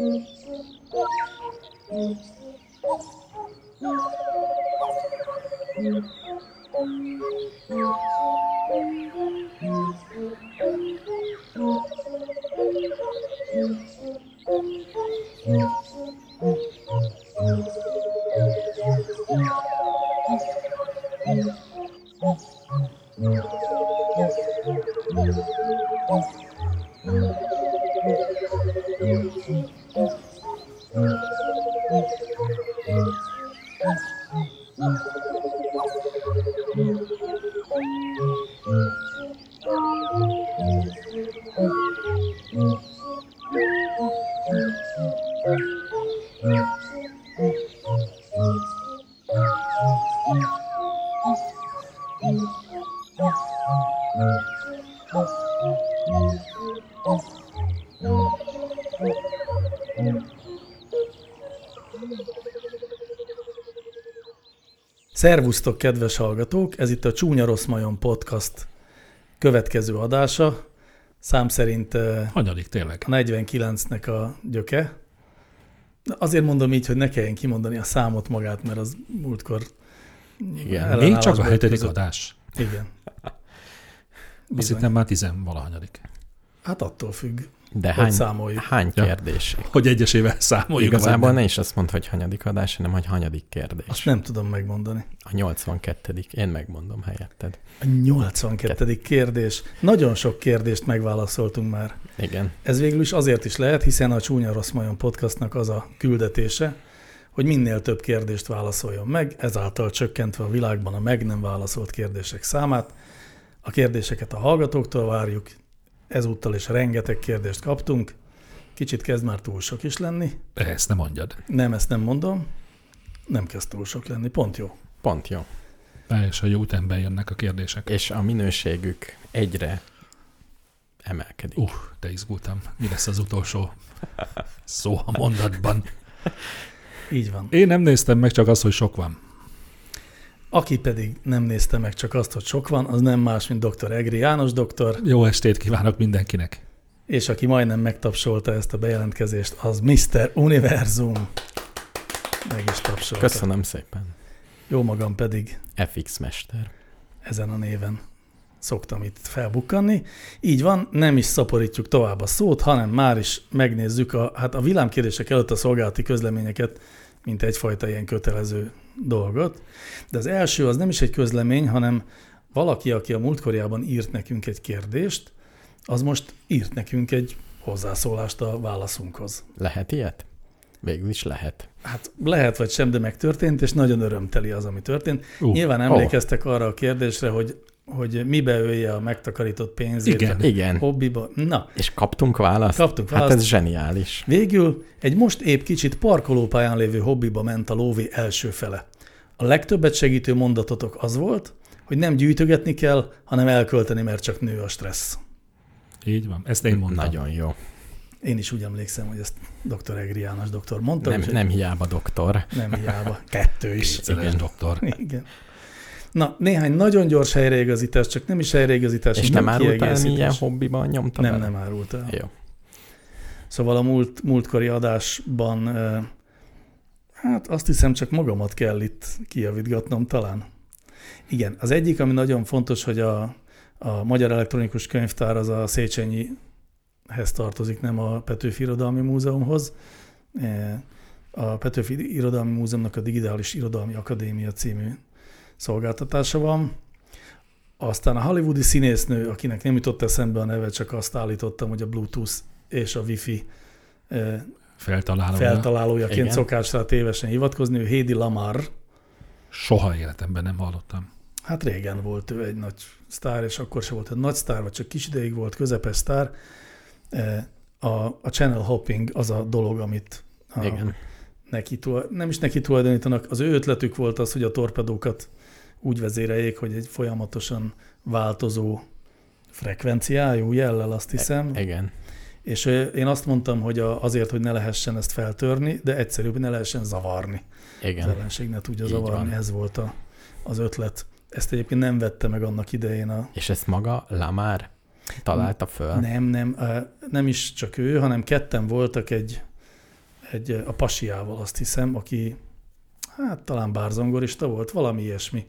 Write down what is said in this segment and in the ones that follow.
Mm-hmm. Szervusztok, kedves hallgatók! Ez itt a Csúnya Rossz Majon podcast következő adása. Szám szerint Hanyadik tényleg? a 49-nek a gyöke. Azért mondom így, hogy ne kelljen kimondani a számot magát, mert az múltkor Igen, még csak a hetedik között. adás. Igen. Azt Bizony. hittem már tizenvalahanyadik. Hát attól függ, De hány, számoljuk. hány Ja. kérdés? Hogy egyesével számoljuk. Igazából ne is azt mondd, hogy hanyadik adás, hanem hogy hanyadik kérdés. Azt nem tudom megmondani. A 82 Én megmondom helyetted. A 82. kérdés. Nagyon sok kérdést megválaszoltunk már. Igen. Ez végül is azért is lehet, hiszen a Csúnya Rossz Majon podcastnak az a küldetése, hogy minél több kérdést válaszoljon meg, ezáltal csökkentve a világban a meg nem válaszolt kérdések számát. A kérdéseket a hallgatóktól várjuk, ezúttal is rengeteg kérdést kaptunk. Kicsit kezd már túl sok is lenni. Ezt nem mondjad. Nem, ezt nem mondom. Nem kezd túl sok lenni, pont jó. Pont jó. És a jó ütemben jönnek a kérdések. És a minőségük egyre emelkedik. Uh, de izgultam. Mi lesz az utolsó szó a mondatban? Így van. Én nem néztem meg, csak az, hogy sok van. Aki pedig nem nézte meg csak azt, hogy sok van, az nem más, mint dr. Egri János doktor, Jó estét kívánok mindenkinek. és aki majdnem megtapsolta ezt a bejelentkezést, az Mr. Univerzum. Meg is tapsolta. Köszönöm szépen. Jó magam pedig FX Mester. ezen a néven szoktam itt felbukkanni. Így van, nem is szaporítjuk tovább a szót, hanem már is megnézzük a, hát a villámkérdések előtt a szolgálati közleményeket, mint egyfajta ilyen kötelező dolgot. De az első az nem is egy közlemény, hanem valaki, aki a múltkorjában írt nekünk egy kérdést, az most írt nekünk egy hozzászólást a válaszunkhoz. Lehet ilyet? Végül is lehet. Hát lehet vagy sem, de megtörtént, és nagyon örömteli az, ami történt. Uh, Nyilván emlékeztek arra a kérdésre, hogy, hogy mibe ölje a megtakarított pénzét Igen. a Igen. hobbiba. Na, És kaptunk választ? Kaptunk Hát választ. ez zseniális. végül egy most épp kicsit parkolópályán lévő hobbiba ment a lóvé első fele. A legtöbbet segítő mondatotok az volt, hogy nem gyűjtögetni kell, hanem elkölteni, mert csak nő a stressz. Így van. Ezt én mondtam. Nagyon jó. Én is úgy emlékszem, hogy ezt dr. Egri János doktor mondta, Nem, nem hiába doktor. nem hiába. Kettő is. Kétszeres Igen. doktor. Igen. Na, néhány nagyon gyors helyreigazítás, csak nem is helyreigazítás, És hanem nem árultál milyen hobbiban nyomta Nem, bele? nem árult el. Jó. Szóval a múlt, múltkori adásban, hát azt hiszem csak magamat kell itt kijavítgatnom talán. Igen, az egyik, ami nagyon fontos, hogy a, a Magyar Elektronikus Könyvtár az a Széchenyihez tartozik, nem a Petőfi Irodalmi Múzeumhoz. Eh, A Petőfi Irodalmi Múzeumnak a Digitális Irodalmi Akadémia című szolgáltatása van. Aztán a hollywoodi színésznő, akinek nem jutott eszembe a neve, csak azt állítottam, hogy a Bluetooth és a Wi-Fi Feltalálom. feltalálójaként Igen. szokás rá tévesen hivatkozni, ő Hédi Lamar. Soha életemben nem hallottam. Hát régen volt ő egy nagy sztár, és akkor se volt egy nagy sztár, vagy csak kis ideig volt közepes sztár. Eh, A, a channel hopping az a dolog, amit a, Igen. neki, nem is neki tulajdonítanak, az ő ötletük volt az, hogy a torpedókat úgy vezéreljék, hogy egy folyamatosan változó frekvenciájú jellel, azt hiszem. Igen. És én azt mondtam, hogy azért, hogy ne lehessen ezt feltörni, de egyszerűbb, hogy ne lehessen zavarni. Az Igen. ellenség ne tudja Így zavarni, van. ez volt a, az ötlet. Ezt egyébként nem vette meg annak idején a... És ezt maga Lamár találta föl? Nem, nem, nem is csak ő, hanem ketten voltak egy egy, a pasiával azt hiszem, aki hát talán bárzongorista volt, valami ilyesmi.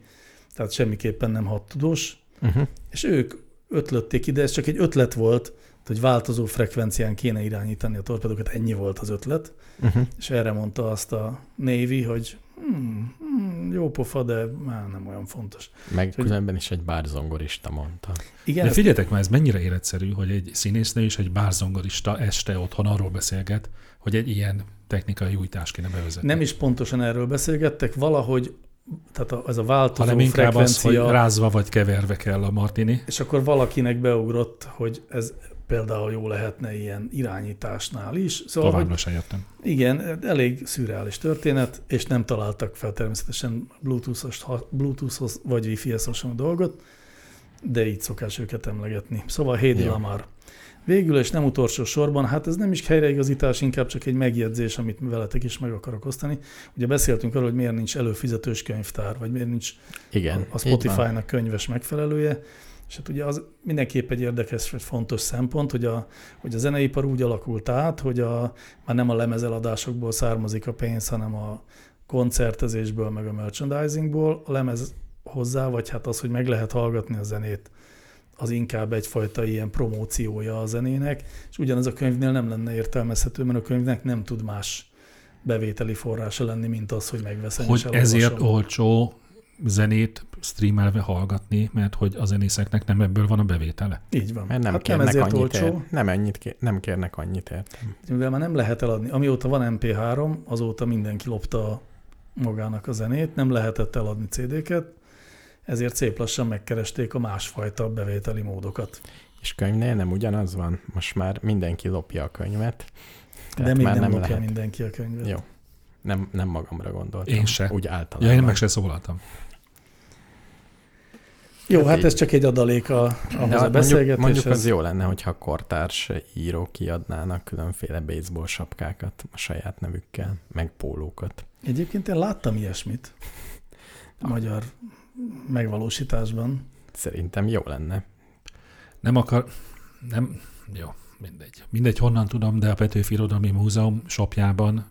Tehát semmiképpen nem hadtudós. Uh-huh. És ők ötlötték ide, ez csak egy ötlet volt, hogy változó frekvencián kéne irányítani a torpedókat, ennyi volt az ötlet. Uh-huh. És erre mondta azt a Navy, hogy hmm, hmm, jó pofa, de már nem olyan fontos. Meg Hogy- különben is egy bárzongorista mondta. Igen, De ezt- figyeljetek már, ez mennyire életszerű, hogy egy színésznő és egy bárzongorista este otthon arról beszélget, hogy egy ilyen technikai újítást kéne bevezetni. nem is pontosan erről beszélgettek, valahogy, tehát a, ez a változó hanem inkább az, hogy frekvencia, rázva vagy keverve kell a martini. és akkor valakinek beugrott, hogy ez például jó lehetne ilyen irányításnál is. Szóval, Továbbra sem jöttem. igen, elég szürreális történet, és nem találtak fel természetesen Bluetooth-os, Bluetooth-hoz vagy Wi-Fi-hez hasonló dolgot, de így szokás őket emlegetni. Szóval Hédi. Lamar. Végül és nem utolsó sorban, hát ez nem is helyreigazítás, inkább csak egy megjegyzés, amit veletek is meg akarok osztani. Ugye beszéltünk arról, hogy miért nincs előfizetős könyvtár, vagy miért nincs Igen. a. Spotify-nak könyves megfelelője, és hát ugye az mindenképp egy érdekes vagy fontos szempont, hogy a, hogy a zeneipar úgy alakult át, hogy a, már nem a lemezeladásokból származik a pénz, hanem a koncertezésből, meg a merchandisingból. A lemez hozzá, vagy hát az, hogy meg lehet hallgatni a zenét, az inkább egyfajta ilyen promóciója a zenének, és ugyanez a könyvnél nem lenne értelmezhető, mert a könyvnek nem tud más bevételi forrása lenni, mint az, hogy megveszem és Hogy ezért elolvasom. olcsó zenét streamelve hallgatni, mert hogy a zenészeknek nem ebből van a bevétele. Így van. Mert nem hát nem kérnek ezért annyit olcsó. Nem, ennyit kér, nem kérnek annyit ért. mivel már nem lehet eladni. Amióta van MP3, azóta mindenki lopta magának a zenét, nem lehetett eladni CD-ket, ezért szép lassan megkeresték a másfajta bevételi módokat. És könyvnél nem ugyanaz van? Most már mindenki lopja a könyvet. De még nem, nem lopja lehet. mindenki a könyvet. Jó. Nem, nem magamra gondoltam. Én se. Úgy általában. Ja, én meg se szólaltam. Jó, Hát hát így. ez csak egy adalék a, ahhoz a mondjuk, beszélgetéshez. mondjuk az jó lenne, hogyha kortárs írók kiadnának különféle baseball sapkákat a saját nevükkel, meg pólókat. Egyébként én láttam ilyesmit a magyar megvalósításban. Szerintem jó lenne. Nem akar... Nem... Jó, mindegy. Mindegy, honnan tudom, de a Petőfi Irodalmi Múzeum shopjában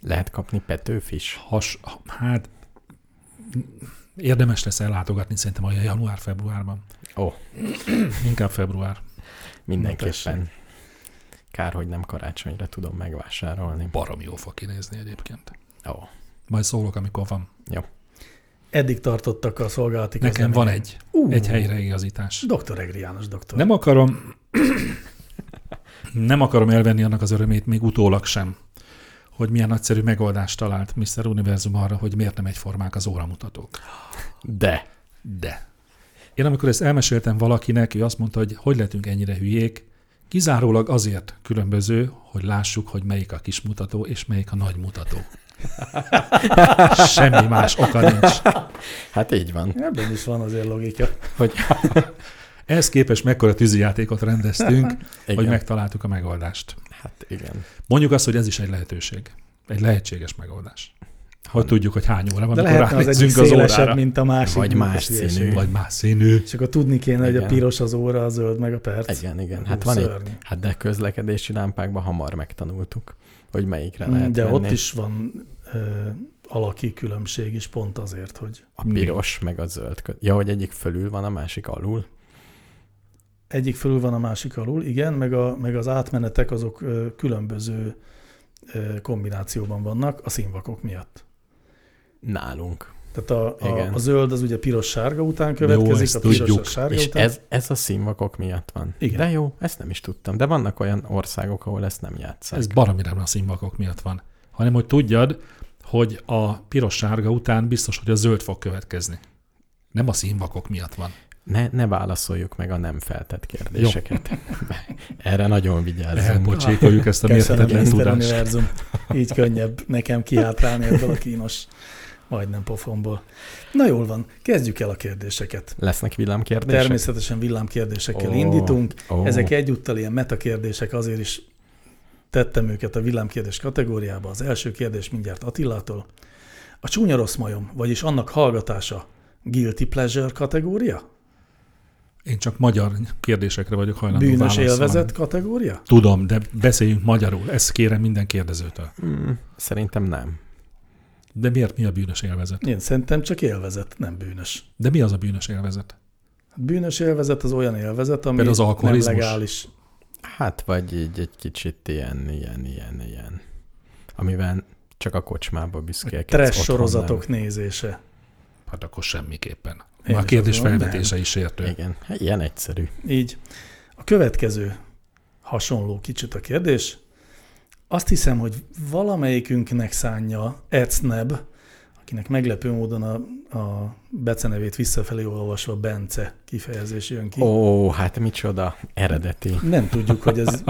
Lehet kapni Petőfi is. has, hát érdemes lesz ellátogatni szerintem olyan január-februárban. Ó. Inkább február. Mindenképpen. Kár, hogy nem karácsonyra tudom megvásárolni. Barom jó fog kinézni egyébként. Ó, Majd szólok, amikor van. Eddig tartottak a szolgálati Nekem van közlemények. egy, Ú, egy helyreigazítás. Dr. Egri János doktor. Nem akarom, nem akarom elvenni annak az örömét még utólag sem, hogy milyen nagyszerű megoldást talált Mr. Univerzum arra, hogy miért nem egyformák az óramutatók. de. De. Én amikor ezt elmeséltem valakinek, ő azt mondta, hogy hogy lehetünk ennyire hülyék, kizárólag azért különböző, hogy lássuk, hogy melyik a kis mutató és melyik a nagy mutató. Semmi más oka nincs. Hát így van. Ebben is van azért logika. Hogy, Ehhez képest mekkora tűzijátékot rendeztünk, igen. hogy megtaláltuk a megoldást. Igen. Mondjuk azt, hogy ez is egy lehetőség. Egy lehetséges megoldás. Hogy tudjuk, hogy hány óra van, De amikor lehetne az egyik az szélesebb, órára. mint a másik. Vagy más hülyeség. színű. Vagy más színű. És akkor tudni kéne, hogy a Igen. piros az óra, a zöld meg a perc. Igen, igen. Hú, Hát van egy, hát de közlekedési lámpákban hamar megtanultuk, hogy melyikre lehet De venni. ott is van ö, alaki különbség is pont azért, hogy A piros, meg a zöld. Ja, hogy egyik fölül van, a másik alul. Egyik fölül van a másik alul, igen, meg, a, meg az átmenetek azok különböző kombinációban vannak a színvakok miatt. Nálunk. Tehát a, Igen. a, a zöld az ugye piros-sárga után Jó, következik, ezt a piros tudjuk. a sárga És után. ez, ez a színvakok miatt van. Igen. De jó, ezt nem is tudtam. De vannak olyan országok, ahol ezt nem játszák. Ez baromira nem a színvakok miatt van. Hanem, hogy tudjad, hogy a piros-sárga után biztos, hogy a zöld fog következni. Nem a színvakok miatt van. Ne, ne válaszoljuk meg a nem feltett kérdéseket. Erre nagyon vigyázzunk. Elpocsékoljuk ezt a mérhetetlen tudást. Univerzum. Így könnyebb nekem kiátrálni ebből a kínos, majdnem pofonból. Na jól van, kezdjük el a kérdéseket. Lesznek villámkérdések? Természetesen villámkérdésekkel Ó, indítunk. ó. Ezek egyúttal ilyen metakérdések, azért is tettem őket a villámkérdés kategóriába. Az első kérdés mindjárt Attilától. A csúnya rossz majom, vagyis annak hallgatása guilty pleasure kategória? Én csak magyar kérdésekre vagyok hajlandó Bűnös válaszolni. élvezet kategória? Tudom, de beszéljünk magyarul. Ezt kérem minden kérdezőtől. Mm, szerintem nem. De miért mi a bűnös élvezet? Én szerintem csak élvezet, nem bűnös. De mi az a bűnös élvezet? Bűnös élvezet az olyan élvezet, ami az nem legális. Hát, vagy így egy kicsit ilyen, ilyen, ilyen, ilyen. Amivel csak a kocsmába büszkélkedsz. Trash sorozatok nézése. Hát akkor semmiképpen. Én a kérdés felvetése is értő. Igen, hát ilyen egyszerű. Így. A következő hasonló kicsit a kérdés. Azt hiszem, hogy valamelyikünknek szánja Ecneb, akinek meglepő módon a, a becenevét visszafelé olvasva Bence kifejezés jön ki. Ó, hát micsoda eredeti. Nem tudjuk, hogy ez,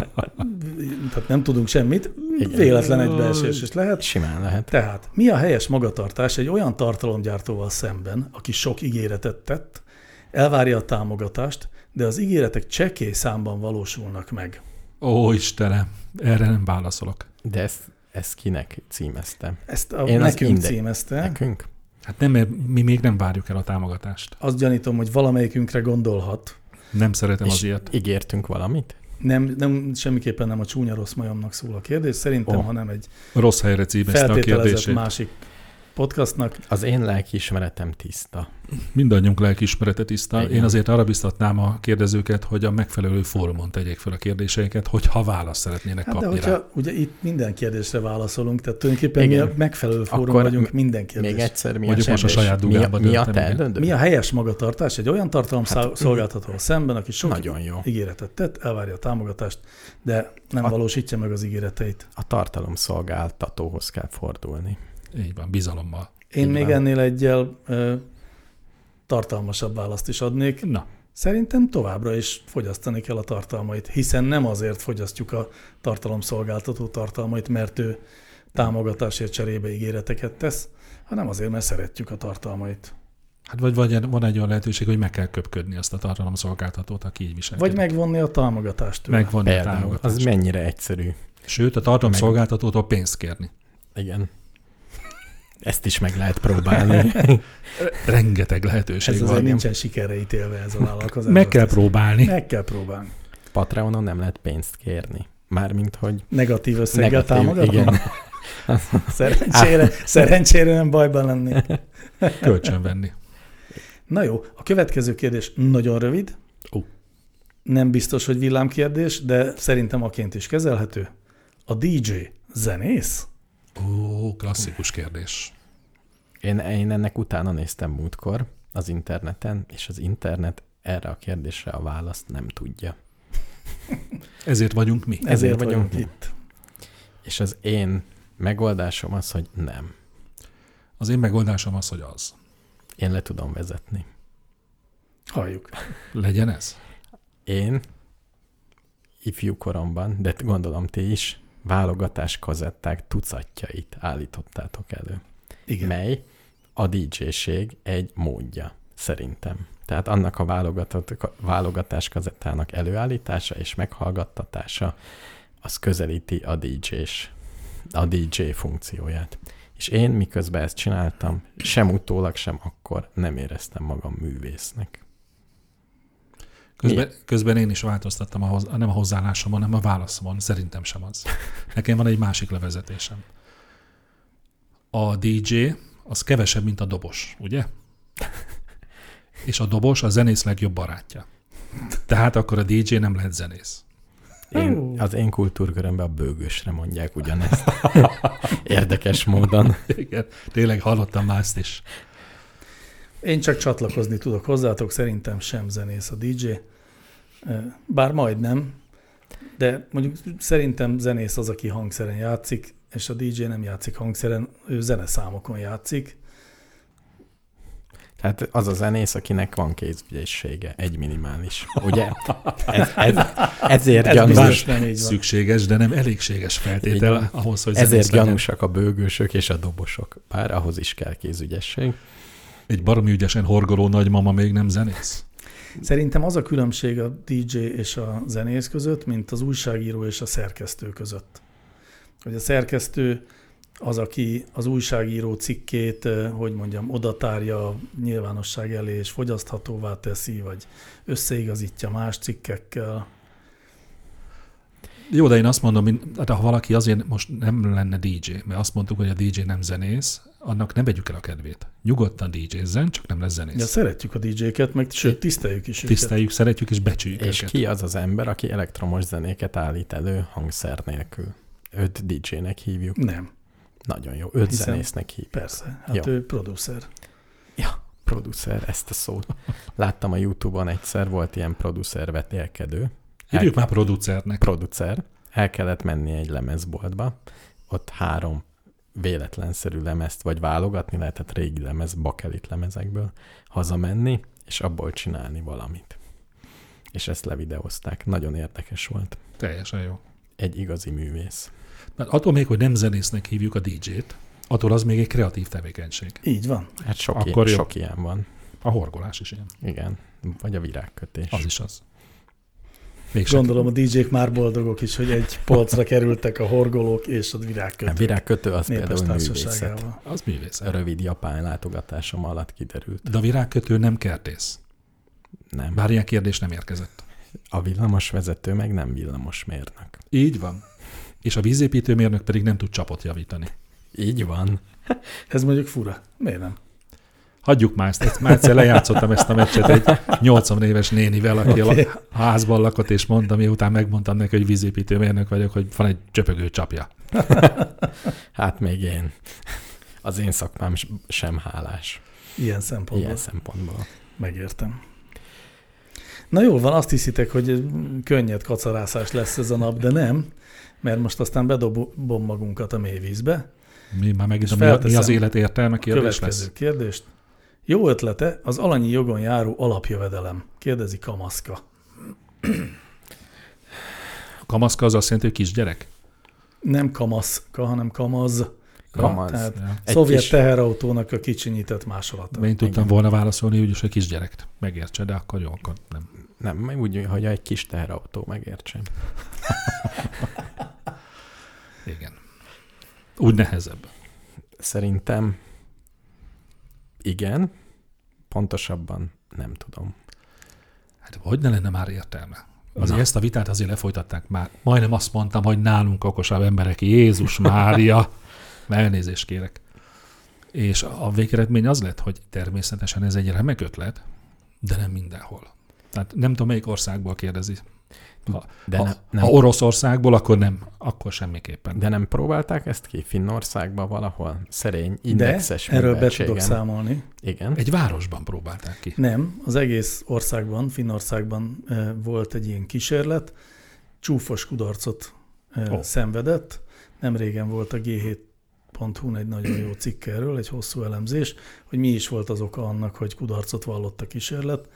tehát nem tudunk semmit, Igen. véletlen egybeesés is lehet. Simán lehet. Tehát mi a helyes magatartás egy olyan tartalomgyártóval szemben, aki sok ígéretet tett, elvárja a támogatást, de az ígéretek csekély számban valósulnak meg. Ó, Istenem, erre nem válaszolok. De ezt, ezt kinek címeztem? Ezt a, Én nekünk inde- címezte. Nekünk? Hát nem, mert mi még nem várjuk el a támogatást. Azt gyanítom, hogy valamelyikünkre gondolhat. Nem szeretem És az ilyet. ígértünk valamit? Nem, nem, semmiképpen nem a csúnya rossz majomnak szól a kérdés, szerintem, Ó. hanem egy Rossz helyre címezte a kérdését. másik podcastnak. Az én lelkiismeretem tiszta. Mindannyiunk lelkiismerete tiszta. Igen. Én azért arra biztatnám a kérdezőket, hogy a megfelelő fórumon tegyék fel a kérdéseiket, hogyha választ szeretnének Hát de kapni rá. hogyha ugye itt minden kérdésre válaszolunk, tehát tulajdonképpen mi Igen. a megfelelő fórum Akkor vagyunk minden kérdésre. Még egyszer mi a, most a saját mi a, dugába mi a igen. döntő? Mi a helyes magatartás egy olyan tartalom Hát, szemben, aki sok Nagyon jó. ígéretet tett, elvárja a támogatást, de nem A- valósítja meg az ígéreteit. A tartalomszolgáltatóhoz kell fordulni. Így van, bizalommal. Én Így még van. ennél egyel ö, tartalmasabb választ is adnék. Na, Szerintem továbbra is fogyasztani kell a tartalmait, hiszen nem azért fogyasztjuk a tartalomszolgáltató tartalmait, mert ő támogatásért cserébe ígéreteket tesz, hanem azért, mert szeretjük a tartalmait. hát vagy, vagy van egy olyan lehetőség, hogy meg kell köpködni azt a tartalomszolgáltatót, aki így viselkedik. Vagy megvonni a támogatást tőle. Megvonni a Például, az támogatást. mennyire egyszerű. Sőt, a tartalomszolgáltatótól pénzt kérni. Igen. Ezt is meg lehet próbálni. Rengeteg lehetőség Ez van. azért nincsen sikerre ítélve ez a vállalkozás. Meg kell próbálni. Meg kell próbálni. Patreonon nem lehet pénzt kérni. Mármint, hogy Negatív összeggel negatív, támogatom? igen. Szerencsére, szerencsére nem bajban lennék. Kölcsön venni. Na jó, a következő kérdés nagyon rövid. Ó. Nem biztos, hogy villámkérdés, de szerintem aként is kezelhető. A DJ zenész? Ó, klasszikus kérdés. Én, én ennek utána néztem múltkor az interneten, és az internet erre a kérdésre a választ nem tudja. Ezért vagyunk mi. Ezért, Ezért vagyunk vagyunk itt. És az én megoldásom az, hogy nem. Az én megoldásom az, hogy az. Én le tudom vezetni. Halljuk. Legyen ez? Én ifjú koromban, de gondolom ti is, válogatás kazetták tucatjait állítottátok elő. Igen. mely a DJ-ség egy módja, szerintem. Tehát annak a válogatott, válogatás kazettának előállítása és meghallgattatása, az közelíti a DJ-s, a DJ funkcióját. És én miközben ezt csináltam, sem utólag, sem akkor nem éreztem magam művésznek. Közben, közben én is változtattam, a hoz, nem a hozzáállásomon, hanem a válaszomon. Szerintem sem az. Nekem van egy másik levezetésem. A DJ az kevesebb, mint a dobos, ugye? És a dobos a zenész legjobb barátja. Tehát akkor a DJ nem lehet zenész. Én, az én kultúrkörömben a bőgősre mondják ugyanezt. Érdekes módon. Igen, tényleg hallottam már ezt is. Én csak csatlakozni tudok hozzátok, szerintem sem zenész a DJ. Bár majdnem, de mondjuk szerintem zenész az, aki hangszeren játszik, és a DJ nem játszik hangszeren, ő zeneszámokon játszik. Tehát az a zenész, akinek van kézügyessége, egy minimális. Ugye? Ez, ez, ezért Ez gyanús, nem így van. Szükséges, de nem elégséges feltétel van. ahhoz, hogy ezért zenész legyen. gyanúsak a bőgősök és a dobosok. Bár ahhoz is kell kézügyesség. Egy baromi ügyesen horgoló nagymama még nem zenész. Szerintem az a különbség a DJ és a zenész között, mint az újságíró és a szerkesztő között. Hogy a szerkesztő az, aki az újságíró cikkét, hogy mondjam, odatárja nyilvánosság elé, és fogyaszthatóvá teszi, vagy összeigazítja más cikkekkel. Jó, de én azt mondom, hát ha valaki azért most nem lenne DJ, mert azt mondtuk, hogy a DJ nem zenész, annak nem vegyük el a kedvét. Nyugodtan DJ-zzen, csak nem lesz zenész. Ja, szeretjük a DJ-ket, meg sőt, tiszteljük is Tiszteljük, őket. szeretjük és becsüljük És őket. ki az az ember, aki elektromos zenéket állít elő hangszer nélkül? Őt DJ-nek hívjuk. Nem. Nagyon jó. Őt Hiszen, zenésznek hívjuk. Persze, hát jó. ő producer. Ja, producer, ezt a szót. Láttam a Youtube-on egyszer, volt ilyen producer vetélkedő. Hívjuk már producernek. Producer. El kellett menni egy lemezboltba, ott három véletlenszerű lemezt, vagy válogatni lehetett régi lemez, bakelit lemezekből, hazamenni, és abból csinálni valamit. És ezt levideozták. Nagyon érdekes volt. Teljesen jó. Egy igazi művész. Mert attól még, hogy nem zenésznek hívjuk a DJ-t, attól az még egy kreatív tevékenység. Így van. Hát sok, Akkor ilyen, sok ilyen van. A horgolás is ilyen. Igen. Vagy a virágkötés. Az is az. Még Gondolom a DJ-k már boldogok is, hogy egy polcra kerültek a horgolók és a virágkötő. A virágkötő az például művészet. Az művészet. A rövid japán látogatásom alatt kiderült. De a virágkötő nem kertész. Nem. Bár ilyen kérdés nem érkezett. A villamos vezető meg nem villamos mérnök. Így van. És a vízépítőmérnök pedig nem tud csapot javítani. Így van. Ez mondjuk fura. Miért nem? Hagyjuk már ezt, ezt már egyszer lejátszottam ezt a meccset egy 80 éves nénivel, aki okay. a házban lakott, és mondtam, miután megmondtam neki, hogy vízépítőmérnök vagyok, hogy van egy csöpögő csapja. hát még én. Az én szakmám sem hálás. Ilyen szempontból. Ilyen szempontból. Megértem. Na jól van, azt hiszitek, hogy könnyed kacarászás lesz ez a nap, de nem, mert most aztán bedobom magunkat a mélyvízbe. Mi már megint mi az élet értelme kérdés lesz? kérdést. Jó ötlete az alanyi jogon járó alapjövedelem? Kérdezi Kamaszka. A kamaszka az azt jelenti, hogy kisgyerek? Nem kamaszka, hanem kamaz. Kamaz. Tehát ja. szovjet kis... teherautónak a kicsinyített másolata. Én tudtam volna válaszolni, hogy a kisgyerekt megértse, de akkor jó, akkor nem. Nem, úgy, hogy egy kis teherautó megértse. Igen. Úgy nehezebb. Szerintem igen, pontosabban nem tudom. Hát hogy ne lenne már értelme? Azért Na. ezt a vitát azért lefolytatták már. Majdnem azt mondtam, hogy nálunk okosabb emberek, Jézus Mária, elnézést kérek. És a végeredmény az lett, hogy természetesen ez egy remek ötlet, de nem mindenhol. Tehát nem tudom, melyik országból kérdezi ha, De ha, ne, nem. ha Oroszországból, akkor nem, akkor semmiképpen. De nem próbálták ezt ki Finnországban valahol? Szerény, indexes De erről be tudok számolni. Igen. Egy városban próbálták ki. Nem, az egész országban, Finnországban volt egy ilyen kísérlet, csúfos kudarcot oh. szenvedett. Nem régen volt a G7.hu egy nagyon jó cikk erről, egy hosszú elemzés, hogy mi is volt az oka annak, hogy kudarcot vallott a kísérlet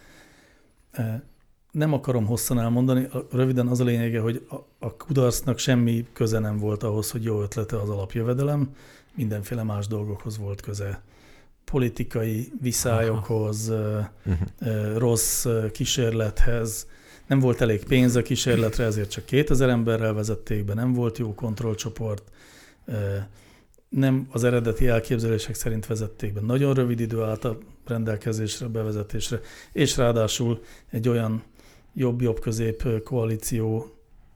nem akarom hosszan elmondani, röviden az a lényege, hogy a, kudarcnak semmi köze nem volt ahhoz, hogy jó ötlete az alapjövedelem, mindenféle más dolgokhoz volt köze. Politikai viszályokhoz, uh-huh. rossz kísérlethez, nem volt elég pénz a kísérletre, ezért csak 2000 emberrel vezették be, nem volt jó kontrollcsoport, nem az eredeti elképzelések szerint vezették be. Nagyon rövid idő állt a rendelkezésre, bevezetésre, és ráadásul egy olyan jobb-jobb-közép koalíció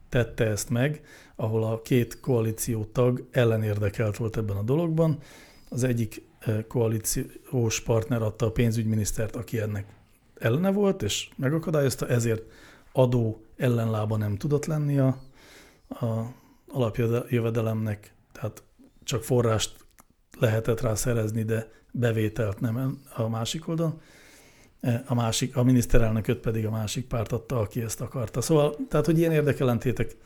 tette ezt meg, ahol a két koalíció tag ellenérdekelt volt ebben a dologban. Az egyik koalíciós partner adta a pénzügyminisztert, aki ennek ellene volt, és megakadályozta, ezért adó ellenlába nem tudott lenni a, a alapjövedelemnek, tehát csak forrást lehetett rá szerezni, de bevételt nem a másik oldalon a másik, a miniszterelnököt pedig a másik párt adta, aki ezt akarta. Szóval, tehát, hogy ilyen érdekelentétek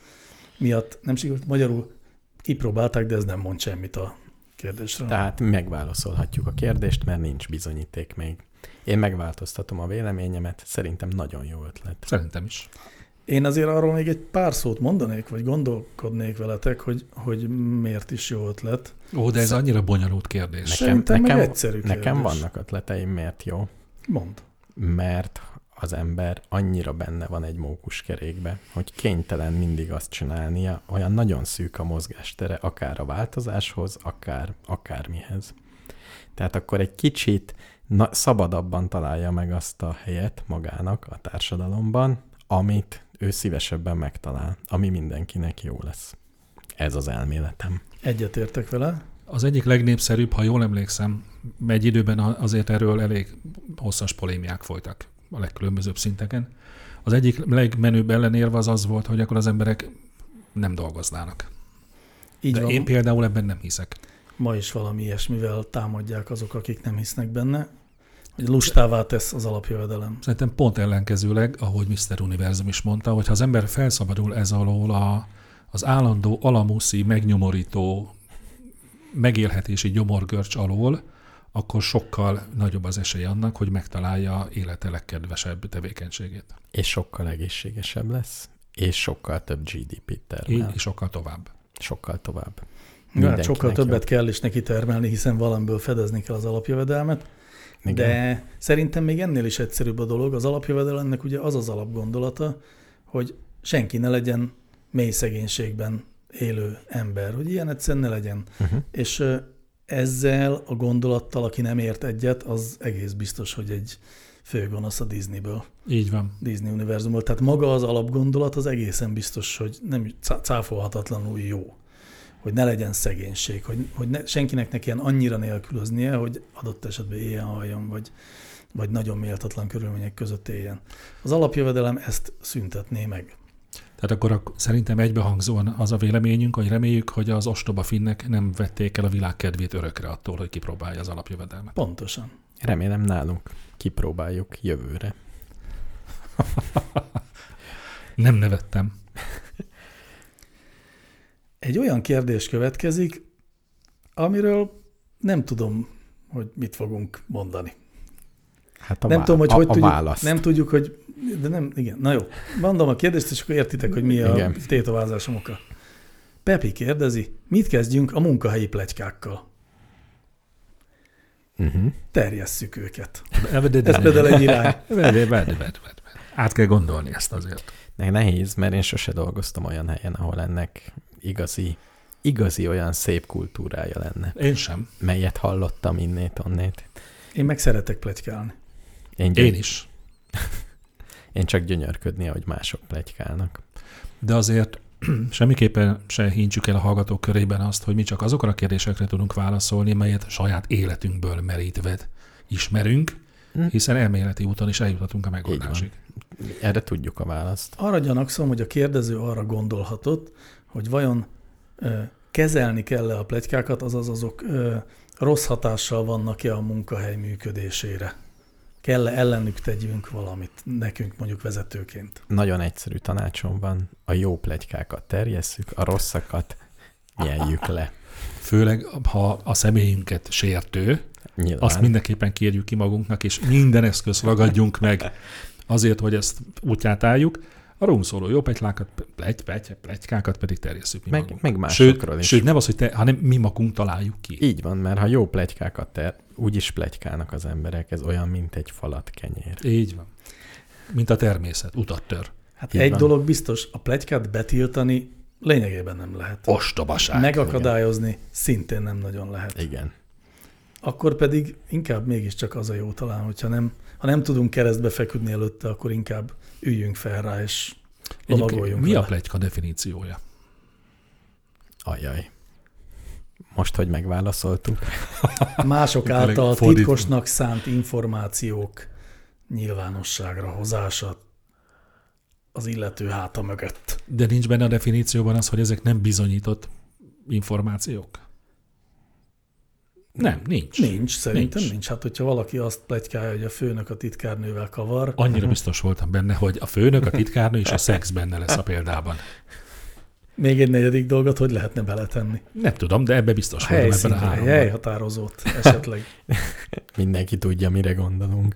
miatt nem sikerült, magyarul kipróbálták, de ez nem mond semmit a kérdésre. Tehát megválaszolhatjuk a kérdést, mert nincs bizonyíték még. Én megváltoztatom a véleményemet, szerintem nagyon jó ötlet. Szerintem is. Én azért arról még egy pár szót mondanék, vagy gondolkodnék veletek, hogy, hogy miért is jó ötlet. Ó, de ez annyira bonyolult kérdés. Nekem, Szerintem nekem, egyszerű kérdés. Nekem vannak ötleteim, miért jó. Mond. Mert az ember annyira benne van egy mókuskerékbe, hogy kénytelen mindig azt csinálnia, olyan nagyon szűk a mozgástere, akár a változáshoz, akár akármihez. Tehát akkor egy kicsit na, szabadabban találja meg azt a helyet magának a társadalomban, amit ő szívesebben megtalál, ami mindenkinek jó lesz. Ez az elméletem. Egyetértek vele. Az egyik legnépszerűbb, ha jól emlékszem, egy időben azért erről elég hosszas polémiák folytak a legkülönbözőbb szinteken. Az egyik legmenőbb ellenérv az az volt, hogy akkor az emberek nem dolgoznának. Így De van. én például ebben nem hiszek. Ma is valami ilyesmivel támadják azok, akik nem hisznek benne, lustává tesz az alapjövedelem. Szerintem pont ellenkezőleg, ahogy Mr. Univerzum is mondta, hogy ha az ember felszabadul ez alól a, az állandó alamuszi, megnyomorító, megélhetési gyomorgörcs alól, akkor sokkal nagyobb az esély annak, hogy megtalálja élete legkedvesebb tevékenységét. És sokkal egészségesebb lesz, és sokkal több GDP-t termel. és sokkal tovább. Sokkal tovább. Ja, hát sokkal többet jobb. kell is neki termelni, hiszen valamiből fedezni kell az alapjövedelmet. Igen. De szerintem még ennél is egyszerűbb a dolog. Az alapjövedelemnek ugye az az alapgondolata, hogy senki ne legyen mély szegénységben élő ember, hogy ilyen egyszerűen ne legyen. Uh-huh. És ezzel a gondolattal, aki nem ért egyet, az egész biztos, hogy egy főgonosz a Disneyből, Így van. Disney univerzumból. Tehát maga az alapgondolat az egészen biztos, hogy nem cá- cáfolhatatlanul jó. Hogy ne legyen szegénység, hogy, hogy ne, senkinek ne kelljen annyira nélkülöznie, hogy adott esetben éjjel halljon, vagy, vagy nagyon méltatlan körülmények között éljen. Az alapjövedelem ezt szüntetné meg. Tehát akkor a, szerintem egybehangzóan az a véleményünk, hogy reméljük, hogy az ostoba finnek nem vették el a világ kedvét örökre attól, hogy kipróbálja az alapjövedelmet. Pontosan. Remélem nálunk kipróbáljuk jövőre. Nem nevettem. Egy olyan kérdés következik, amiről nem tudom, hogy mit fogunk mondani. Hát a, nem tudom, hogy a, hogy a tudjuk, választ. nem tudjuk, hogy, de nem, igen, na jó. Mondom a kérdést, és akkor értitek, hogy mi a Igen. tétovázásom oka. Pepi kérdezi, mit kezdjünk a munkahelyi pletykákkal? Uh-huh. Terjesszük őket. Ez például egy irány. Át kell gondolni ezt azért. Ne, nehéz, mert én sose dolgoztam olyan helyen, ahol ennek igazi, igazi olyan szép kultúrája lenne, Én sem. melyet hallottam innét, onnét. Én meg szeretek pletykálni. Én, gyö- Én is. én csak gyönyörködni, ahogy mások plegykálnak. De azért semmiképpen se hintsük el a hallgatók körében azt, hogy mi csak azokra a kérdésekre tudunk válaszolni, melyet saját életünkből merítve ismerünk, Hm. hiszen elméleti úton is eljuthatunk a megoldásig. Erre tudjuk a választ. Arra gyanakszom, hogy a kérdező arra gondolhatott, hogy vajon ö, kezelni kell-e a pletykákat, azaz azok ö, rossz hatással vannak-e a munkahely működésére. Kell-e ellenük tegyünk valamit, nekünk mondjuk vezetőként? Nagyon egyszerű tanácsom van, a jó plegykákat terjesszük, a rosszakat nyeljük le. Főleg, ha a személyünket sértő, Nyilván. azt mindenképpen kérjük ki magunknak, és minden eszköz ragadjunk meg azért, hogy ezt útját álljuk. A rólunk szóló jó pletykákat, plegy, plegy, pletykákat pedig terjesszük mi meg, magunk. meg másokról Sőt, is. sőt, nem az, hogy te, hanem mi magunk találjuk ki. Így van, mert ha jó plegykákat ter, úgyis plegykálnak az emberek, ez olyan, mint egy falat kenyér. Így van. Mint a természet, utat tör. Hát Így egy van. dolog biztos, a pletykát betiltani lényegében nem lehet. Ostobaság. Megakadályozni szintén nem nagyon lehet. Igen. Akkor pedig inkább mégiscsak az a jó talán, hogyha nem, ha nem tudunk keresztbe feküdni előtte, akkor inkább üljünk fel rá, és lovagoljunk mi a vele. pletyka definíciója? Ajaj. Most, hogy megválaszoltuk. Mások által titkosnak szánt információk nyilvánosságra hozása az illető háta mögött. De nincs benne a definícióban az, hogy ezek nem bizonyított információk? Nem, nincs. Nincs, szerintem nincs. Nincs. Hát, hogyha valaki azt pletykálja, hogy a főnök a titkárnővel kavar, Annyira biztos voltam benne, hogy a főnök, a titkárnő és a szex benne lesz a példában. még egy negyedik dolgot hogy lehetne beletenni? Nem tudom, de ebbe biztos A voltam ebben a háromban. helyhatározót esetleg. Mindenki tudja, mire gondolunk.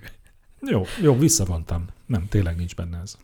Jó, jó, visszavontam. Nem, tényleg nincs benne ez.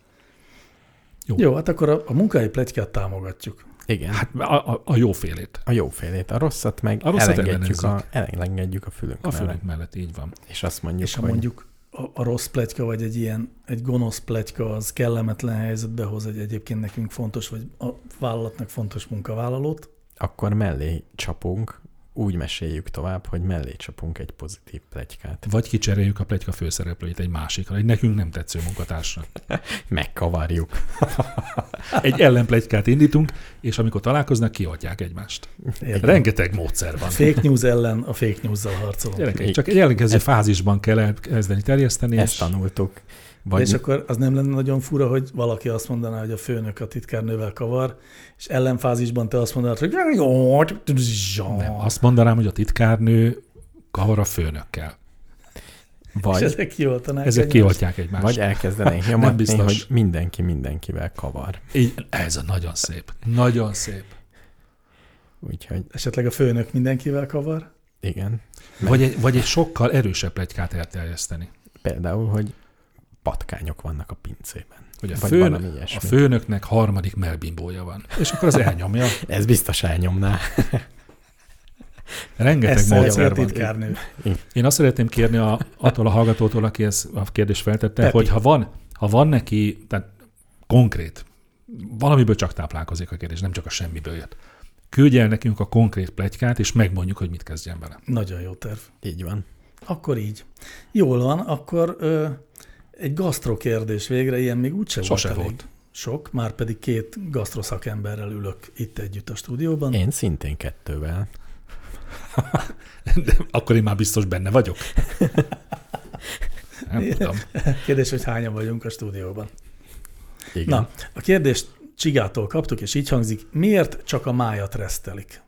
Jó, hát akkor a, a munkai pletykát támogatjuk. Igen. Hát, a, a, a jófélét. a jó félét, a rosszat meg A rosszat elengedjük, a, elengedjük a fülünk A mellett. főnök mellett így van. És azt mondjuk, És ha hogy mondjuk a, a rossz pletyka, vagy egy ilyen, egy gonosz pletyka, az kellemetlen helyzetbe hoz egy egyébként nekünk fontos, vagy a vállalatnak fontos munkavállalót. Akkor mellé csapunk, úgy meséljük tovább, hogy mellé csapunk egy pozitív plegykát. Vagy kicseréljük a pletyka főszereplőit egy másikra, egy nekünk nem tetsző munkatársra. Megkavarjuk. Egy ellenplegykát indítunk, és amikor találkoznak, kiadják egymást. Értem. Rengeteg módszer van. Fake news ellen a fake news-zal harcolunk. Gyerekek, csak egy ellenkező fázisban kell elkezdeni terjeszteni, Ezt és tanultuk. Vagy... És akkor az nem lenne nagyon fura, hogy valaki azt mondaná, hogy a főnök a titkárnővel kavar, és ellenfázisban te azt mondanád, hogy nem, azt mondanám, hogy a titkárnő kavar a főnökkel. és vagy, ezek kioltanák Ezek egymást. kioltják egymást. vagy elkezdenénk nyomatni, biztos. hogy mindenki mindenkivel kavar. Így, ez a nagyon szép. Nagyon szép. Úgyhogy Esetleg a főnök mindenkivel kavar? igen. Vagy egy, vagy egy sokkal erősebb plegykát elterjeszteni. Például, hogy patkányok vannak a pincében. Hogy a, főn, a főnöknek harmadik melbimbója van. És akkor az elnyomja. Ez biztos elnyomná. Rengeteg Ezt módszer van. titkárnő. Én azt szeretném kérni a, attól a hallgatótól, aki ezt a kérdést feltette, Pepi. hogy ha van, ha van neki, tehát konkrét, valamiből csak táplálkozik a kérdés, nem csak a semmiből jött. Küldj el nekünk a konkrét plegykát, és megmondjuk, hogy mit kezdjen vele. Nagyon jó terv. Így van. Akkor így. Jól van, akkor ö, egy gasztro kérdés végre, ilyen még úgyse Sose volt elég. volt. Sok, már pedig két gasztroszakemberrel ülök itt együtt a stúdióban. Én szintén kettővel. De akkor én már biztos benne vagyok. Nem tudom. Kérdés, hogy hányan vagyunk a stúdióban. Igen. Na, a kérdést Csigától kaptuk, és így hangzik, miért csak a májat resztelik?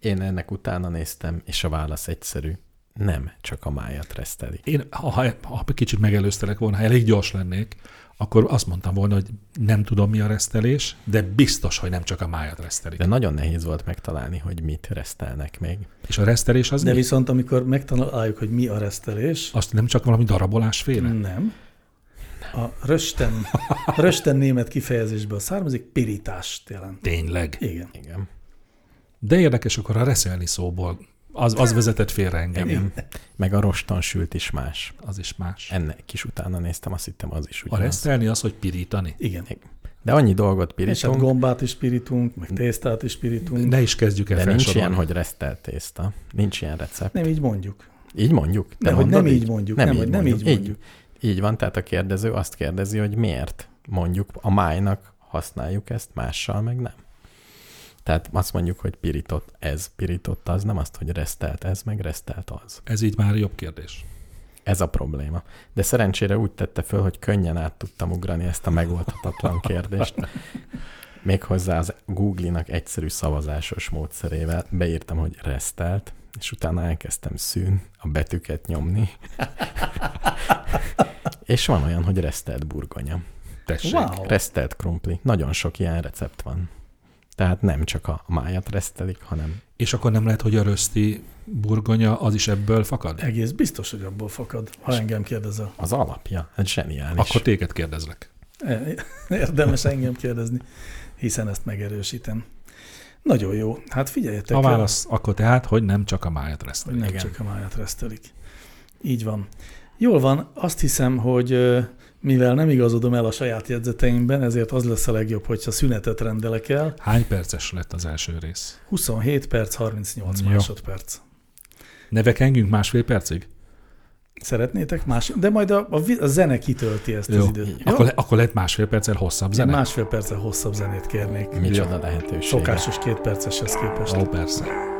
Én ennek utána néztem, és a válasz egyszerű. Nem, csak a májat resztelik. Én, ha, ha kicsit megelőztelek volna, ha elég gyors lennék, akkor azt mondtam volna, hogy nem tudom, mi a resztelés, de biztos, hogy nem csak a májat resztelik. De nagyon nehéz volt megtalálni, hogy mit resztelnek még. És a resztelés az De mi? viszont amikor megtaláljuk, hogy mi a resztelés, Azt nem csak valami darabolás féle? nem. A rösten, rösten német kifejezésből származik, pirítást jelent. Tényleg. Igen. Igen. De érdekes, akkor a reszelni szóból az, az vezetett félre engem. Igen. Meg a roston sült is más. Az is más. Ennek kis utána néztem, azt hittem az is A ugyanaz. reszelni az, hogy pirítani. Igen. De annyi dolgot És hát pirítunk, gombát is pirítunk, meg tésztát is pirítunk. Ne is kezdjük el de nincs ilyen, felsorolni. hogy resztelt tészta. Nincs ilyen recept. Nem így mondjuk. Így mondjuk? Te Nem, mondod nem így mondjuk. Nem, nem így mondjuk. Így, így van, tehát a kérdező azt kérdezi, hogy miért mondjuk a májnak használjuk ezt, mással meg nem. Tehát azt mondjuk, hogy pirított ez, pirított az, nem azt, hogy resztelt ez, meg resztelt az. Ez így már jobb kérdés. Ez a probléma. De szerencsére úgy tette föl, hogy könnyen át tudtam ugrani ezt a megoldhatatlan kérdést. Méghozzá az Google-nak egyszerű szavazásos módszerével beírtam, hogy resztelt, és utána elkezdtem szűn a betűket nyomni. és van olyan, hogy resztelt burgonya. Tessék. Wow. Resztelt krumpli. Nagyon sok ilyen recept van. Tehát nem csak a májat resztelik, hanem És akkor nem lehet, hogy a röszti burgonya az is ebből fakad? Egész biztos, hogy abból fakad, ha engem kérdezel. az alapja. Ez zseniális. Akkor téged kérdezlek. E, Érdemes engem kérdezni, hiszen ezt megerősítem. Nagyon jó. Hát figyeljetek, A válasz akkor tehát, hogy nem csak a májat hogy resztelik. nem Igen. csak a máját resztelik. Így van. Jól van, azt hiszem, hogy mivel nem igazodom el a saját jegyzeteimben, ezért az lesz a legjobb, hogyha szünetet rendelek el. Hány perces lett az első rész? 27 perc, 38 Jó. másodperc. Nevekengünk másfél percig? Szeretnétek más? De majd a, a, a zene kitölti ezt Jó. az időt. Jó? Akkor, le, akkor lehet másfél perccel hosszabb zene? másfél perccel hosszabb zenét kérnék. Micsoda lehetőség. Szokásos két perceshez képest. Ó, persze.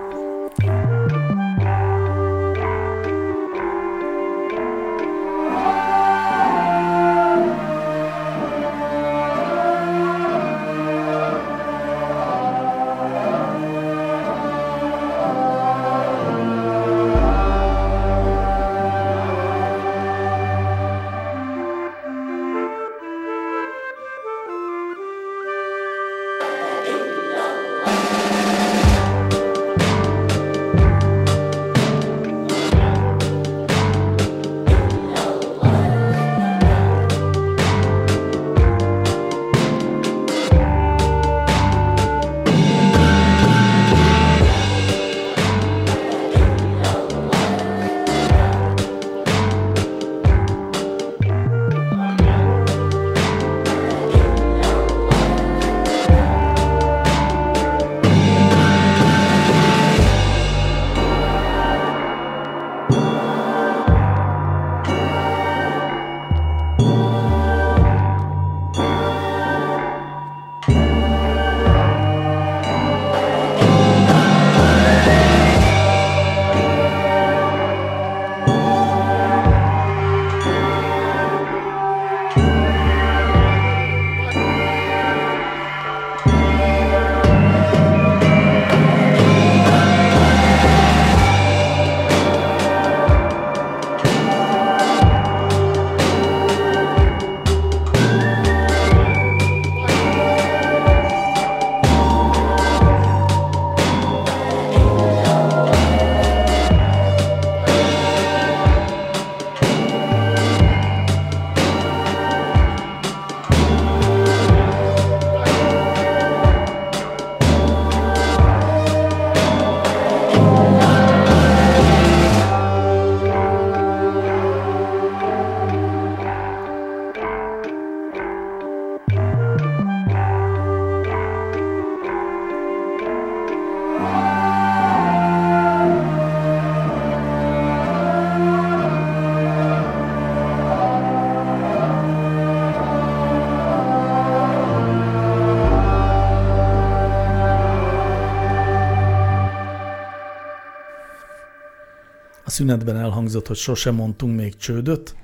Szünetben elhangzott, hogy sosem mondtunk még csődöt,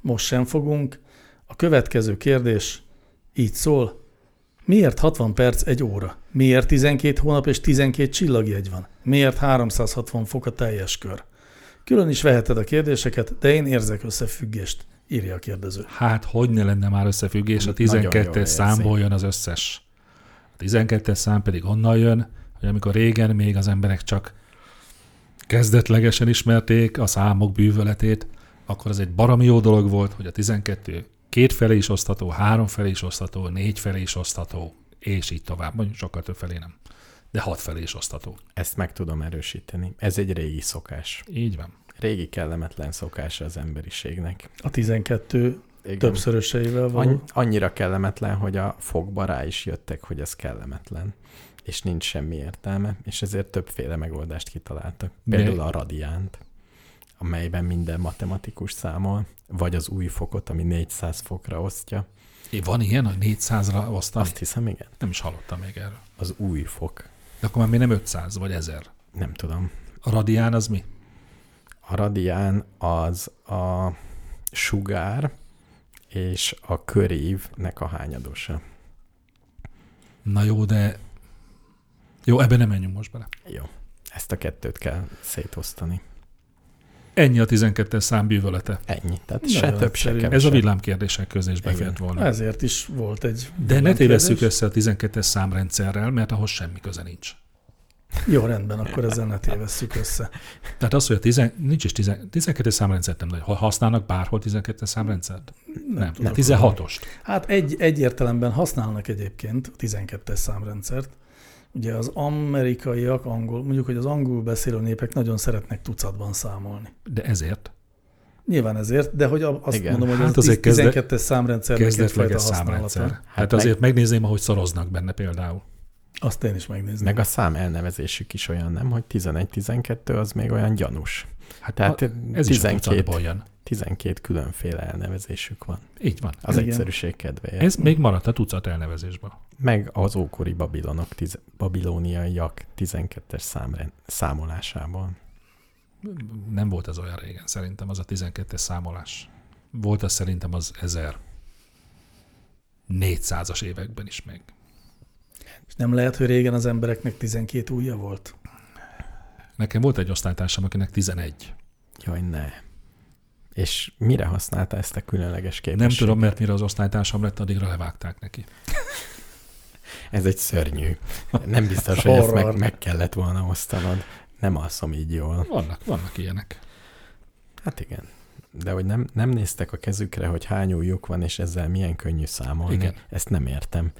most sem fogunk. A következő kérdés így szól. Miért 60 perc egy óra? Miért 12 hónap és 12 csillagjegy van? Miért 360 fok a teljes kör? Külön is veheted a kérdéseket, de én érzek összefüggést, írja a kérdező. Hát, hogy ne lenne már összefüggés, a Nagyon jól 12-es érzi. számból jön az összes. A 12-es szám pedig onnan jön, hogy amikor régen még az emberek csak kezdetlegesen ismerték a számok bűvöletét, akkor az egy baromi jó dolog volt, hogy a 12 két felé is osztható, három felé is osztható, négy felé is osztható, és így tovább. Mondjuk sokkal több felé nem. De hat felé is osztható. Ezt meg tudom erősíteni. Ez egy régi szokás. Így van. Régi kellemetlen szokása az emberiségnek. A 12 Igen. többszöröseivel való. Anny- annyira kellemetlen, hogy a fogba rá is jöttek, hogy ez kellemetlen. És nincs semmi értelme, és ezért többféle megoldást kitaláltak. De- Például a radiánt, amelyben minden matematikus számol, vagy az új fokot, ami 400 fokra osztja. É, Van ilyen, hogy 400-ra osztani? Azt hiszem, igen. Nem is hallottam még erről. Az új fok. De akkor már még nem 500 vagy 1000. Nem tudom. A radián az mi? A radián az a sugár és a körívnek a hányadosa. Na jó, de... Jó, ebben nem menjünk most bele. Jó. Ezt a kettőt kell szétosztani. Ennyi a 12-es szám bűvölete. Ennyi. Tehát Nagyon se több, se kevesebb. Ez a villámkérdések közé is befért volna. Ezért is volt egy... De ne tévesszük össze a 12-es számrendszerrel, mert ahhoz semmi köze nincs. Jó, rendben, akkor ezzel ne tévesszük össze. Tehát az, hogy a 10, nincs is 10, 12-es számrendszert nem, ha használnak bárhol 12-es számrendszert? Nem, nem, tudok 16-ost. Hát egy, egy értelemben használnak egyébként a 12-es számrendszert. Ugye az amerikaiak, angol, mondjuk, hogy az angol beszélő népek nagyon szeretnek tucatban számolni. De ezért Nyilván ezért, de hogy azt Igen. mondom, hogy Hát az azért kezde- 12-es számrendszernek egyfajta számrendszer. Hát, Hát hát azért meg- megnézném, ahogy szoroznak benne például. Azt én is megnézném. Meg a szám elnevezésük is olyan, nem? Hogy 11-12 az még olyan gyanús. Hát Tehát ez is a 12, jön. 12 különféle elnevezésük van. Így van. Az Igen. egyszerűség kedvéért. Ez még maradt a tucat elnevezésből. Meg az ókori babilonok, tiz, babilóniaiak 12-es számrend, számolásából. Nem volt ez olyan régen, szerintem az a 12-es számolás. Volt az szerintem az 1400-as években is még. És nem lehet, hogy régen az embereknek 12 ujja volt? Nekem volt egy osztálytársam, akinek 11. Jaj, ne. És mire használta ezt a különleges Nem képességet? tudom, mert mire az osztálytársam lett, addigra levágták neki. Ez egy szörnyű. Nem biztos, hogy ezt meg, meg kellett volna osztanod. Nem alszom így jól. Vannak, vannak ilyenek. Hát igen. De hogy nem, nem néztek a kezükre, hogy hány ujjuk van, és ezzel milyen könnyű számolni. Igen. Ezt nem értem.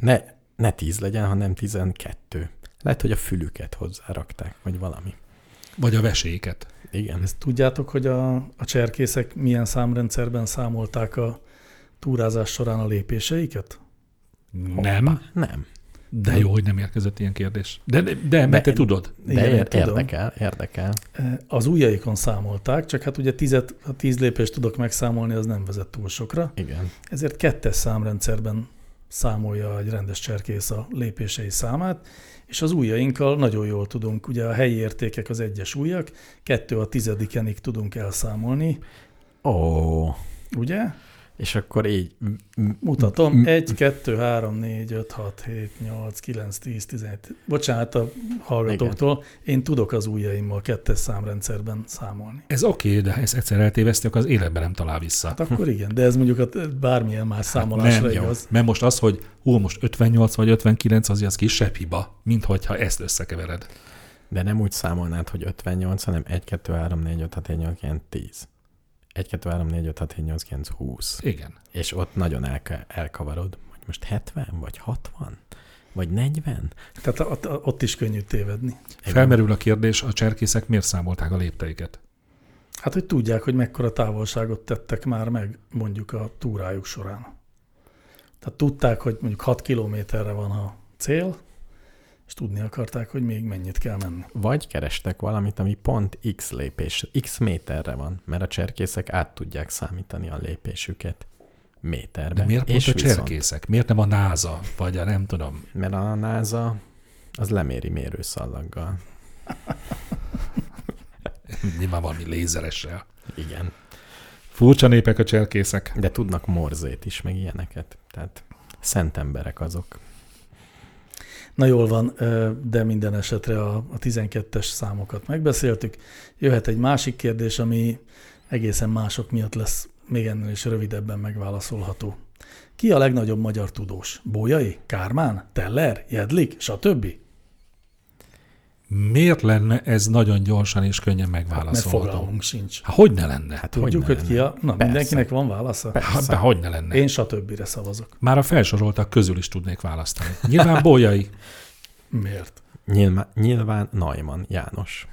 Ne, ne tíz legyen, hanem tizenkettő. Lehet, hogy a fülüket hozzárakták, vagy valami. Vagy a veséket. Igen. Ezt tudjátok, hogy a, a cserkészek milyen számrendszerben számolták a túrázás során a lépéseiket? Nem, Nem. de jó, hogy nem érkezett ilyen kérdés. De, de, de mert te tudod. De Igen, ér- tudom. érdekel, érdekel. E, Az ujjaikon számolták, csak hát ugye tizet, ha tíz lépést tudok megszámolni, az nem vezet túl sokra. Igen. Ezért kettes számrendszerben számolja egy rendes cserkész a lépései számát, és az ujjainkkal nagyon jól tudunk, ugye a helyi értékek az egyes ujjak, kettő a tizedikenig tudunk elszámolni, Ó, ugye? És akkor így Mutatom, 1, 2, 3, 4, 5, 6, 7, 8, 9, 10, 11. Bocsánat a hallgatóktól, én tudok az ujjaimmal kettes számrendszerben számolni. Ez oké, okay, de ha ezt egyszer eltévesztük, az életben nem talál vissza. Hát akkor igen, de ez mondjuk a bármilyen más számolásra nem, jó. igaz. Mert most az, hogy hú, most 58 vagy 59, az az kisebb hiba, mint hogyha ezt összekevered. De nem úgy számolnád, hogy 58, hanem 1, 2, 3, 4, 5, 6, 7, 8, 9, 10. 1, 2, 3, 4, 5, 6, 7, 8, 9, 20. Igen. És ott nagyon elka- elkavarod, hogy most 70, vagy 60, vagy 40. Tehát ott, ott is könnyű tévedni. Felmerül a kérdés, a cserkészek miért számolták a lépteiket? Hát, hogy tudják, hogy mekkora távolságot tettek már meg mondjuk a túrájuk során. Tehát tudták, hogy mondjuk 6 kilométerre van a cél, és tudni akarták, hogy még mennyit kell menni. Vagy kerestek valamit, ami pont x lépés, x méterre van, mert a cserkészek át tudják számítani a lépésüket méterbe. De miért pont És a viszont- cserkészek? Miért nem a NASA? Vagy a nem tudom. Mert a NASA az leméri mérőszallaggal. Nyilván valami lézeressel. Igen. Furcsa népek a cserkészek. De tudnak morzét is, meg ilyeneket. Tehát szent emberek azok. Na jól van, de minden esetre a, a 12-es számokat megbeszéltük. Jöhet egy másik kérdés, ami egészen mások miatt lesz még ennél is rövidebben megválaszolható. Ki a legnagyobb magyar tudós? Bójai, Kármán, Teller, Jedlik, stb.? Miért lenne ez nagyon gyorsan és könnyen Mert megválaszolható? fogalmunk sincs. Hát hogy ne lenne? Hát Tudjuk, hogyne hogy ki a... Na? Persze. mindenkinek van válasza? Hát, de hogy ne lenne? Én stb. szavazok. Már a felsoroltak közül is tudnék választani. Nyilván Bolyai. Miért? Nyilván, nyilván Najman János.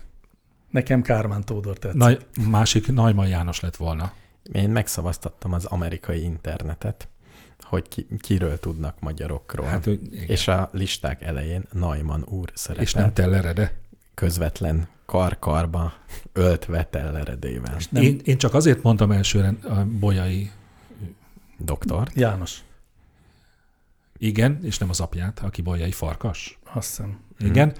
Nekem Kármán Tódor tetszik. Nagy, másik Najman János lett volna. Én megszavaztattam az amerikai internetet, hogy ki, kiről tudnak magyarokról. Hát, igen. és a listák elején Najman úr szerepel. és nem Tellerede. közvetlen karkarba öltve telleredével. Nem. Én, én csak azért mondtam elsőre a Bolyai Doktor. János, igen, és nem az apját, aki Bolyai farkas. azt hiszem. Igen.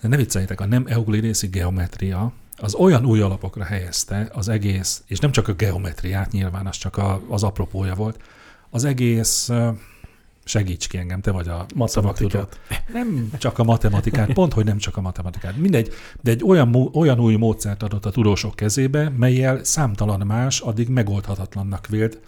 De ne vicceljétek, a nem euklidészi geometria az olyan új alapokra helyezte az egész, és nem csak a geometriát, nyilván az csak a, az apropója volt, az egész, segíts ki engem, te vagy a. Matematikát. Nem csak a matematikát, pont, hogy nem csak a matematikát. Mindegy, de egy olyan, olyan új módszert adott a tudósok kezébe, melyel számtalan más, addig megoldhatatlannak vélt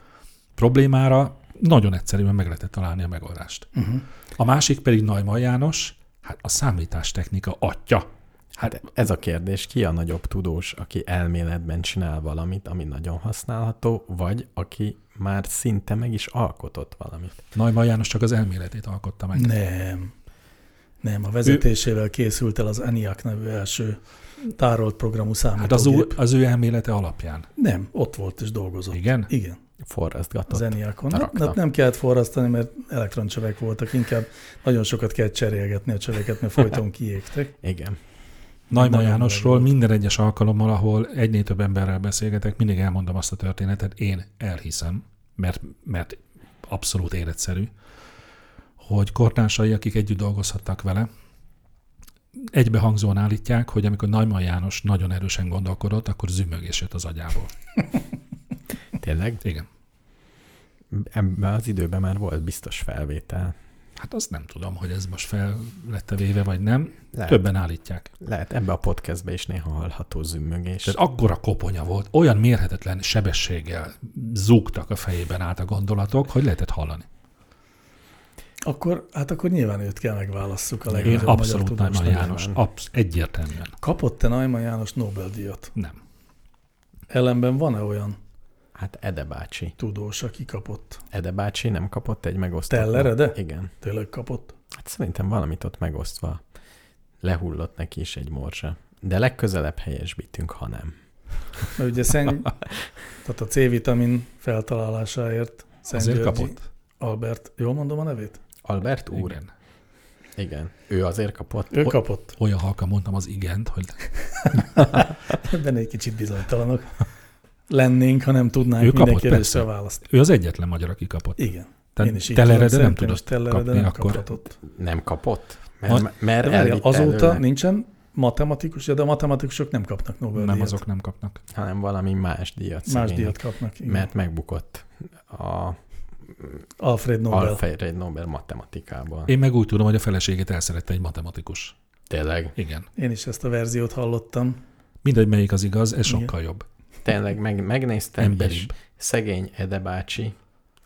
problémára nagyon egyszerűen meg lehetett találni a megoldást. Uh-huh. A másik pedig Neumann János, hát a számítástechnika atya. Hát ez a kérdés, ki a nagyobb tudós, aki elméletben csinál valamit, ami nagyon használható, vagy aki már szinte meg is alkotott valamit. Neumann János csak az elméletét alkotta meg. Nem. Nem, a vezetésével készült el az ENIAC nevű első tárolt programú Hát az, számítógép. ő, az ő elmélete alapján. Nem, ott volt és dolgozott. Igen? Igen, az Forrasztgatott. ENIAC-on. rakta. Hát nem kellett forrasztani, mert elektroncsövek voltak, inkább nagyon sokat kellett cserélgetni a csöveket, mert folyton kiégtek. Igen. Nagyon Jánosról minden egyes alkalommal, ahol egynél több emberrel beszélgetek, mindig elmondom azt a történetet, én elhiszem, mert, mert abszolút életszerű, hogy kortársai, akik együtt dolgozhattak vele, egybehangzóan állítják, hogy amikor Neumann János nagyon erősen gondolkodott, akkor zümmögés jött az agyából. Tényleg? Igen. Ebben az időben már volt biztos felvétel. Hát azt nem tudom, hogy ez most fel lett véve, vagy nem. Lehet, Többen állítják. lehet ebbe a podcastbe is néha hallható zümmögés. Tehát akkora koponya volt, olyan mérhetetlen sebességgel zúgtak a fejében át a gondolatok, hogy lehetett hallani. Akkor, hát akkor nyilván őt kell megválasszuk a Én legnagyobb abszolút tudósnak. János. Absz- egyértelműen. Kapott-e Neumann János Nobel-díjat? Nem. Ellenben van-e olyan Hát Ede bácsi. tudós, aki kapott? Ede bácsi nem kapott egy megosztott... Teller Ede? Igen. Tényleg kapott? Hát szerintem valamit ott megosztva lehullott neki is egy morzsa. De legközelebb helyesbítünk, ha nem. Mert ugye Szent, tehát a C-vitamin feltalálásáért Szent kapott? Albert, jól mondom a nevét? Albert úr? Igen. Igen. Ő azért kapott. Ő kapott. Olyan halkan mondtam az igent, hogy Ebben egy kicsit bizonytalanok lennénk, ha nem tudnánk Ő kapott, persze. választ. ő az egyetlen magyar, aki kapott. Igen. Tehát Én is így Tellerede tudom, nem tudott Tellerede kapni, nem akkor kaphatott. Nem kapott? Mert, mert De várjál, elvitte azóta előle, nincsen matematikus, de a matematikusok nem kapnak Nobel-díjat. nem azok nem kapnak. hanem valami más díjat Más szegénynek, díjat kapnak. Igen. Mert megbukott a Alfred Nobel. Alfred Nobel matematikában. Én meg úgy tudom, hogy a feleségét elszerette egy matematikus. Tényleg, Igen. Én is ezt a verziót hallottam. Mindegy, melyik az igaz, ez Igen. sokkal jobb. Tényleg meg, megnéztem, és Emberibb. szegény Ede bácsi,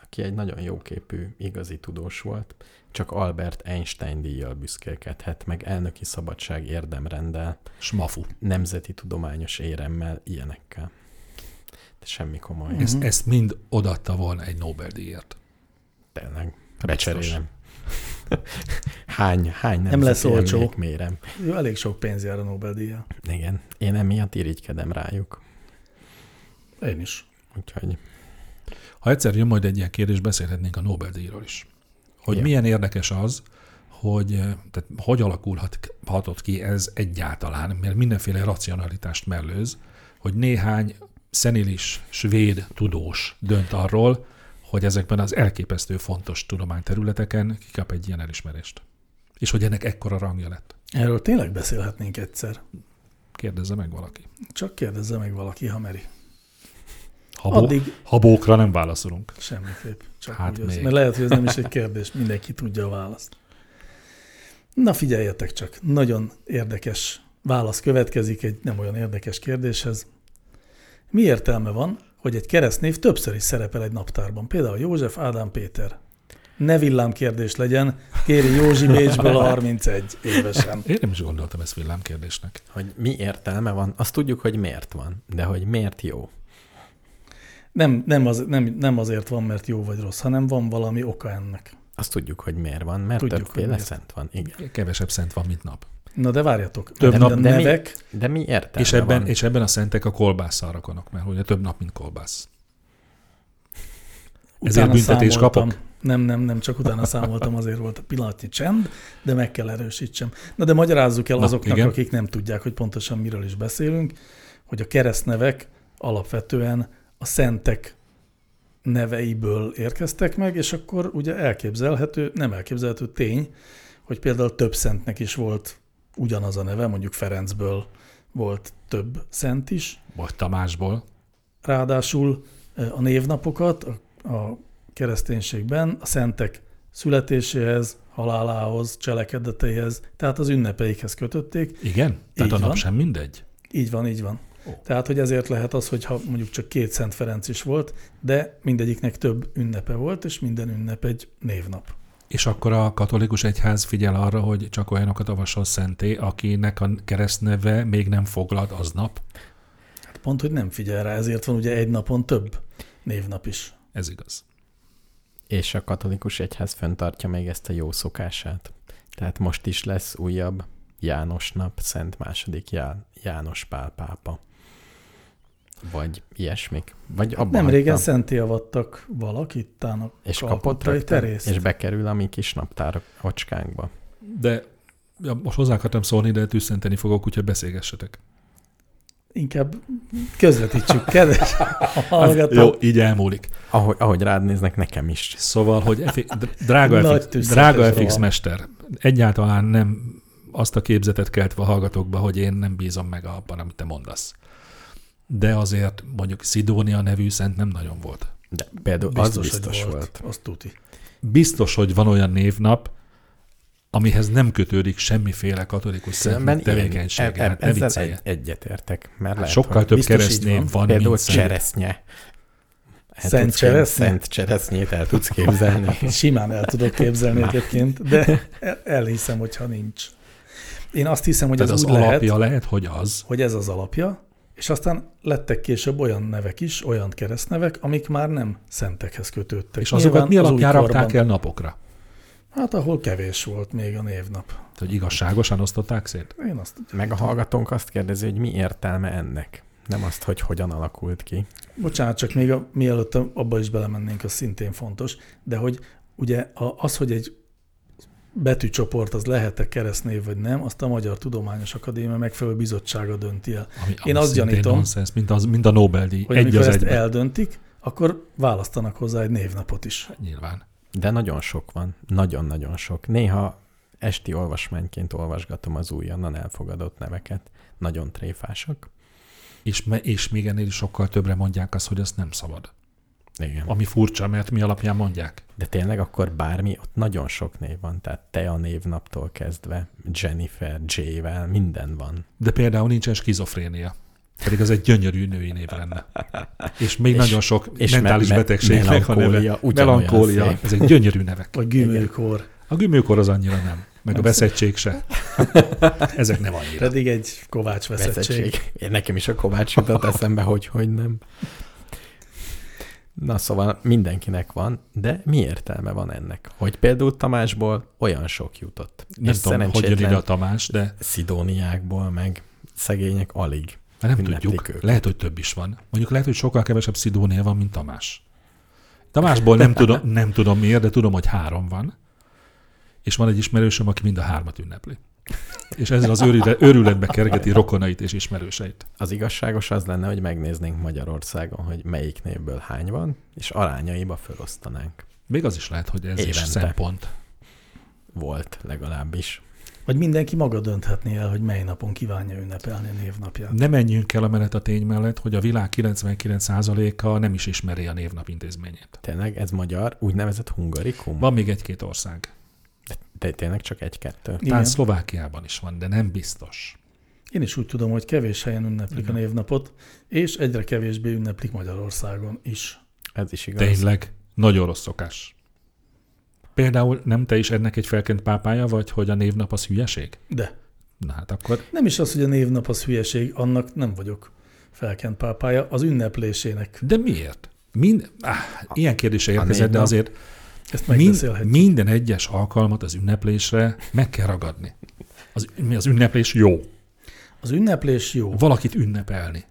aki egy nagyon jóképű, igazi tudós volt, csak Albert Einstein díjjal büszkélkedhet, meg elnöki szabadság érdemrendel, Smafu. nemzeti tudományos éremmel, ilyenekkel. De semmi komoly. Ezt, ezt mind odaadta volna egy Nobel-díjért. Tényleg. Biztos. Becserélem. hány, hány Nem nemzeti lesz olcsó. Jó, elég sok pénz jár a Nobel-díja. Igen. Én emiatt irigykedem rájuk. Én is. Úgyhogy Ha egyszer jön majd egy ilyen kérdés, beszélhetnénk a Nobel-díjról is. Hogy Ja. milyen érdekes az, hogy eh, tehát hogy alakulhatott ki ez egyáltalán, mert mindenféle racionalitást mellőz, hogy néhány szenilis svéd tudós dönt arról, hogy ezekben az elképesztő fontos tudományterületeken kikap egy ilyen elismerést. És hogy ennek ekkora rangja lett. Erről tényleg beszélhetnénk egyszer. Kérdezze meg valaki. Csak kérdezze meg valaki, ha meri. Habó, Addig Habókra nem válaszolunk. semmiképp. Csak Hát úgy, még. mert lehet, hogy ez nem is egy kérdés, mindenki tudja a választ. Na figyeljetek csak, nagyon érdekes válasz következik egy nem olyan érdekes kérdéshez. Mi értelme van, hogy egy keresztnév többször is szerepel egy naptárban? Például József, Ádám, Péter. Ne villámkérdés legyen, kéri Józsi Bécsből a 31 évesen. Én nem is gondoltam ezt villámkérdésnek. Hogy mi értelme van, azt tudjuk, hogy miért van, de hogy miért jó. Nem, nem, az, nem, nem azért van, mert jó vagy rossz, hanem van valami oka ennek. Azt tudjuk, hogy miért van, mert Tudjuk, többféle miért. szent van. Igen. Kevesebb szent van, mint nap. Na de várjatok, Több de, nap- de de mi- nevek, De mi értelme És ebben, van? és ebben a szentek a kolbásszal rakonak, mert ugye több nap, mint kolbász. Ezért Utána büntetés kapok? Nem, nem, nem, csak utána számoltam, azért volt a pillanatnyi csend, de meg kell erősítsem. Na de magyarázzuk el Na, azoknak, igen. akik nem tudják, hogy pontosan miről is beszélünk, hogy a keresztnevek alapvetően a szentek neveiből érkeztek meg, és akkor ugye elképzelhető, nem elképzelhető tény, hogy például több szentnek is volt ugyanaz a neve, mondjuk Ferencből volt több szent is, Vagy Tamásból. Ráadásul eh, a névnapokat a, a kereszténységben a szentek születéséhez, halálához, cselekedeteihez, tehát az ünnepeikhez kötötték. Igen? Tehát Így a nap van. sem mindegy? Így van, így van. Ó. Tehát, hogy ezért lehet az, hogy ha mondjuk csak két Szent Ferenc is volt, de mindegyiknek több ünnepe volt, és minden ünnep egy névnap. És akkor a katolikus egyház figyel arra, hogy csak olyanokat avasol szenté, akinek a keresztneve még nem foglalt aznap. Hát pont, hogy nem figyel rá, ezért van ugye egy napon több névnap is. Ez igaz. És a katolikus egyház fenntartja még ezt a jó szokását. Tehát most is lesz újabb János nap, Szent második Já- János Pál pápa. Vagy ilyesmik. Vagy abban Nem régen szenté avattak valakit, tának és kapott rögtön, terészt. és bekerül a mi kis naptár ocskánkba. De ja, most hozzá akartam szólni, de tűzszenteni fogok, úgyhogy beszélgessetek. Inkább közvetítsük, kedves hallgatók. jó, így elmúlik. Ahogy, ahogy rád néznek, nekem is. Szóval, hogy F- drága, FX, drága FX mester, egyáltalán nem azt a képzetet keltve a hallgatókba, hogy én nem bízom meg abban, amit te mondasz. De azért mondjuk Szidónia nevű szent nem nagyon volt. De például Biztos, az biztos hogy volt. volt. Az tuti. Biztos, hogy van olyan névnap, amihez nem kötődik semmiféle katolikus szent tevékenység. e- e- Hát ne ezzel egy, egyetértek. Mert Hát lehet, sokkal több keresztnév van. van, Például mint szent. cseresznye. El Szent cseresznye? Szent cseresznyét el tudsz képzelni. Simán el tudok képzelni egyébként, de el- elhiszem, hogyha nincs. Én azt hiszem, hogy Tehát ez az úgy alapja lehet, lehet, hogy az. hogy ez az alapja, és aztán lettek később olyan nevek is, olyan keresztnevek, amik már nem szentekhez kötődtek. És azokat Nyilván mi az alapján rakták el napokra? Hát ahol kevés volt még a névnap. Tehát, hogy igazságosan osztották szét? Én azt Meg a hallgatónk azt kérdezi, hogy mi értelme ennek. Nem azt, hogy hogyan alakult ki. Bocsánat, csak még a, mielőtt abba is belemennénk, az szintén fontos, de hogy ugye az, hogy egy betűcsoport az lehet-e keresztnév vagy nem, azt a Magyar Tudományos Akadémia megfelelő bizottsága dönti el. Ami, Én azt gyanítom, nonsens, mint, az, mint a Nobel-díj. Hogy Egy az ezt egyben. eldöntik, akkor választanak hozzá egy névnapot is. Hát Nyilván. De nagyon sok van. Nagyon-nagyon sok. Néha esti olvasmányként olvasgatom az újonnan elfogadott neveket. Nagyon tréfásak. És, me, és még ennél is sokkal többre mondják azt, hogy azt nem szabad. Igen. Ami furcsa, mert mi alapján mondják. De tényleg akkor bármi, ott nagyon sok név van. Tehát te a névnaptól kezdve, Jennifer, J-vel, minden van. De például nincsen skizofrénia. Pedig az egy gyönyörű női név lenne. És még És- nagyon sok és mentális me- me- betegségnek a neve. melankólia. Ez egy gyönyörű nevek. Vagy gümőkor. A gümőkor az annyira nem. Meg a veszettség se. Ezek nem annyira. Pedig egy kovács veszettség. Veszettség. Én nekem is a Kovács jutott eszembe, hogy hogy nem. Na szóval mindenkinek van, de mi értelme van ennek? Hogy például Tamásból olyan sok jutott. Nem és tudom, hogy jön ide a Tamás, de Szidóniákból meg szegények alig. mert nem tudjuk. őket. Lehet, hogy több is van. Mondjuk lehet, hogy sokkal kevesebb Szidónia van, mint Tamás. Tamásból nem tudom, nem tudom miért, de tudom, hogy három van. És van egy ismerősöm, aki mind a hármat ünnepli. És ezzel az őrület, őrületbe kergeti rokonait és ismerőseit. Az igazságos az lenne, hogy megnéznénk Magyarországon, hogy melyik névből hány van, és arányaiba felosztanánk. Még az is lehet, hogy ez is Évente. szempont. Volt legalábbis. Vagy mindenki maga dönthetné el, hogy mely napon kívánja ünnepelni a névnapját. Ne menjünk el a menet a tény mellett, hogy a világ 99%-a nem is ismeri a névnap intézményét. Tényleg ez magyar, úgynevezett hungarikum? Van még egy-két ország. Tényleg csak egy-kettő. Talán. Szlovákiában is van, de nem biztos. Én is úgy tudom, hogy kevés helyen ünneplik Igen. a névnapot, és egyre kevésbé ünneplik Magyarországon is. Ez is igaz. Tényleg, nagyon rossz szokás. Például nem te is ennek egy felkent pápája vagy, hogy a névnap az hülyeség? De Na hát akkor nem is az, hogy a névnap az hülyeség, annak nem vagyok felkent pápája, az ünneplésének. De miért? Mind, áh, ilyen kérdése érkezett, de azért Ezt mind, megbeszélhetjük. minden egyes alkalmat az ünneplésre meg kell ragadni. Az, mi az ünneplés jó. Az ünneplés jó, Valakit ünnepelni.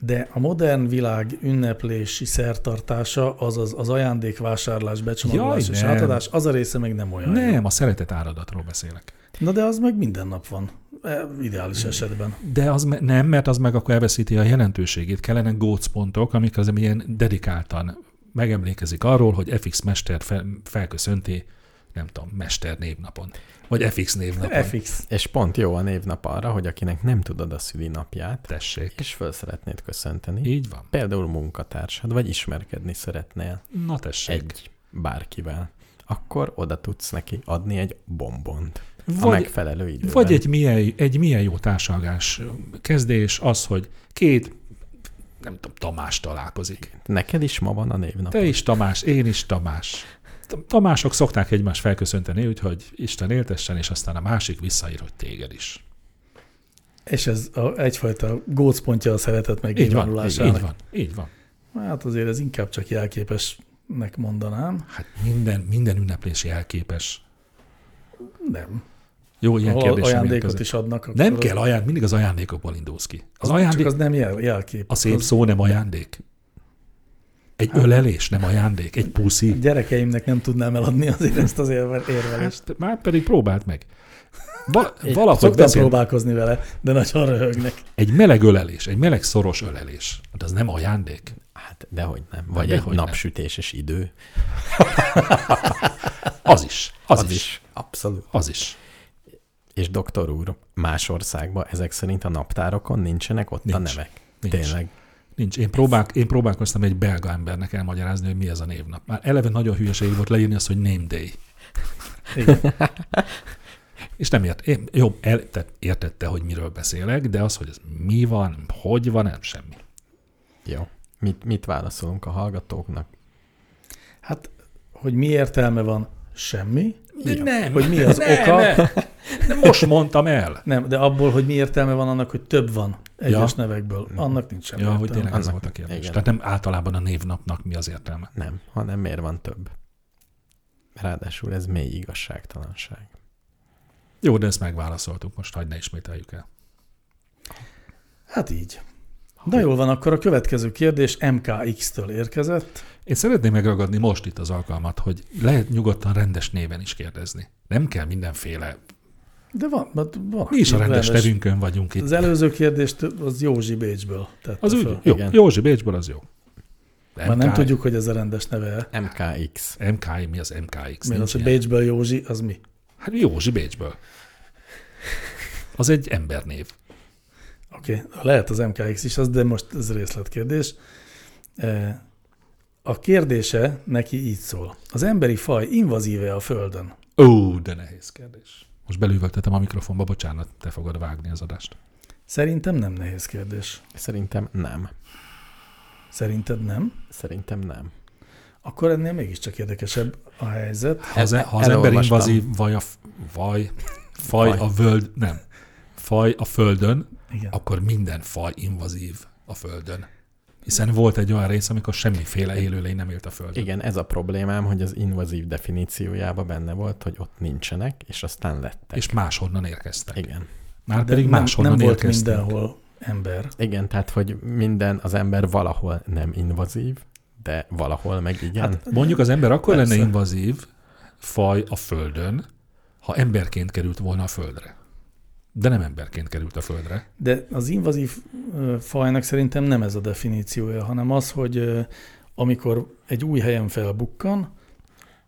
de a modern világ ünneplési szertartása, azaz az ajándékvásárlás, becsomagolás Jaj, és nem. átadás, az a része meg nem olyan jó. Nem, a szeretet áradatról beszélek. Na de az meg minden nap van, e, ideális esetben. De az me- nem, mert az meg akkor elveszíti a jelentőségét. Kellene gócpontok, amik az ilyen dedikáltan megemlékezik arról, hogy FX mester fel, felköszönti, nem tudom, mester névnapon. Vagy FX névnapon. FX. És pont jó a névnap arra, hogy akinek nem tudod a szülinapját, Tessék. és föl szeretnéd köszönteni, Így van. például munkatársad, vagy ismerkedni szeretnél Na tessék. egy bárkivel, akkor oda tudsz neki adni egy bombont. a Vagy, megfelelő időben. vagy egy milyen, egy milyen jó társalgás kezdés az, hogy két, nem tudom, Tamás találkozik. Neked is ma van a névnap. Te is Tamás, én is Tamás. Tamások szokták egymást felköszönteni, úgyhogy Isten éltessen, és aztán a másik visszaír, hogy téged is. És ez a, egyfajta gócpontja a szeretet Így van, így, megnyilvánulásának. így van, így van. Hát azért ez inkább csak jelképesnek mondanám. Hát minden, minden ünneplés jelképes. Nem. Jó, ilyen Ha kérdésem ajándékot is adnak, akkor Nem az, kell ajándék, mindig az ajándékokból indulsz ki. Az az ajándék, Csak az nem jel, jelkép. a szép az, szó nem ajándék. Egy ölelés nem ajándék, egy puszi. Gyerekeimnek nem tudnám eladni azért ezt az érve- érvelést. Hát már pedig próbáld meg. Va, Egy- valahogy Szoktam beszél, próbálkozni vele, de nagyon röhögnek. egy meleg ölelés, egy meleg szoros ölelés, hát az nem ajándék. Hát dehogy nem. Vagy egy dehogy nem. napsütéses idő. Az is, az, az is, is, Abszolút. az is. És doktor úr, más országban ezek szerint a naptárokon nincsenek ott a Nincs. nevek. Nincs. Tényleg. Nincs. Én, próbál, én próbálkoztam egy belga embernek elmagyarázni, hogy mi ez a névnap. Már eleve nagyon hülyeség volt leírni azt, hogy name day. Igen. És nem ért, én, jó, el, tehát értette, hogy miről beszélek, de az, hogy ez mi van, hogy van, nem semmi. Jó. Mit, mit válaszolunk a hallgatóknak? Hát, hogy mi értelme van, semmi. De nem, Hogy mi az nem, oka? Nem, nem, most mondtam el. Nem, de abból, hogy mi értelme van annak, hogy több van egyes Ja. nevekből, annak nincs semmi Ja, hogy értelme. tényleg ez Annak- volt a kérdés. igen. Tehát nem általában a névnapnak mi az értelme. Nem, hanem miért van több. Ráadásul ez mély igazságtalanság. Jó, de ezt megválaszoltuk, most hagyd ne ismételjük el. Hát így. Na jól van, akkor a következő kérdés MKX-től érkezett. Én szeretném megragadni most itt az alkalmat, hogy lehet nyugodtan rendes néven is kérdezni. Nem kell mindenféle. De van, van, van Mi is a aki rendes nevünkön vagyunk itt. Az előző kérdést az Józsi Bécsből tette Az úgy, jó, Igen. Józsi Bécsből az jó. Már nem tudjuk, hogy ez a rendes neve. MKX. MKI, mi az MKX? Mi az, hogy. Bécsből Józsi, az mi? Hát Józsi Bécsből. Az egy embernév. Oké, okay. lehet az MKX is az, de most ez részletkérdés. Eh, A kérdése neki így szól. Az emberi faj invazíve a Földön? Ó, de nehéz kérdés. Most belüvöltetem a mikrofonba, bocsánat, te fogod vágni az adást. Szerintem nem nehéz kérdés. Szerintem nem. Szerinted nem? Szerintem nem. Akkor ennél mégiscsak érdekesebb a helyzet. Ha az, El- ha az ember invazív, vaj a, vaj, faj Faj. a völd, nem, faj a földön, Igen. akkor minden faj invazív a földön. Hiszen volt egy olyan rész, amikor semmiféle élőlény nem élt a földön. Igen, ez a problémám, hogy az invazív definíciójában benne volt, hogy ott nincsenek, és aztán lettek. És máshonnan érkeztek. Igen. Már De pedig nem, máshonnan nem volt érkeztek. mindenhol ember. Igen, tehát, hogy minden, az ember valahol nem invazív, de valahol meg igen. Hát, Mondjuk az ember akkor Persze. lenne invazív faj a földön, ha emberként került volna a földre. De nem emberként került a földre. De az invazív fajnak szerintem nem ez a definíciója, hanem az, hogy amikor egy új helyen felbukkan,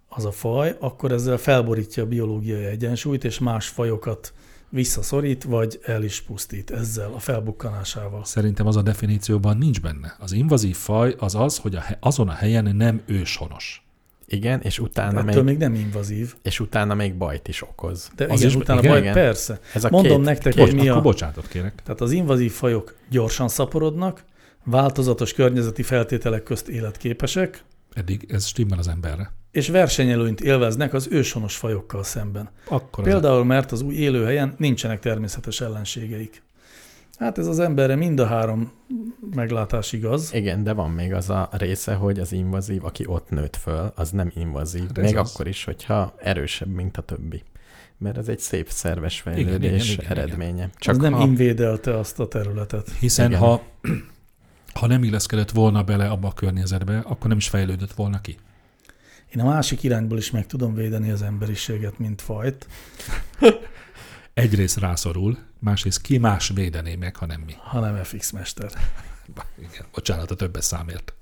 az a faj, akkor ezzel felborítja a biológiai egyensúlyt, és más fajokat visszaszorít, vagy el is pusztít ezzel a felbukkanásával. Szerintem az a definícióban nincs benne. Az invazív faj az az, hogy a, azon a helyen nem őshonos. Igen, és utána, Ettől még, még nem invazív. és utána még bajt is okoz. De Az igen, is- utána igen, baj, igen. persze. Ez a Mondom két, nektek, két, hogy mi Akkor a... bocsánatot kérek. Tehát az invazív fajok gyorsan szaporodnak, változatos környezeti feltételek közt életképesek, Eddig ez stimmel az emberre. és versenyelőnyt élveznek az őshonos fajokkal szemben. Akkor az Például, mert az új élőhelyen nincsenek természetes ellenségeik. Hát ez az emberre mind a három meglátás igaz. Igen, de van még az a része, hogy az invazív, aki ott nőtt föl, az nem invazív. Hát még az. akkor is, hogyha erősebb, mint a többi. Mert ez egy szép szerves Igen, igen, fejlődés igen, igen. eredménye. Csak Csak az nem ha, invédelte azt a területet. Hiszen Igen. ha, ha nem illeszkedett volna bele abba a környezetbe, akkor nem is fejlődött volna ki. Én a másik irányból is meg tudom védeni az emberiséget, mint fajt, Egyrészt rászorul, másrészt ki más védené meg, ha nem mi. hanem FX mester. Igen, bocsánat a többes számért.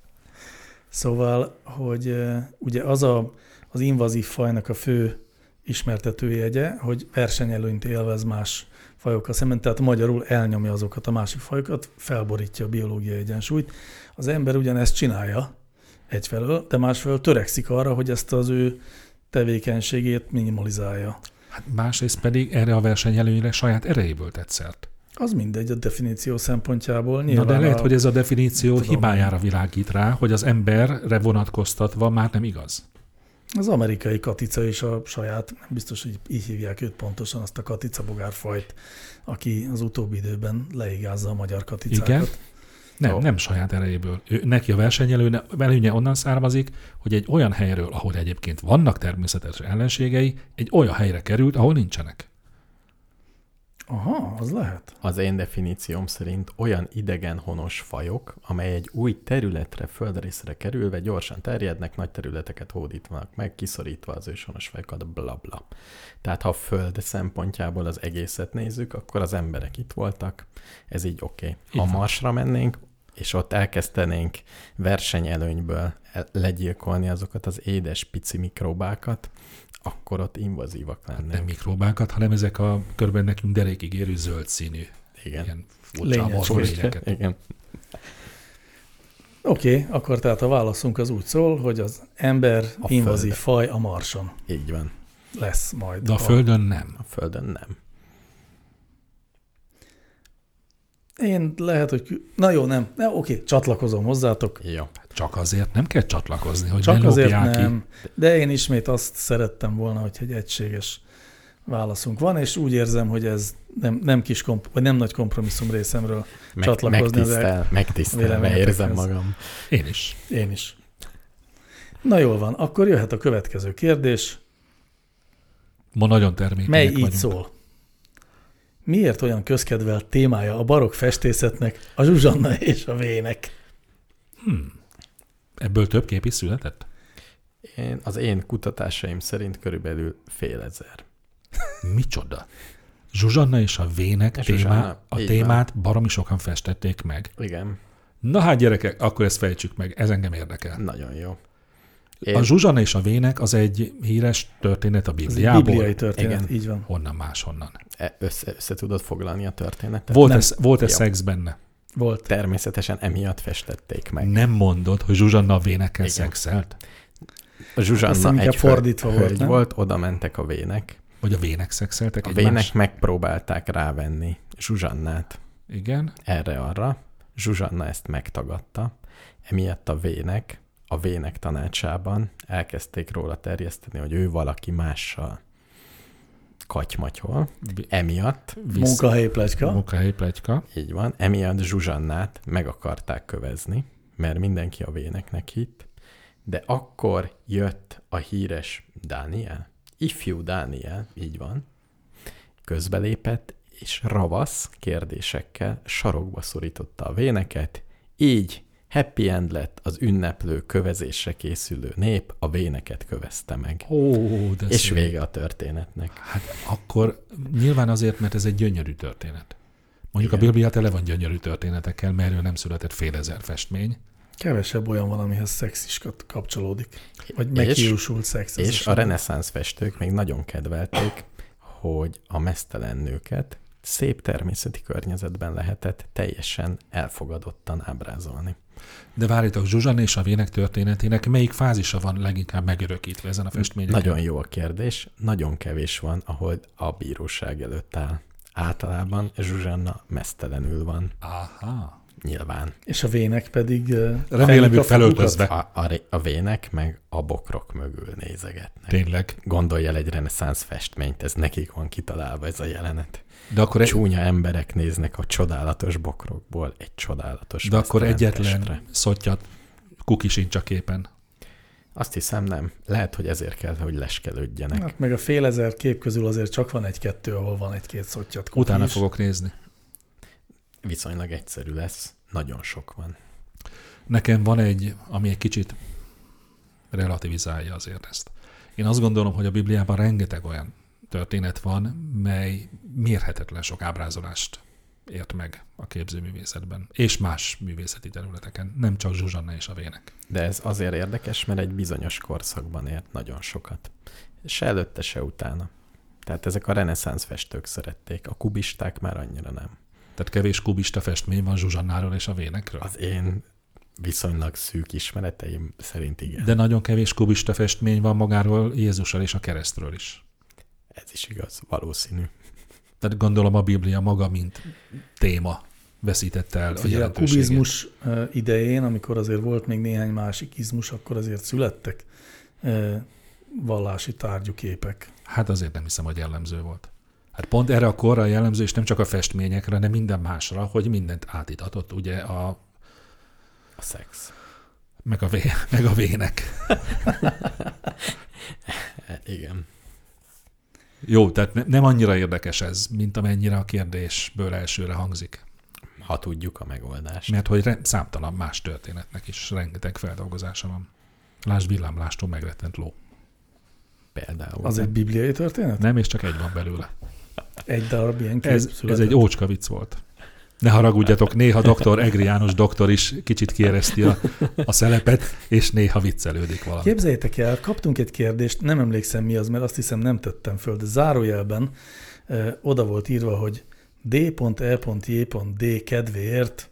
Szóval, hogy ugye az a, az invazív fajnak a fő ismertetőjegye, hogy versenyelőnyt élvez más fajokkal szemben, tehát magyarul elnyomja azokat a másik fajokat, felborítja a biológiai egyensúlyt. Az ember ugyanezt csinálja egyfelől, de másfelől törekszik arra, hogy ezt az ő tevékenységét minimalizálja. Hát másrészt pedig erre a versenyelőnyre saját erejéből tett szert. Az mindegy a definíció szempontjából. Na Nyilván de lehet, a, hogy ez a definíció Tudom. hibájára világít rá, hogy az emberre vonatkoztatva már nem igaz. Az amerikai katica is a saját, nem biztos, hogy így hívják őt pontosan, azt a katica bogárfajt, aki az utóbbi időben leigázza a magyar katicákat. Igen. Nem, Jó. nem saját erejéből. Ő, neki a versenyelőne előnye onnan származik, hogy egy olyan helyről, ahol egyébként vannak természetes ellenségei, egy olyan helyre került, ahol nincsenek. Aha, az lehet. az én definícióm szerint olyan idegen honos fajok, amely egy új területre, földrészre kerülve gyorsan terjednek, nagy területeket hódítanak meg, kiszorítva az őshonos fajokat, bla bla. Tehát ha a föld szempontjából az egészet nézzük, akkor az emberek itt voltak, ez így oké. Okay. Ha. Marsra mennénk, és ott elkezdenénk versenyelőnyből el- legyilkolni azokat az édes pici mikróbákat, akkor ott invazívak lennénk. Nem mikróbákat, hanem ezek a körben nekünk derékig érő zöld színű, Igen. ilyen furcsa. Igen. Oké, okay, akkor tehát a válaszunk az úgy szól, hogy az ember A invazív faj a Marson Így van. lesz majd. De a Földön nem. A Földön nem. Én lehet, hogy... Na jó, nem. Na, oké, csatlakozom hozzátok. Jó. Csak azért nem kell csatlakozni, hogy Csak ne azért lopják ki. nem. De én ismét azt szerettem volna, hogy egy egységes válaszunk van, és úgy érzem, hogy ez nem, nem kis komp- vagy nem nagy kompromisszum részemről. Meg, Csatlakozni megtisztel, megtisztelve véleményetekhez. érzem magam. Én is. Én is. Na jól van, akkor jöhet a következő kérdés. Ma nagyon termékenyek Mely így vagyunk. szól? Miért olyan közkedvelt témája a barokk festészetnek a zsuzsanna és a vének? Hmm. Ebből több kép is született? Én, az én kutatásaim szerint körülbelül fél ezer. Micsoda? Zsuzsanna és a vének És témá, Zsuzsanna, a témát baromi sokan festették meg. Igen, Na hát gyerekek, akkor ezt fejtsük meg, ez engem érdekel. nagyon jó. Én... A Zsuzsanna és a vének az egy híres történet a Ez egy Bibliából. bibliai történet, Igen. így van. Honnan máshonnan. E- össze, össze tudod foglalni a történetet? Volt-e, Jó. szex benne? Volt. Természetesen emiatt festették meg. Nem mondod, hogy Zsuzsanna a vénekkel Igen. szexelt? A Zsuzsanna egy fordítva volt, hölgy nem? volt, oda mentek a vének. Vagy a vének szexeltek A egymást? vének megpróbálták rávenni Zsuzsannát Igen. erre-arra. Zsuzsanna ezt megtagadta. Emiatt a vének, a vének tanácsában elkezdték róla terjeszteni, hogy ő valaki mással katymatyol. Emiatt, Visz... Munkahelyi pletyka. Munkahelyi pletyka. így van, emiatt Zsuzsannát meg akarták kövezni, mert mindenki a véneknek hitt, de akkor jött a híres Dániel, ifjú Dániel, így van, közbelépett, és ravasz kérdésekkel sarokba szorította a véneket, így happy end lett az ünneplő kövezésre készülő nép, a véneket kövezte meg. Ó, de És szép. vége a történetnek. Hát akkor nyilván azért, mert ez egy gyönyörű történet. Mondjuk Igen. a Biblia tele van gyönyörű történetekkel, mert erről nem született fél ezer festmény. Kevesebb olyan van, amihez szex is kapcsolódik. Vagy És- meghiúsult szex. És is a reneszánsz festők még nagyon kedvelték, hogy a mesztelen nőket szép természeti környezetben lehetett teljesen elfogadottan ábrázolni. De várjátok, Zsuzsanna és a Vének történetének melyik fázisa van leginkább megörökítve ezen a festményen? Nagyon jó a kérdés, nagyon kevés van, ahol a bíróság előtt áll. Általában Zsuzsanna mesztelenül van, Aha. nyilván. És a vének pedig... Remélem, a felöltözve. A, a, a vének meg a bokrok mögül nézegetnek. Tényleg. Gondolj el egy reneszánsz festményt, ez nekik van kitalálva ez a jelenet. De akkor, egy, Csúnya emberek néznek a csodálatos bokrokból egy csodálatos de akkor egyetlen testre. szottyat kuki sincs a képen. Azt hiszem nem. Lehet, hogy ezért kell, hogy leskelődjenek. Hát meg a fél ezer kép közül azért csak van egy-kettő, ahol van egy-két szottyat. kuki Utána is. fogok nézni. Viszonylag egyszerű lesz. Nagyon sok van. Nekem van egy, ami egy kicsit relativizálja azért ezt. Én azt gondolom, hogy a Bibliában rengeteg olyan történet van, mely mérhetetlen sok ábrázolást ért meg a képzőművészetben, és más művészeti területeken, nem csak Zsuzsanna és a Vének. De ez azért érdekes, mert egy bizonyos korszakban ért nagyon sokat. Se előtte, se utána. Tehát ezek a reneszánsz festők szerették, a kubisták már annyira nem. Tehát kevés kubista festmény van Zsuzsannáról és a Vénekről. Az én viszonylag szűk ismereteim szerint igen. De nagyon kevés kubista festmény van magáról Jézusról és a keresztről is. Ez is igaz, valószínű. Tehát gondolom a Biblia maga, mint téma veszítette el a Ugye a jelentőségét. kubizmus idején, amikor azért volt még néhány másik izmus, akkor azért születtek vallási tárgyú képek. Hát azért nem hiszem, hogy jellemző volt. Hát pont erre a korra jellemző, és nem csak a festményekre, hanem minden másra, hogy mindent átitatott, ugye, a, A szex. meg, a vé, meg a vének. Igen. Jó, tehát ne, nem annyira érdekes ez, mint amennyire a kérdésből elsőre hangzik. Ha tudjuk a megoldást. Mert hogy re, számtalan más történetnek is rengeteg feldolgozása van. Lásd villámlástól megrettent ló. Például. Az egy bibliai történet? Nem, és csak egy van belőle. Egy darab ilyen kép Ez, ez egy ócska vicc volt. Ne haragudjatok, néha doktor Egri János doktor is kicsit kiereszti a, a szelepet, és néha viccelődik valami. Képzeljétek el, kaptunk egy kérdést, nem emlékszem mi az, mert azt hiszem nem tettem föl, de zárójelben ö, oda volt írva, hogy D.E.J.D kedvéért,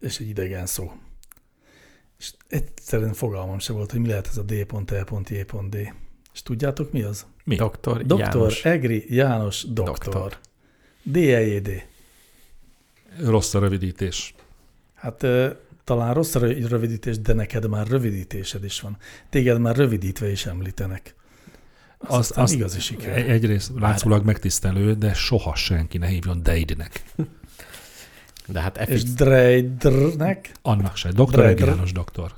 és egy idegen szó. És egyszerűen fogalmam se volt, hogy mi lehet ez a D.E.J.D. És tudjátok mi az? Mi? Doktor, Doktor János. Egri János doktor. Doktor. doktor. D.E.J.D. Rossz a rövidítés. Hát talán rossz a rö- rövidítés, de neked már rövidítésed is van. Téged már rövidítve is említenek. Az aztán azt- igazi siker. Egy- Egyrészt látszólag megtisztelő, de soha senki ne hívjon Deidnek. De hát És FX, Dreidrnek Annak se. Doktor Dre- Egri Dre- János doktor.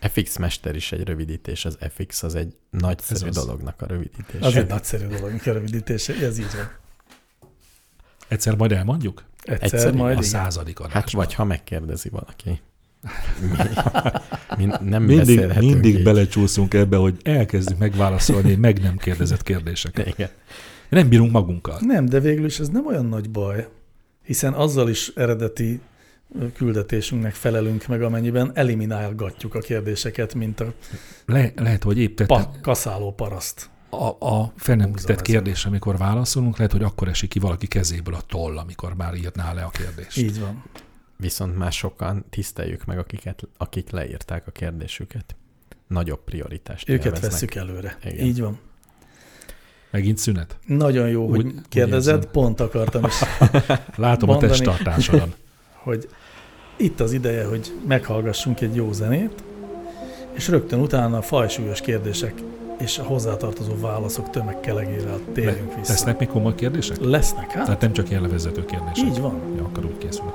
FX Mester is egy rövidítés, az FX az egy nagyszerű Ez az. dolognak a rövidítés. az egy nagyszerű dolog, a rövidítése, ez így van. Egyszer majd elmondjuk? Egyszer, Egyszerű, majd A századik adásban. Hát vagy ha megkérdezi valaki. Mi, mi nem mindig, mindig így. belecsúszunk ebbe, hogy elkezdjük megválaszolni meg nem kérdezett kérdéseket. Igen. Nem bírunk magunkkal. Nem, de végül is ez nem olyan nagy baj, hiszen azzal is eredeti küldetésünknek felelünk meg, amennyiben eliminálgatjuk a kérdéseket, mint a Le, lehet, hogy épp tett, pa- kaszáló paraszt. A, a fel nem tett kérdés, amikor válaszolunk, lehet, hogy akkor esik ki valaki kezéből a toll, amikor már írná le a kérdést. Így van. Viszont már sokan tiszteljük meg, akiket, akik leírták a kérdésüket. Nagyobb prioritást Őket élveznek. vesszük előre. Igen. Így van. Megint szünet. Nagyon jó, Úgy- hogy úgy kérdezed, érzem. pont akartam is, Látom a Mondani. testtartásodon. hogy itt az ideje, hogy meghallgassunk egy jó zenét, és rögtön utána a fajsúlyos kérdések és a hozzátartozó válaszok tömegkelegére térjünk vissza. Lesznek még komoly kérdések? Lesznek, hát? Tehát nem csak ilyen levezető kérdések. Így van. Ja, akkor úgy készülök.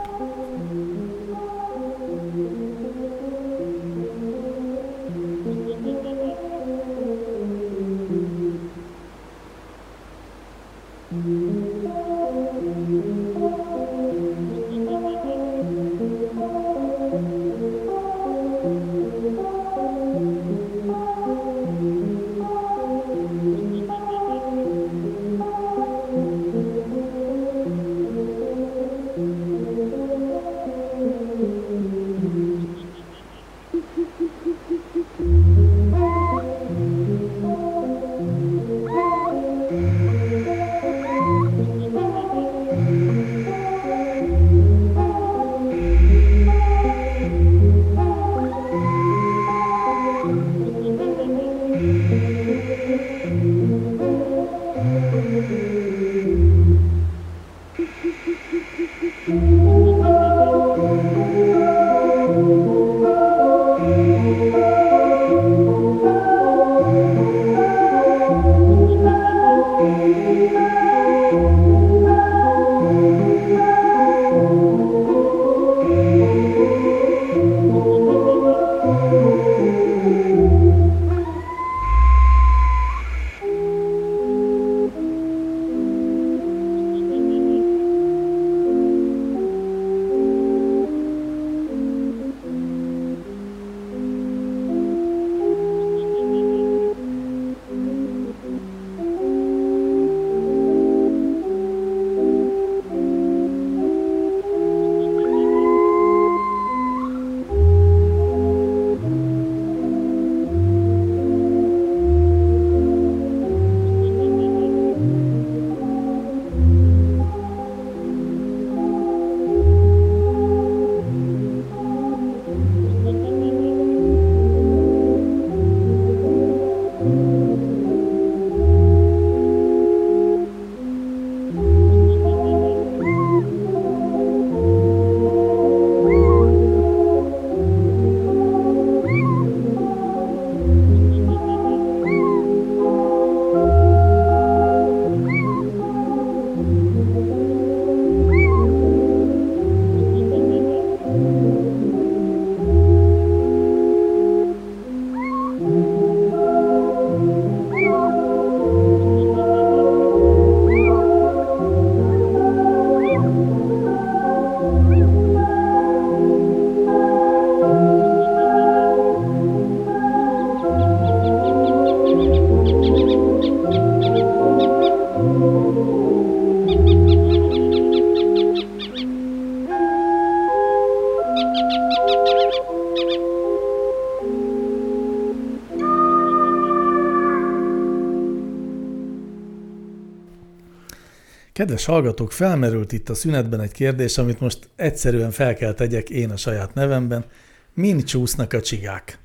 Kedves hallgatók, felmerült itt a szünetben egy kérdés, amit most egyszerűen fel kell tegyek én a saját nevemben. Min csúsznak a csigák?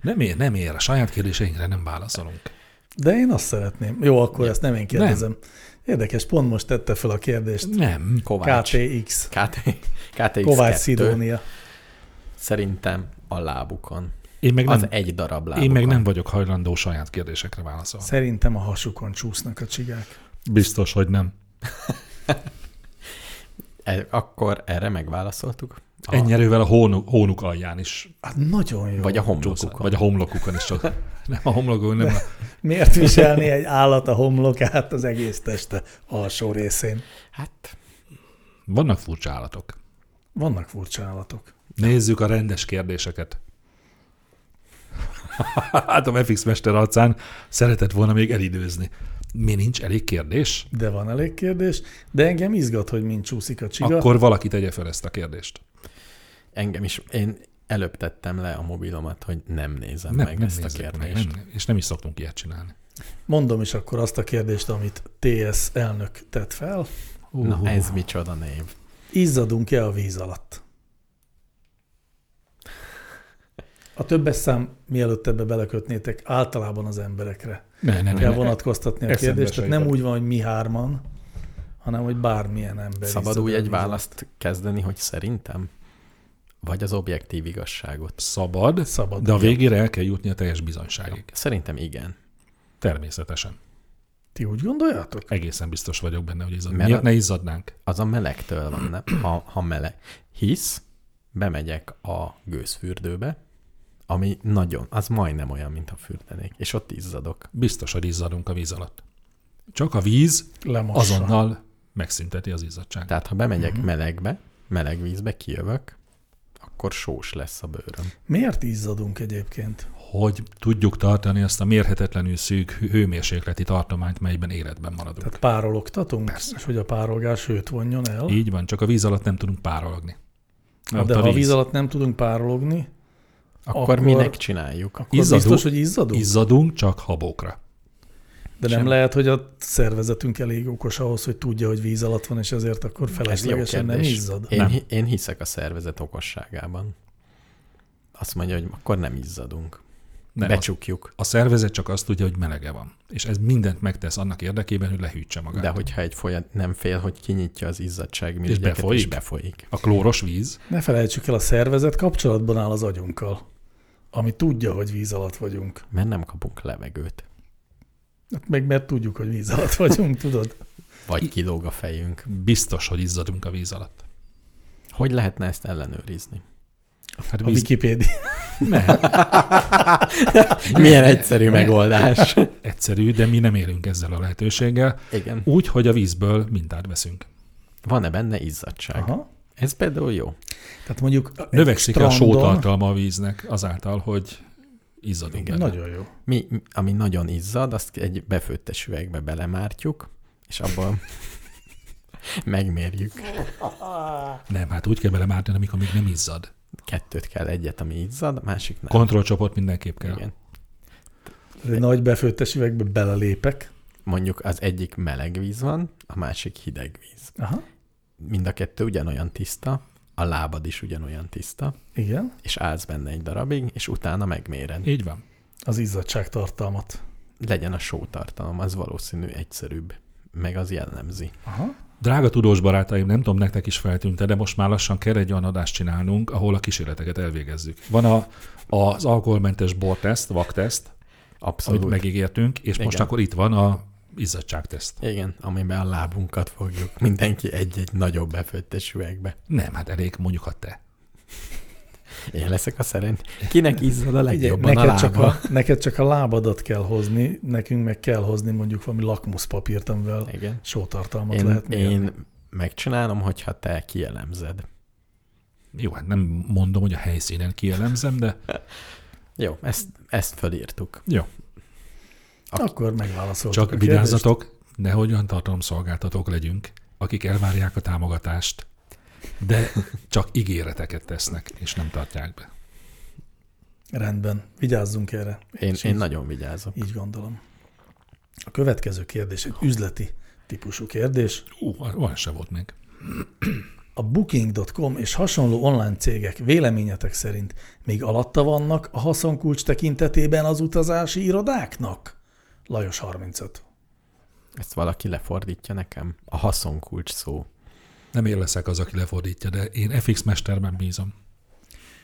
Nem ér, nem ér. A saját kérdéseinkre nem válaszolunk. De én azt szeretném. Jó, akkor ezt nem én kérdezem. Érdekes, pont most tette fel a kérdést. Nem. Kovács. KTX. KT, KTX Kovács 2. Szidónia. Szerintem a lábukon. Én meg, Az nem, egy darab lábukon. én meg nem vagyok hajlandó saját kérdésekre válaszolni. Szerintem a hasukon csúsznak a csigák. Biztos, hogy nem. E, akkor erre megválaszoltuk. A, Ennyi erővel a hónuk, hónuk alján is Hát nagyon jó. Vagy a homlokukon. vagy a homlokukon is csak. Nem a homlokukon, nem. A, Miért viselni egy állat a homlokát az egész teste alsó részén? Hát, vannak furcsa állatok. Vannak furcsa állatok. Nézzük a rendes kérdéseket. hát a FX Mester arcán szeretett volna még elidőzni. Mi nincs elég kérdés? De van elég kérdés, de engem izgat, hogy mind csúszik a csiga. Akkor valaki tegye fel ezt a kérdést. engem is, én előbb tettem le a mobilomat, hogy nem nézem Nem, meg nem ezt a nézzük meg, kérdést. nem, és nem is szoktunk ilyet csinálni. Mondom is akkor azt a kérdést, amit TS elnök tett fel. Na, ez micsoda név. Izzadunk-e a víz alatt? A többes szám, mielőtt ebbe belekötnétek, általában az emberekre Ne, ne, ne, kell ne. vonatkoztatni a Eszembe kérdést. Tehát nem úgy van, hogy mi hárman, hanem hogy bármilyen ember. Szabad úgy a egy választ kezdeni, hogy szerintem? Vagy az objektív igazságot? Szabad, Szabad. de a végére el kell jutni a teljes bizonyságig. Szerintem igen. Természetesen. Ti úgy gondoljátok? Egészen biztos vagyok benne, hogy izzad. Miért a- ne izzadnánk? Az a melegtől van, nem? Ha, ha meleg. Hisz, bemegyek a gőzfürdőbe, ami nagyon, az majdnem olyan, mint a fürdenék, és ott izzadok. Biztos, hogy izzadunk a víz alatt. Csak a víz Lemossa. azonnal megszünteti az izzadságot. Tehát ha bemegyek uh-huh. melegbe, meleg vízbe kijövök, akkor sós lesz a bőröm. Miért izzadunk egyébként? Hogy tudjuk tartani azt a mérhetetlenül szűk hő- hőmérsékleti tartományt, melyben életben maradunk. Tehát párologtatunk? Persze. És hogy a párolgás hőt vonjon el? Így van, csak a víz alatt nem tudunk párologni. Na, Ott de ha a víz alatt nem tudunk párologni, Akkor, Akkor- minek csináljuk? akkor Izzadunk. biztos, hogy izzadunk? Izzadunk csak habokra. De nem Sem. lehet, hogy a szervezetünk elég okos ahhoz, hogy tudja, hogy víz alatt van, és ezért akkor Ez feleslegesen nem izzad. Én, Nem. én hiszek a szervezet okosságában. Azt mondja, hogy akkor nem izzadunk. Ne, a, Becsukjuk. a szervezet csak azt tudja, hogy melege van. És ez mindent megtesz annak érdekében, hogy lehűtse magát. De hogyha egy folyamat nem fél, hogy kinyitja az izzadságmirigyeket, és befolyik? befolyik. A klóros víz, Ne felejtsük el, a szervezet kapcsolatban áll az agyunkkal, ami tudja, hogy víz alatt vagyunk. Mert nem kapunk levegőt. Hát Meg mert tudjuk, hogy víz alatt vagyunk, tudod? Vagy kilóg a fejünk. biztos, hogy izzadunk a víz alatt. Hogy lehetne ezt ellenőrizni? Hát A víz, Wikipédia. Milyen egyszerű megoldás. egyszerű, de mi nem élünk ezzel a lehetőséggel. Igen. Úgy, hogy a vízből mintát veszünk. Van-e benne izzadság? Aha. Ez például jó. Tehát mondjuk Növekszik a strandon- sótartalma a víznek azáltal, hogy izzadunk Igen, benne. nagyon jó. Mi, ami nagyon izzad, azt egy befőttes üvegbe belemártjuk, és abból megmérjük. Nem, hát úgy kell belemártani, amikor még nem izzad. Kettőt kell, egyet, ami izzad, a másik nem. Kontrollcsoport mindenképp kell. Igen. Egy nagy befőttes üvegbe belelépek. Mondjuk az egyik meleg víz van, a másik hideg víz. Aha. Mind a kettő ugyanolyan tiszta, a lábad is ugyanolyan tiszta, Igen. és állsz benne egy darabig, és utána megméred. Így van. Az izzadságtartalmat. Legyen a sótartalom, az valószínű egyszerűbb, meg az jellemzi. Aha. Drága tudós barátaim, nem tudom, nektek is feltűnt de most már lassan kell egy olyan adást csinálnunk, ahol a kísérleteket elvégezzük. Van a, az alkoholmentes borteszt, vakteszt, Abszolút. amit megígértünk, és most Igen. akkor itt van a izzadságteszt. Igen, amiben a lábunkat fogjuk. Mindenki egy-egy nagyobb befőttes üvegbe. Nem, hát elég mondjuk a te. Én leszek a szerint. Kinek izzad a Ugye, legjobban a neked, csak lába? a, neked csak a lábadat kell hozni, nekünk meg kell hozni mondjuk valami lakmuszpapírt, amivel Igen. sótartalmat Én, lehet mérni. én megcsinálom, hogyha te kielemzed. Jó, hát nem mondom, hogy a helyszínen kielemzem, de Jó, ezt, ezt fölírtuk. jó. Akkor megválaszoltuk Csak a vigyázzatok, nehogy olyan tartalomszolgáltatók legyünk, akik elvárják a támogatást, de csak ígéreteket tesznek, és nem tartják be. Rendben, vigyázzunk erre. Én, És én így- nagyon vigyázok. Így gondolom. A következő kérdés egy üzleti típusú kérdés. Ú, van se volt még. A Booking.com és hasonló online cégek véleményetek szerint még alatta vannak a haszonkulcs tekintetében az utazási irodáknak? Lajos 35. Ezt valaki lefordítja nekem. A haszonkulcs szó. Nem én leszek az, aki lefordítja, de én FX mesterben bízom.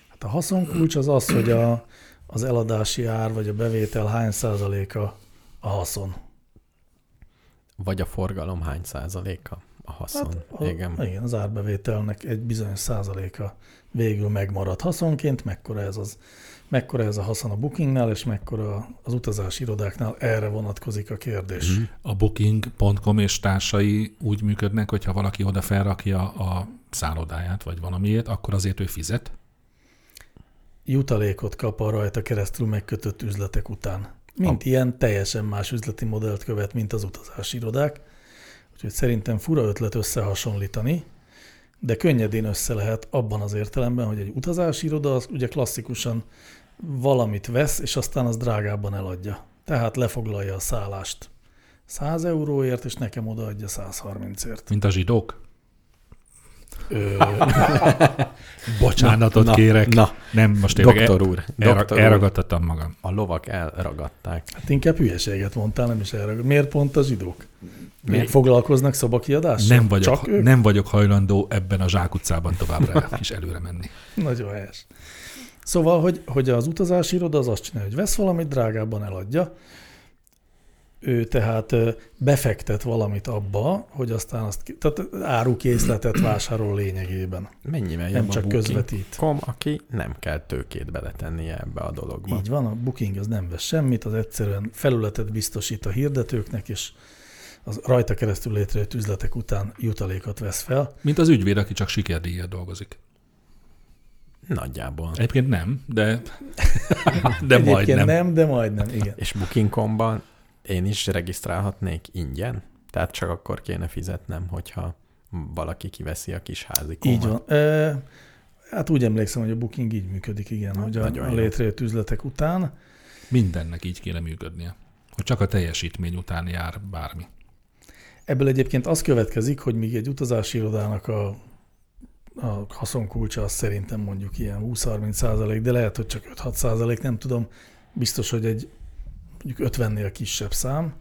Hát a haszonkulcs az az, hogy a, az eladási ár vagy a bevétel hány százaléka a haszon. Vagy a forgalom hány százaléka a haszon. Hát, a, igen. igen, az árbevételnek egy bizonyos százaléka végül megmarad haszonként, mekkora ez, az, mekkora ez a haszon a bookingnál, és mekkora az utazási irodáknál, erre vonatkozik a kérdés. Mm. A booking.com és társai úgy működnek, hogyha valaki oda felrakja a szállodáját, vagy valamiért, akkor azért ő fizet? Jutalékot kap a rajta keresztül megkötött üzletek után. Mint a... ilyen teljesen más üzleti modellt követ, mint az utazási irodák. Úgyhogy szerintem fura ötlet összehasonlítani, de könnyedén össze lehet abban az értelemben, hogy egy utazási iroda az ugye klasszikusan valamit vesz, és aztán az drágábban eladja. Tehát lefoglalja a szállást 100 euróért, és nekem odaadja 130ért. Mint a zsidók? Ö, Bocsánatot Na, kérek. na. Nem, most tényleg Doktor el, úr, elra, doktor úr, elragadtattam magam. a lovak elragadták. hát inkább hülyeséget mondtál, nem is erre. Miért pont a zsidók? Még Miért? foglalkoznak szobakiadással? Nem vagyok, Csak ők? nem vagyok hajlandó ebben a zsákutcában továbbra is előre menni. Nagyon helyes. Szóval, hogy, hogy az utazási iroda az azt csinálja, hogy vesz valamit, drágábban eladja, ő tehát befektet valamit abba, hogy aztán azt, tehát árukészletet vásárol lényegében. Mennyivel Nem csak a közvetít. Kom, aki nem kell tőkét beletennie ebbe a dologba. Így van, a booking az nem vesz semmit, az egyszerűen felületet biztosít a hirdetőknek, és az rajta keresztül létrejött üzletek után jutalékot vesz fel. Mint az ügyvéd, aki csak sikerdíjért dolgozik. Nagyjából. Egyébként nem, de, de majdnem. nem, de majdnem, igen. És Booking.com-ban én is regisztrálhatnék ingyen? Tehát csak akkor kéne fizetnem, hogyha valaki kiveszi a kis házikomat. Így van. E, hát úgy emlékszem, hogy a booking így működik, igen, hogy a, a létrejött üzletek után. Mindennek így kéne működnie. Hogy csak a teljesítmény után jár bármi. Ebből egyébként az következik, hogy míg egy utazási irodának a, a haszonkulcsa az szerintem mondjuk ilyen 20-30 százalék, de lehet, hogy csak 5-6 százalék, nem tudom. Biztos, hogy egy mondjuk 50-nél kisebb szám.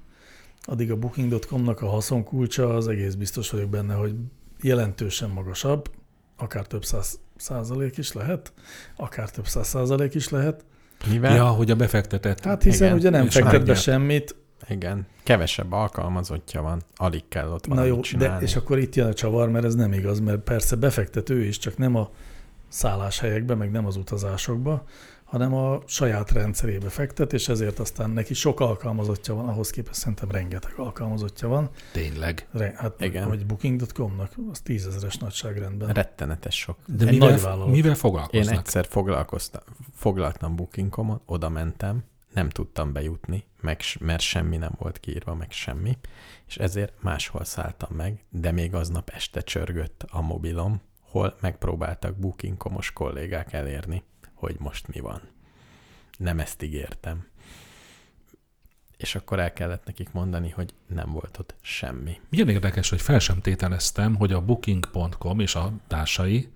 Addig a booking.com-nak a haszonkulcsa az egész biztos vagyok benne, hogy jelentősen magasabb, akár több száz százalék is lehet, akár több száz százalék is lehet. Mivel? Ja, hogy a befektetett. Hát hiszen Igen, ugye nem fektet be semmit, Igen, kevesebb alkalmazottja van, alig kell ott Na jó, de, csinálni. és akkor itt jön a csavar, mert ez nem igaz, mert persze befektető is, csak nem a szálláshelyekbe, meg nem az utazásokba, hanem a saját rendszerébe fektet, és ezért aztán neki sok alkalmazottja van, ahhoz képest szerintem rengeteg alkalmazottja van. Tényleg. Re, hát, Igen. vagy booking.com-nak, az tízezeres nagyságrendben. Rettenetes sok. De Egy mivel, nagyvállalat. mivel Én foglalkoznak? egyszer foglalkoztam, foglaltam Booking.com-on, oda mentem, nem tudtam bejutni, meg, mert semmi nem volt kiírva, meg semmi, és ezért máshol szálltam meg, de még aznap este csörgött a mobilom, hol megpróbáltak Booking.com-os kollégák elérni, hogy most mi van. Nem ezt ígértem. És akkor el kellett nekik mondani, hogy nem volt ott semmi. Milyen érdekes, hogy fel sem tételeztem, hogy a booking.com és a társai,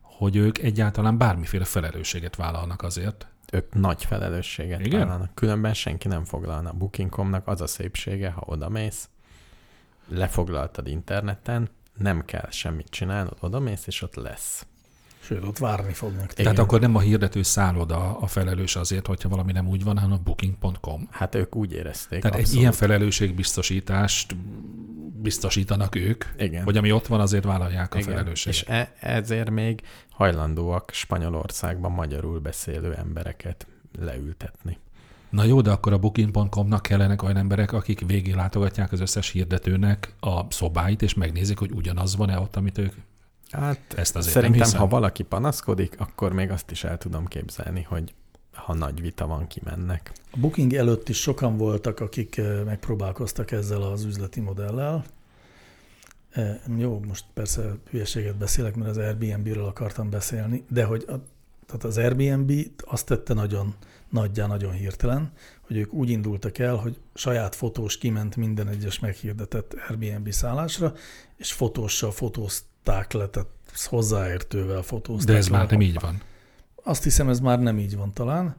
hogy ők egyáltalán bármiféle felelősséget vállalnak azért. Ők nagy felelősséget Igen? vállalnak. Különben senki nem foglalna. Booking.com-nak az a szépsége, ha odamész, lefoglaltad interneten, nem kell semmit csinálnod, odamész, és ott lesz. Sőt, ott várni fognak. Téged. Tehát akkor nem a hirdető szálloda a felelős azért, hogyha valami nem úgy van, hanem a booking.com. Hát ők úgy érezték. Tehát abszolút. egy ilyen felelősségbiztosítást biztosítanak ők, Igen. hogy ami ott van, azért vállalják a Igen. felelősséget. És e- ezért még hajlandóak Spanyolországban magyarul beszélő embereket leültetni. Na jó, de akkor a booking.com-nak kellenek olyan emberek, akik végig látogatják az összes hirdetőnek a szobáit, és megnézik, hogy ugyanaz van-e ott, amit ők Hát ezt azért szerintem, nem hiszem. ha valaki panaszkodik, akkor még azt is el tudom képzelni, hogy ha nagy vita van, kimennek. A booking előtt is sokan voltak, akik eh, megpróbálkoztak ezzel az üzleti modellel. Eh, Jó, most persze hülyeséget beszélek, mert az Airbnb-ről akartam beszélni, de hogy a tehát az Airbnb azt tette nagyon nagyjá, nagyon hirtelen, hogy ők úgy indultak el, hogy saját fotós kiment minden egyes meghirdetett Airbnb szállásra, és fotóssal fotózták le, tehát hozzáértővel fotózták De ez le. már nem így van. Azt hiszem, ez már nem így van talán,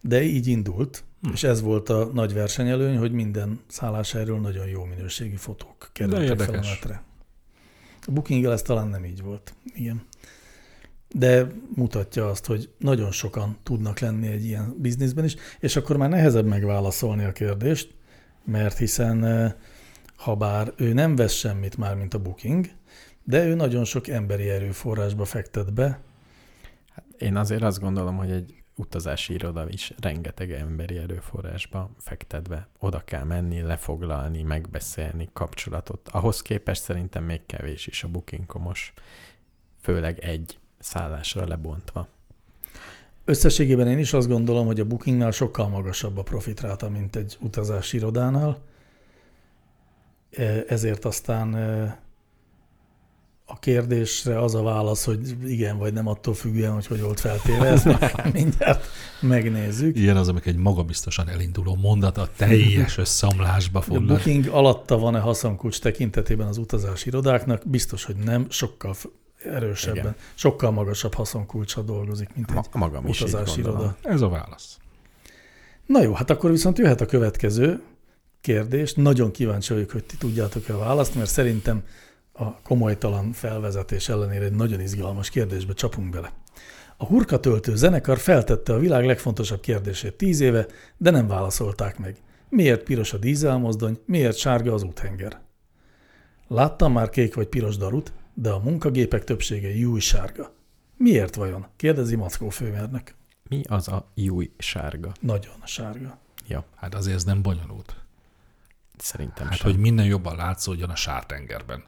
de így indult, hm. és ez volt a nagy versenyelőny, hogy minden szálláshelyről nagyon jó minőségi fotók kerültek fel a netre. A booking ez talán nem így volt. Igen. De mutatja azt, hogy nagyon sokan tudnak lenni egy ilyen bizniszben is, és akkor már nehezebb megválaszolni a kérdést, mert hiszen eh, ha bár ő nem vesz semmit már, mint a booking, de ő nagyon sok emberi erőforrásba fektet be. Hát én azért azt gondolom, hogy egy utazási iroda is rengeteg emberi erőforrásba fektet be. Oda kell menni, lefoglalni, megbeszélni, kapcsolatot. Ahhoz képest szerintem még kevés is a bookingkomos, főleg egy szállásra lebontva. Összességében én is azt gondolom, hogy a bookingnál sokkal magasabb a profitráta, mint egy utazási irodánál. E, ezért aztán e, a kérdésre az a válasz, hogy igen vagy nem attól függően, hogy hogy volt feltéve, ezt mindjárt megnézzük. Ilyen az, amik egy magabiztosan elinduló mondat a teljes összeomlásba fog. A booking alatta van-e haszonkulcs tekintetében az utazási irodáknak? Biztos, hogy nem, sokkal erősebben, igen. sokkal magasabb haszonkulcsra dolgozik, mint egy magam utazási iroda. Ez a válasz. Na jó, hát akkor viszont jöhet a következő kérdés. Nagyon kíváncsi vagyok, hogy ti tudjátok-e a választ, mert szerintem a komolytalan felvezetés ellenére egy nagyon izgalmas kérdésbe csapunk bele. A hurkatöltő zenekar feltette a világ legfontosabb kérdését tíz éve, de nem válaszolták meg. Miért piros a dízelmozdony, miért sárga az úthenger? Láttam már kék vagy piros darut, de a munkagépek többsége júj sárga. Miért vajon? kérdezi Mackó főmérnök. Mi az a júj sárga? Nagyon sárga. Ja. Hát azért ez nem bonyolult. Szerintem Hát, sem. hogy minden jobban látszódjon a sártengerben.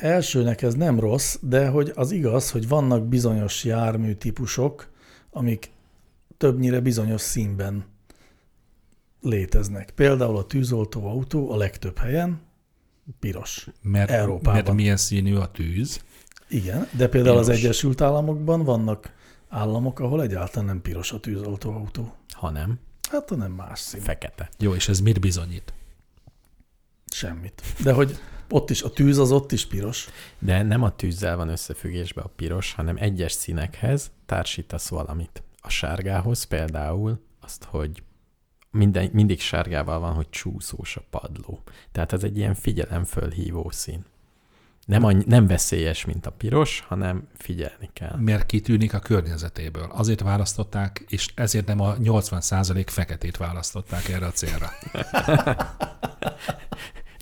Elsőnek ez nem rossz, de hogy az igaz, hogy vannak bizonyos járműtípusok, amik többnyire bizonyos színben léteznek. Például a tűzoltó autó a legtöbb helyen piros. Mert, Európában. mert milyen színű a tűz? Igen, de például piros. az Egyesült Államokban vannak államok, ahol egyáltalán nem piros a tűzoltó autó. Ha nem? Hát, nem más szín. Fekete. Jó, és ez mit bizonyít? Semmit. De hogy ott is, a tűz az ott is piros. De nem a tűzzel van összefüggésben a piros, hanem egyes színekhez társítasz valamit. A sárgához például azt, hogy minden, mindig sárgával van, hogy csúszós a padló. Tehát ez egy ilyen figyelemfölhívó szín. Nem, annyi, nem veszélyes, mint a piros, hanem figyelni kell. Mert kitűnik a környezetéből. Azért választották, és ezért nem a 80% feketét választották erre a célra.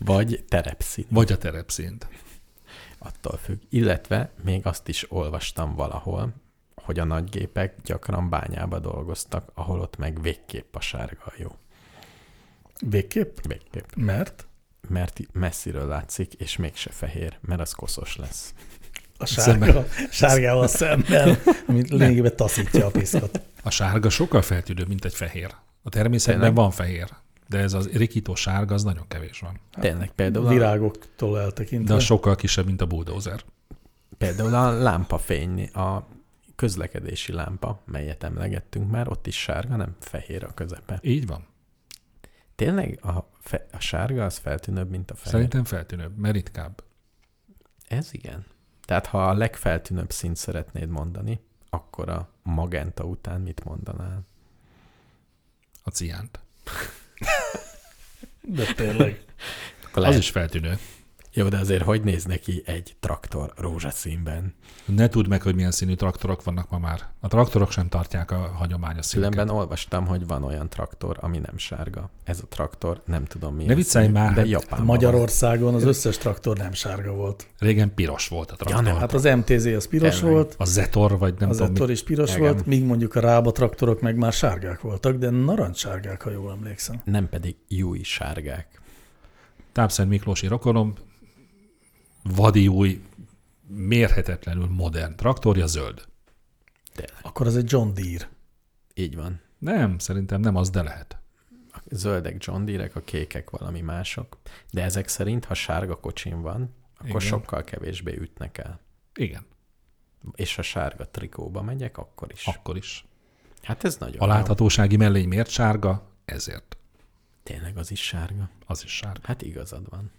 Vagy terepszín. Vagy a terepszínt. Attól függ. Illetve még azt is olvastam valahol, hogy a nagygépek gyakran bányába dolgoztak, ahol ott meg végképp a sárga a jó. Végképp? Végképp. Mert? Mert messziről látszik, és mégse fehér, mert az koszos lesz. A sárga, sárgával szemben, amit lényegében taszítja a piszkot. A sárga sokkal feltűnőbb, mint egy fehér. A természetben Tényleg? van fehér, de ez az rikító sárga, az nagyon kevés van. Tényleg, például... A virágoktól eltekintve. De a sokkal kisebb, mint a bulldozer. Például a lámpafény, a közlekedési lámpa, melyet emlegettünk már, ott is sárga, nem fehér a közepe. Így van. Tényleg a, fe, a sárga az feltűnőbb, mint a fehér? Szerintem feltűnőbb, mert ritkább. Ez igen. Tehát ha a legfeltűnőbb szint szeretnéd mondani, akkor a magenta után mit mondanál? A ciánt. De tényleg. Az lehet... is feltűnő. Jó, de azért hogy néz neki egy traktor rózsaszínben? Ne tudd meg, hogy milyen színű traktorok vannak ma már. A traktorok sem tartják a hagyományos színeket. Különben olvastam, hogy van olyan traktor, ami nem sárga. Ez a traktor, nem tudom mi. Ne viccelj már. De Japánban Magyarországon az összes traktor nem sárga volt. Régen piros volt a traktor. Ja, hát az MTZ az piros Tényleg. volt. A Zetor, vagy nem a tudom. A Zetor is piros Igen. volt, míg mondjuk a Rába traktorok meg már sárgák voltak, de narancssárgák, ha jól emlékszem. Nem pedig júj sárgák. Tápszent Miklósi rokonom vadi új, mérhetetlenül modern traktorja zöld. Tényleg. Akkor az egy John Deere. Így van. Nem, szerintem nem az, de lehet. A zöldek John Deere, a kékek valami mások. De ezek szerint, ha sárga kocsim van, akkor Igen. sokkal kevésbé ütnek el. Igen. És a sárga trikóba megyek, akkor is. Akkor is. Hát ez nagyon A jó. láthatósági mellény miért sárga? Ezért. Tényleg az is sárga. Az is sárga. Hát igazad van.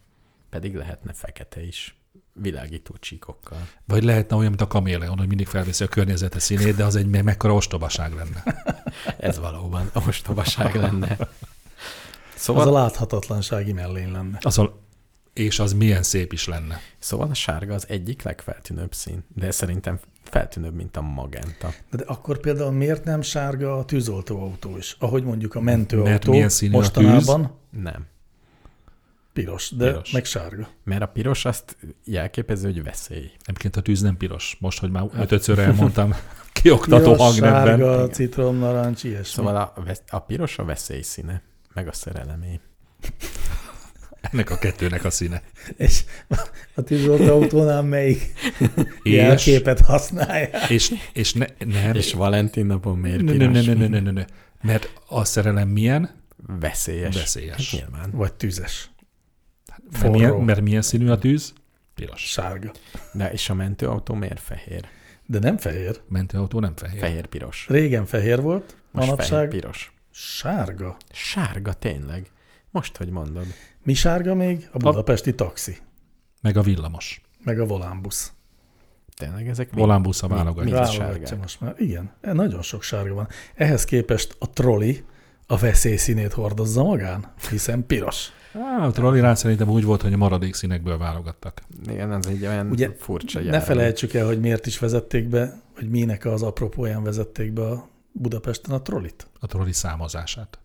Pedig lehetne fekete is. Világító csíkokkal. Vagy lehetne olyan, mint a kaméleon, hogy mindig felveszi a környezete színét, de az egy me- mekkora ostobaság lenne. Ez valóban ostobaság lenne. Az Szóval, a láthatatlansági mellény lenne. Az a, és az milyen szép is lenne. szóval a sárga az egyik legfeltűnőbb szín, de szerintem feltűnőbb, mint a magenta. De, de akkor például miért nem sárga a tűzoltóautó is? Ahogy mondjuk a Mert mentőautó milyen színű a mostanában Nem. Piros, de Piros. meg sárga. Mert a piros azt jelképező, hogy veszély. Egyébként a tűz nem piros. Most, hogy már ötödször elmondtam, kioktató Piros, hangnemben. sárga, Igen. citrom, narancs, ilyesmi. Szóval a, a piros a veszély színe, meg a szerelemé. Ennek a kettőnek a színe. És a tűzoltóautónál melyik És, jelképet használják? és, és ne, nem, És Valentin napon miért ne, ne, ne, ne, ne, ne, ne, Mert a szerelem milyen? Veszélyes. Veszélyes. Hát nyilván. Vagy tüzes? Mert milyen, mert milyen színű a tűz? Piros. Sárga. De és a mentőautó miért fehér? De nem fehér. Mentőautó nem fehér. Fehér-piros. Régen fehér volt, Most manapság fehér-piros. sárga. Sárga tényleg. Most, hogy mondod. Mi sárga még? A budapesti taxi, Meg a villamos. meg a volánbusz. Tényleg ezek mi? Volánbusz a válogatja. Válogatja most már. Igen, e, nagyon sok sárga van. Ehhez képest a troli a veszély színét hordozza magán, hiszen piros. Á, a trollirán szerintem úgy volt, hogy a maradék színekből válogattak. Igen, az egy olyan Ugye, furcsa Ne járó. felejtsük el, hogy miért is vezették be, hogy minek az apropóján vezették be a Budapesten a trollit. A trolli számozását.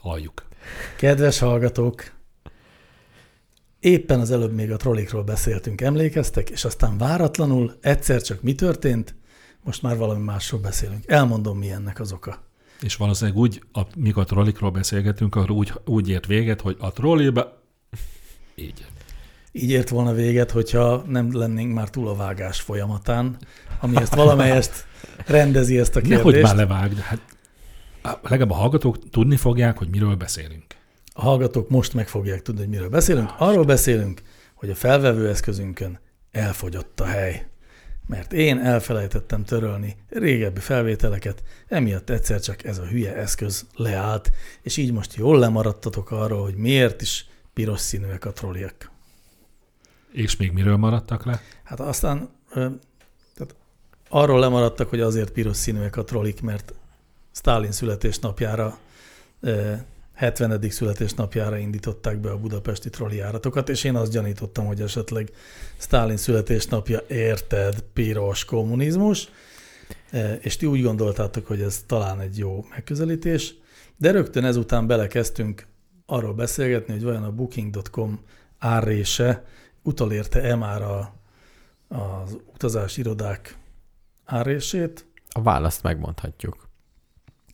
Halljuk. Kedves hallgatók! Éppen az előbb még a trollikról beszéltünk, emlékeztek, és aztán váratlanul egyszer csak mi történt, most már valami másról beszélünk. Elmondom, mi ennek az oka. És valószínűleg úgy, a, mikor a trollikról beszélgetünk, akkor úgy, úgy ért véget, hogy a trollibe... Így. Így ért volna véget, hogyha nem lennénk már túl a vágás folyamatán, ami ezt valamelyest rendezi ezt a kérdést. Nehogy már levágd. Hát, legalább a hallgatók tudni fogják, hogy miről beszélünk. A hallgatók most meg fogják tudni, hogy miről beszélünk. Arról beszélünk, hogy a felvevő eszközünkön elfogyott a hely. Mert én elfelejtettem törölni régebbi felvételeket, emiatt egyszer csak ez a hülye eszköz leállt, és így most jól lemaradtatok arról, hogy miért is piros színűek a trolliak. És még miről maradtak le? Hát aztán tehát arról lemaradtak, hogy azért piros színűek a trollik, mert Stalin születésnapjára, ö, 70. születésnapjára indították be a budapesti trolli járatokat, és én azt gyanítottam, hogy esetleg Stalin születésnapja érted, piros kommunizmus, és ti úgy gondoltátok, hogy ez talán egy jó megközelítés, de rögtön ezután belekezdtünk arról beszélgetni, hogy vajon a booking.com árrése utolérte-e már a, az utazási irodák árrését. A választ megmondhatjuk.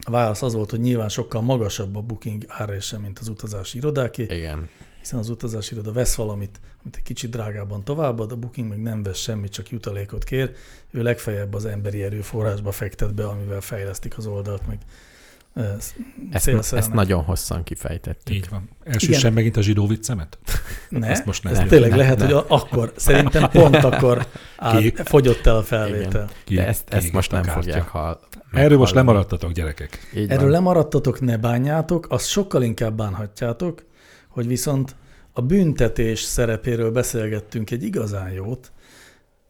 A válasz az volt, hogy nyilván sokkal magasabb a booking árése, mint az utazási irodáké, Igen. hiszen az utazási iroda vesz valamit, amit egy kicsit drágában továbbad, a booking meg nem vesz semmit, csak jutalékot kér. Ő legfeljebb az emberi erőforrásba fektet be, amivel fejlesztik az oldalt, meg Ezt, ezt nagyon hosszan kifejtettük. Így van. Elsüssem Igen. megint a zsidó viccemet? Ne, Ezt most ne ez tényleg Ne, lehet, ne. hogy akkor, szerintem pont akkor Ki? fogyott el a felvétel. Ki- De ezt, ezt most nem kártya. fogják hall. Erről most lemaradtatok, gyerekek. Így Erről van. lemaradtatok, ne bánjátok, azt sokkal inkább bánhatjátok, hogy viszont a büntetés szerepéről beszélgettünk egy igazán jót,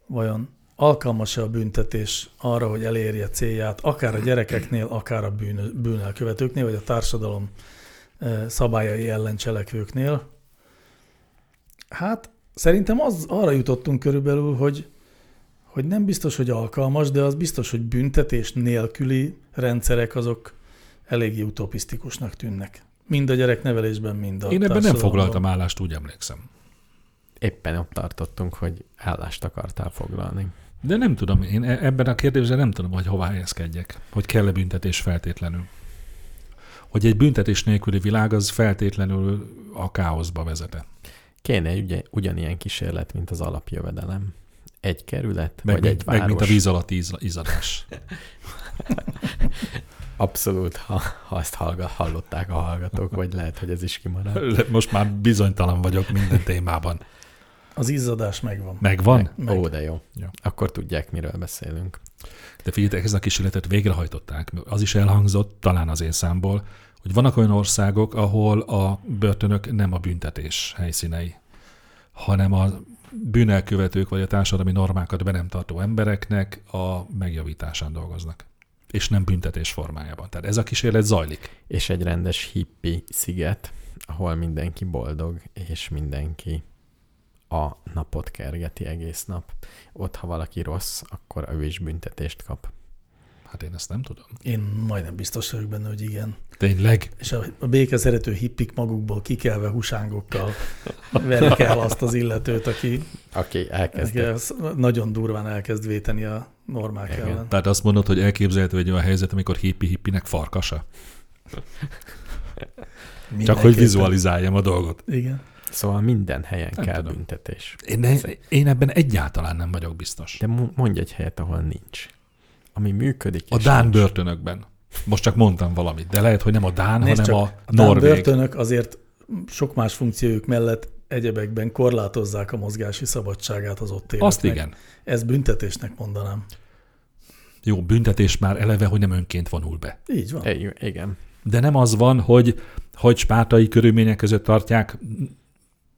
vajon alkalmas-e a büntetés arra, hogy elérje célját, akár a gyerekeknél, akár a bűn, bűnelkövetőknél, vagy a társadalom eh, szabályai ellen cselekvőknél. Hát szerintem az, arra jutottunk körülbelül, hogy, hogy nem biztos, hogy alkalmas, de az biztos, hogy büntetés nélküli rendszerek azok eléggé utopisztikusnak tűnnek. Mind a gyereknevelésben, mind a Én ebben nem foglaltam állást, úgy emlékszem. Éppen ott tartottunk, hogy állást akartál foglalni. De nem tudom, én e- ebben a kérdésben nem tudom, hogy hová helyezkedjek. Hogy kell-e büntetés feltétlenül. Hogy egy büntetés nélküli világ az feltétlenül a káoszba vezete. Kéne ugye, ugyanilyen kísérlet, mint az alapjövedelem. Egy kerület, Meg, vagy meg, egy meg város. mint a víz alatti íz, izadás. Abszolút, ha, ha ezt hallga, hallották a hallgatók, vagy lehet, hogy ez is kimarad. Most már bizonytalan vagyok minden témában. Az izzadás megvan. Megvan? Meg. Ó, de jó. Jó. Akkor tudják, miről beszélünk. De figyeljetek, ezt a kísérletet végrehajtották. Az is elhangzott, talán az én számból, hogy vannak olyan országok, ahol a börtönök nem a büntetés helyszínei, hanem a bűnelkövetők vagy a társadalmi normákat be nem tartó embereknek a megjavításán dolgoznak. És nem büntetés formájában. Tehát ez a kísérlet zajlik. És egy rendes hippi sziget, ahol mindenki boldog, és mindenki a napot kergeti egész nap. Ott, ha valaki rossz, akkor ő is büntetést kap. Hát én ezt nem tudom. Én majdnem biztos vagyok benne, hogy igen. Tényleg? És a, a béke szerető hippik magukból kikelve husángokkal verik el azt az illetőt, aki, Aki az nagyon durván elkezd véteni a normák Igen. ellen. Tehát azt mondod, hogy elképzelhető egy olyan helyzet, amikor hippi-hippinek farkasa? Csak hogy vizualizáljam a dolgot. Igen. Szóval minden helyen Nem kell tudom. büntetés. Én, ne, én ebben egyáltalán nem vagyok biztos. De mo- mondj egy helyet, ahol nincs. Ami működik, A Dán nincs. börtönökben. Most csak mondtam valamit, de lehet, hogy nem a Dán, Nézd hanem csak, a, a Dán Norvég. börtönök azért sok más funkciójuk mellett egyebekben korlátozzák a mozgási szabadságát az ott élőknek. Azt igen. Ez büntetésnek mondanám. Jó, büntetés már eleve, hogy nem önként vonul be. Így van. I- igen. De nem az van, hogy, hogy spártai körülmények között tartják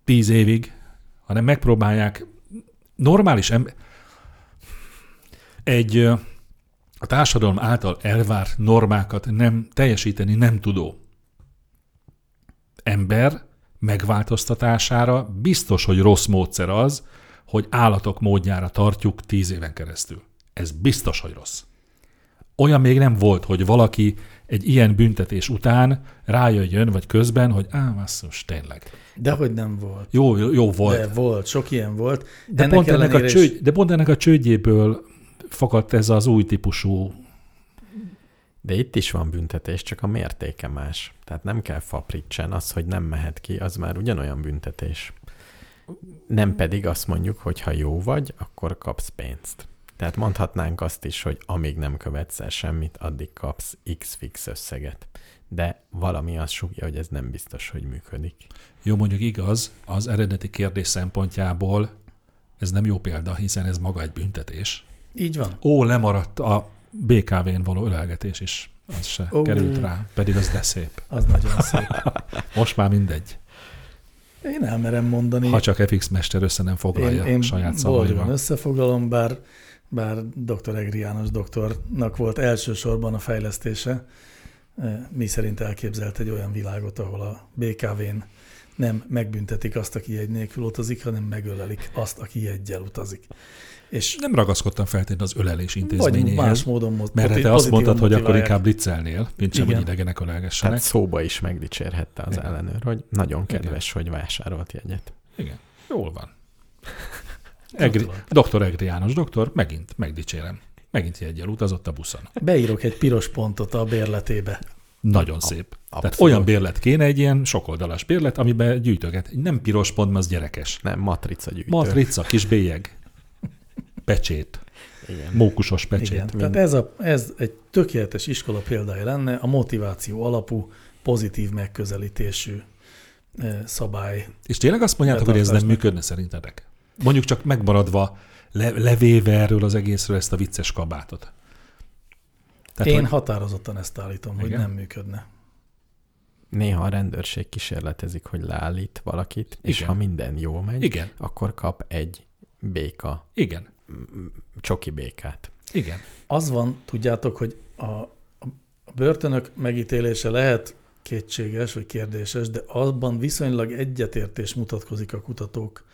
tíz évig, hanem megpróbálják normális ember... Egy a társadalom által elvárt normákat nem teljesíteni nem tudó ember megváltoztatására biztos, hogy rossz módszer az, hogy állatok módjára tartjuk tíz éven keresztül. Ez biztos, hogy rossz. Olyan még nem volt, hogy valaki egy ilyen büntetés után rájöjjön, vagy közben, hogy á, basszus, tényleg. Dehogy nem volt. Jó, jó, volt. De volt, sok ilyen volt. De, ennek pont ennek a is- csőd, de pont ennek a csődjéből fakadt ez az új típusú De itt is van büntetés, csak a mértéke más. Tehát nem kell fapricsen. Az, hogy nem mehet ki, az már ugyanolyan büntetés. Nem pedig azt mondjuk, hogy ha jó vagy, akkor kapsz pénzt. Tehát mondhatnánk azt is, hogy amíg nem követsz el semmit, addig kapsz x fix összeget. De valami azt sugja, hogy ez nem biztos, hogy működik. Jó, mondjuk igaz, az eredeti kérdés szempontjából ez nem jó példa, hiszen ez maga egy büntetés. Így van. Ó, lemaradt a BKV-n való ölelgetés is. Az se oh. került rá, pedig az de szép. Az nagyon szép. Most már mindegy. Én elmerem mondani. Ha csak FX Mester össze nem foglalja én, én saját szavaival. összefoglalom, bár, bár dr. Egri János doktornak volt elsősorban a fejlesztése. Eh, Mi szerint elképzelt egy olyan világot, ahol a BKV-n nem megbüntetik azt, aki jegy nélkül utazik, hanem megölelik azt, aki jeggyel utazik. És Nem ragaszkodtam feltétlenül az ölelés vagy intézményéhez. más módon mo- Mert poti- te azt mondtad, hogy akkor inkább blitzelnél, mint sem, hogy Igen. idegenek ölelgessenek. Tehát szóba is megdicsérhette az Igen. ellenőr, hogy nagyon Igen. kedves, hogy vásárolt jegyet. Igen, jól van. Egri, doktor Egri János doktor, megint megdicsérem. Megint jegyel utazott a buszon. Beírok egy piros pontot a bérletébe. Nagyon szép. Tehát abszolút. olyan bérlet kéne, egy ilyen sokoldalas bérlet, amiben gyűjtöget. Nem piros pont, mert az gyerekes. Nem, matrica gyűjtő. Matrica, kis bélyeg, pecsét, Igen. mókusos pecsét. Igen. mind- Tehát ez, a, ez egy tökéletes iskola példája lenne, a motiváció alapú, pozitív megközelítésű eh, szabály. És tényleg azt mondjátok, hogy ez nem működne szerintetek? Mondjuk csak megmaradva, le, levéve erről az egészről ezt a vicces kabátot. Tehát Én hogy- határozottan ezt állítom, hogy Igen? nem működne. Néha a rendőrség kísérletezik, hogy leállít valakit, és Igen. ha minden jól megy, Igen, akkor kap egy béka, igen, csoki békát. igen. Az van, tudjátok, hogy a, a börtönök megítélése lehet kétséges vagy kérdéses, de abban viszonylag egyetértés mutatkozik a kutatók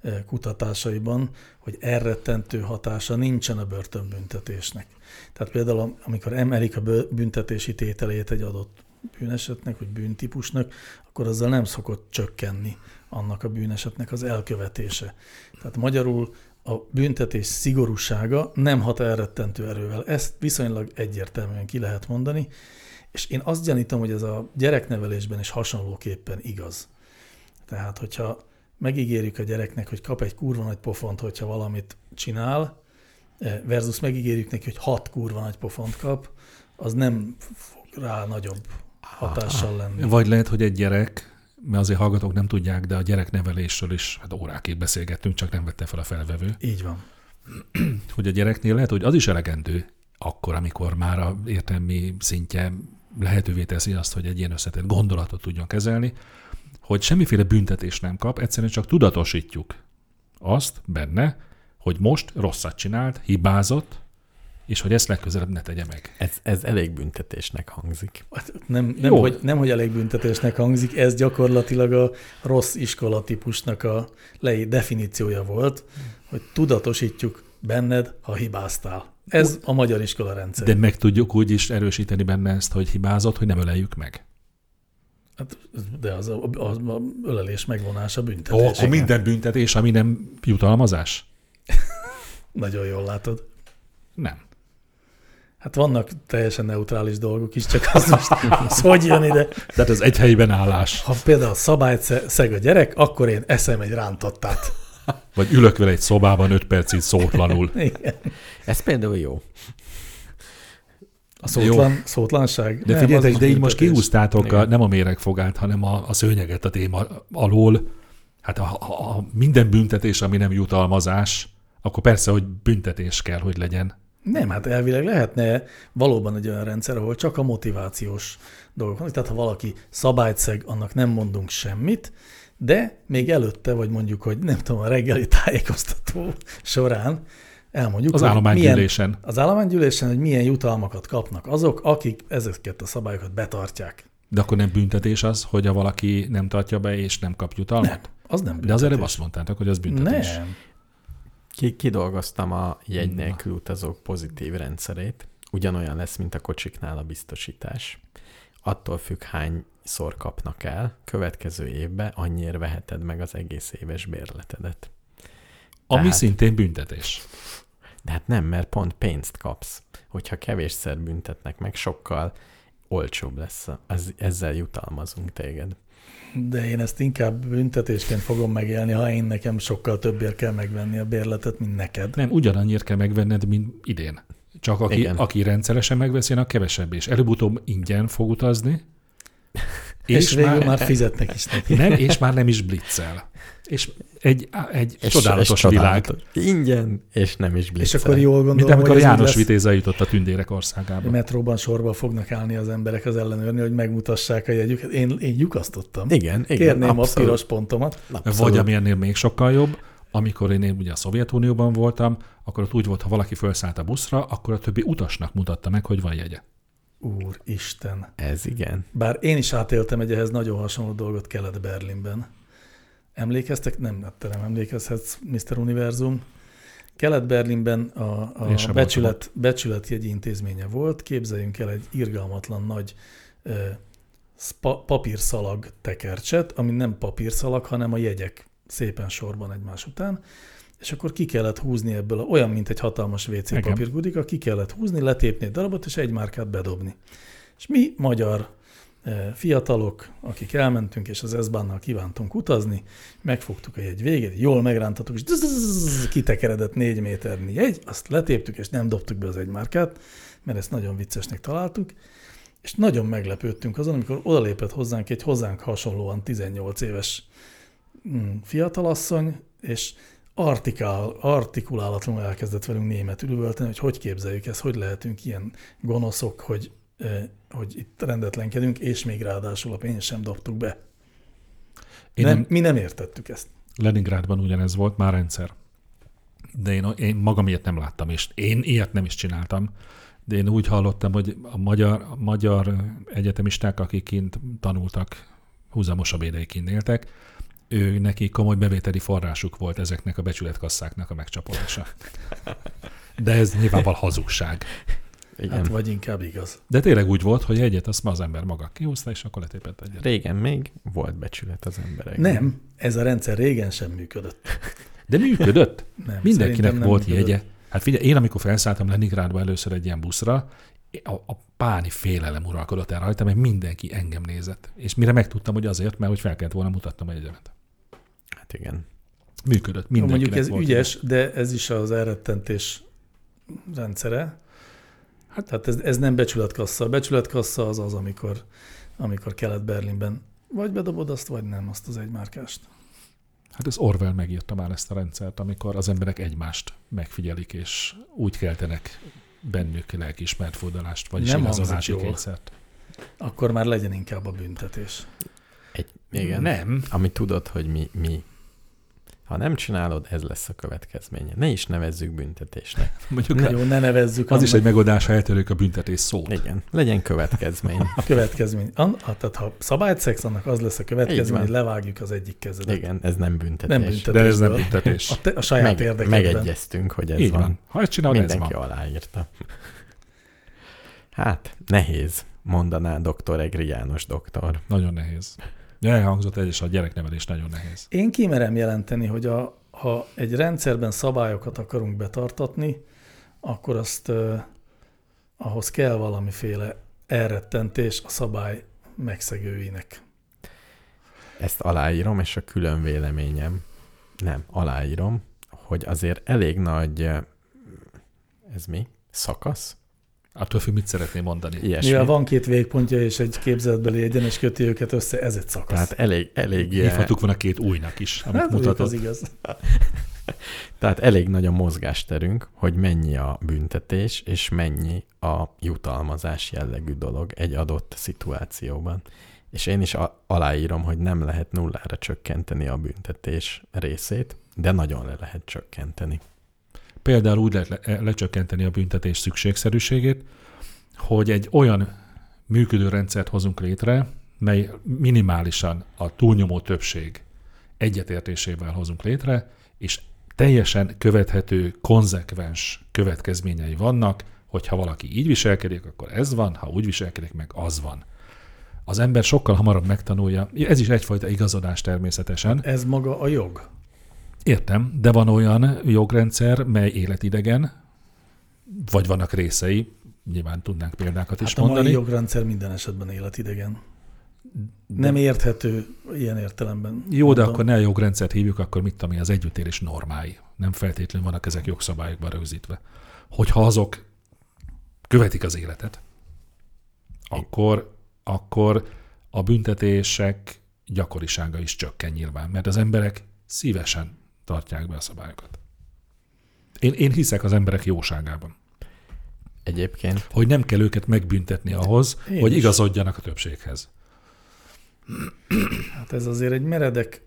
eh, kutatásaiban, hogy elrettentő hatása nincsen a börtönbüntetésnek. Tehát például amikor emelik a büntetési tételét egy adott bűnesetnek, vagy bűntípusnak, akkor azzal nem szokott csökkenni annak a bűnesetnek az elkövetése. Tehát magyarul a büntetés szigorúsága nem hat elrettentő erővel. Ezt viszonylag egyértelműen ki lehet mondani, és én azt gyanítom, hogy ez a gyereknevelésben is hasonlóképpen igaz. Tehát, hogyha megígérjük a gyereknek, hogy kap egy kurva nagy pofont, hogyha valamit csinál, eh, versus megígérjük neki, hogy hat kurva nagy pofont kap, az nem fog rá nagyobb hatással lenni. Vagy lehet, hogy egy gyerek, mert azért hallgatók nem tudják, de a gyereknevelésről is hát órákig beszélgettünk, csak nem vette fel a felvevő, Így van. hogy a gyereknél lehet, hogy az is elegendő akkor, amikor már a értelmi szintje lehetővé teszi azt, hogy egy ilyen összetett gondolatot tudjon kezelni, hogy semmiféle büntetés nem kap, egyszerűen csak tudatosítjuk azt benne, hogy most rosszat csinált, hibázott, és hogy ezt legközelebb ne tegye meg. Ez, ez elég büntetésnek hangzik. Hát Nem, nem, Jó. hogy, nem, hogy elég büntetésnek hangzik, ez gyakorlatilag a rossz iskola típusnak a lei definíciója volt, hogy tudatosítjuk benned, ha hibáztál. Ez a magyar iskola rendszer. De meg tudjuk úgy is erősíteni benne ezt, hogy hibázott, hogy nem öleljük meg. Hát, de az a, az a ölelés megvonása Ó, büntetés. akkor minden büntetés, ami nem jutalmazás? Nagyon jól látod. Nem. Hát vannak teljesen neutrális dolgok is, csak az most az hogy jön ide. Tehát ez egy helyben állás. Ha például szabályt sze- szeg a gyerek, akkor én eszem egy rántottát. Vagy ülök vele egy szobában öt percig szótlanul. Igen. Ez például jó. A szótlan, szótlanság. De figyeljetek, az de így most kihúztátok a, nem a méregfogát, hanem a, a szőnyeget a téma alól. Hát ha, ha, ha minden büntetés, ami nem jutalmazás, akkor persze, hogy büntetés kell, hogy legyen. Nem, hát elvileg lehetne valóban egy olyan rendszer, ahol csak a motivációs dolgok vannak. Tehát ha valaki szabályt szeg, annak nem mondunk semmit, de még előtte, vagy mondjuk, hogy nem tudom, a reggeli tájékoztató során elmondjuk, Az állománygyűlésen. Milyen, az állománygyűlésen, hogy milyen jutalmakat kapnak azok, akik ezeket a szabályokat betartják. De akkor nem büntetés az, hogy a valaki nem tartja be és nem kap jutalmat? Nem, az nem De az előbb büntetés. azt mondtátok, hogy az büntetés. Nem. Ki, kidolgoztam a jegy nélkül utazók pozitív rendszerét. Ugyanolyan lesz, mint a kocsiknál a biztosítás. Attól függ, hányszor kapnak el, következő évben annyiért veheted meg az egész éves bérletedet. Ami Tehát- szintén büntetés. De hát nem, mert pont pénzt kapsz. Hogyha kevésszer büntetnek meg, sokkal olcsóbb lesz. Az, ezzel jutalmazunk téged. De én ezt inkább büntetésként fogom megélni, ha én nekem sokkal többért kell megvenni a bérletet, mint neked. Nem, ugyanannyira kell megvenned, mint idén. Csak aki, Igen. aki rendszeresen megveszi, annak kevesebb, és előbb-utóbb ingyen fog utazni, És, és végül már, már, fizetnek is neki. nem, és már nem is blitzel. És egy, egy És- csodálatos és világ. csodálatos. Ingyen, és nem is És blitzel. akkor jól gondolom, Mint amikor hogy János lesz, Vitéza jutott a tündérek a országába. metróban sorba fognak állni az emberek az ellenőrni, hogy megmutassák a jegyüket. Én, én lyukasztottam. Igen, igen. Kérném a abszolút, piros pontomat. abszolút. Vagy ami ennél még sokkal jobb, amikor én ugye a Szovjetunióban voltam, akkor ott úgy volt, ha valaki felszállt a buszra, akkor a többi utasnak mutatta meg, hogy van jegye. Úristen. Ez igen. Bár én is átéltem egy ehhez nagyon hasonló dolgot Kelet-Berlinben. Emlékeztek? Nem, hát te nem emlékezhetsz, Mr. Univerzum. Kelet-Berlinben a, a sem becsület, becsületjegyi intézménye volt. Képzeljünk el egy irgalmatlan nagy ö, spa, papírszalag tekercset, ami nem papírszalag, hanem a jegyek szépen sorban egymás után, és akkor ki kellett húzni ebből, olyan, mint egy hatalmas WC papírgudika, ki kellett húzni, letépni egy darabot, és egy márkát bedobni. És mi magyar eh, fiatalok, akik elmentünk, és az S-bánnal kívántunk utazni, megfogtuk a jegy végét, jól megrántatuk, és dzz- kitekeredett négy méternyi jegy, azt letéptük, és nem dobtuk be az egy márkát, mert ezt nagyon viccesnek találtuk, és nagyon meglepődtünk azon, amikor odalépett hozzánk egy hozzánk hasonlóan 18 éves fiatalasszony, és artikál, artikulálatlanul elkezdett velünk németül üvölteni, hogy hogy képzeljük ezt, hogy lehetünk ilyen gonoszok, hogy, eh, hogy itt rendetlenkedünk, és még ráadásul a pénzt sem dobtuk be. Én nem, nem, mi nem értettük ezt. Leningrádban ugyanez volt, már rendszer. De én, én magam ilyet nem láttam, és én ilyet nem is csináltam. De én úgy hallottam, hogy a magyar, a magyar egyetemisták, akik kint tanultak, húzamosabb ideig kint éltek, ő neki komoly bevételi forrásuk volt ezeknek a becsületkasszáknak a megcsapolása. De ez nyilvánvalóan hazugság. Igen. Hát vagy inkább igaz. De tényleg úgy volt, hogy egyet azt ma az ember maga kihúzta, és akkor letépett egyet. Régen még volt becsület az emberek. Nem, ez a rendszer régen sem működött. De működött. Nem, Mindenkinek nem volt működött. jegye. Hát figyelj, én amikor felszálltam Leningrádba először egy ilyen buszra, a, a páni félelem uralkodott el rajta, mert mindenki engem nézett. És mire megtudtam, hogy azért, mert hogy fel kellett volna mutatnom a jegyemet. Hát igen. Működött, mindenkinek Mondjuk ez volt ügyes, de ez is az elrettentés rendszere. Hát, tehát ez, ez nem becsületkassa. A becsületkassa az az, amikor, amikor Kelet-Berlinben vagy bedobod azt, vagy nem, azt az egymárkást. Hát ez Orwell megírta már ezt a rendszert, amikor az emberek egymást megfigyelik, és úgy keltenek bennük lelkiismert fordulást, vagyis Nem igazolási kényszert. Akkor már legyen inkább a büntetés. Egy, igen. Nem. Ami tudod, hogy mi, mi. Ha nem csinálod, ez lesz a következménye. Ne is nevezzük büntetésnek. Mondjuk Ne, jó, ne nevezzük az is egy annak megoldás, ha eltörők a büntetés szót. Igen, legyen következmény. a következmény. An, tehát ha szabályt szex, annak az lesz a következmény, hogy levágjuk az egyik kezedet. Igen, ez nem büntetés. Nem büntetés. De ez nem büntetés. A, te, a saját Meg, érdekekben. megegyeztünk, hogy ez Így van. van. Ha ezt csinálod, ez Mindenki van. aláírta. Hát, nehéz, mondaná doktor Egri János doktor. Nagyon nehéz. Elhangzott egy, és a gyereknevelés nagyon nehéz. Én kimerem jelenteni, hogy a, ha egy rendszerben szabályokat akarunk betartatni, akkor azt uh, ahhoz kell valamiféle elrettentés a szabály megszegőinek. Ezt aláírom, és a külön véleményem, nem, aláírom, hogy azért elég nagy, eh, ez mi? Szakasz? Attól függ, mit szeretném mondani. Ilyesmi. Mivel van két végpontja és egy képzetbeli egyenes köti őket össze, ez egy szakasz. Tehát elég, elég, eh, Hívhatuk volna két újnak is, amit hát, mutatott. az igaz. tehát elég nagy a mozgásterünk, hogy mennyi a büntetés, és mennyi a jutalmazás jellegű dolog egy adott szituációban. És én is a- aláírom, hogy nem lehet nullára csökkenteni a büntetés részét, de nagyon le lehet csökkenteni. Például úgy lehet le- lecsökkenteni a büntetés szükségszerűségét, hogy egy olyan működő rendszert hozunk létre, mely minimálisan a túlnyomó többség egyetértésével hozunk létre, és teljesen követhető, konzekvens következményei vannak, hogyha valaki így viselkedik, akkor ez van, ha úgy viselkedik, meg az van. Az ember sokkal hamarabb megtanulja, ez is egyfajta igazodás természetesen, Ez maga a jog. Értem, de van olyan jogrendszer, mely életidegen, vagy vannak részei, nyilván tudnánk példákat is Hát a mai mondani. jogrendszer minden esetben életidegen. Nem érthető ilyen értelemben. Jó, de mondom. akkor ne a jogrendszert hívjuk, akkor mit tudom én, az együttélés normái. Nem feltétlenül vannak ezek jogszabályokban rögzítve. Hogyha azok követik az életet, akkor, akkor a büntetések gyakorisága is csökken nyilván, mert az emberek szívesen tartják be a szabályokat. Én, én hiszek az emberek jóságában. Egyébként Hogy nem kell őket megbüntetni ahhoz, Én hogy is. igazodjanak a többséghez. Hát ez azért egy meredek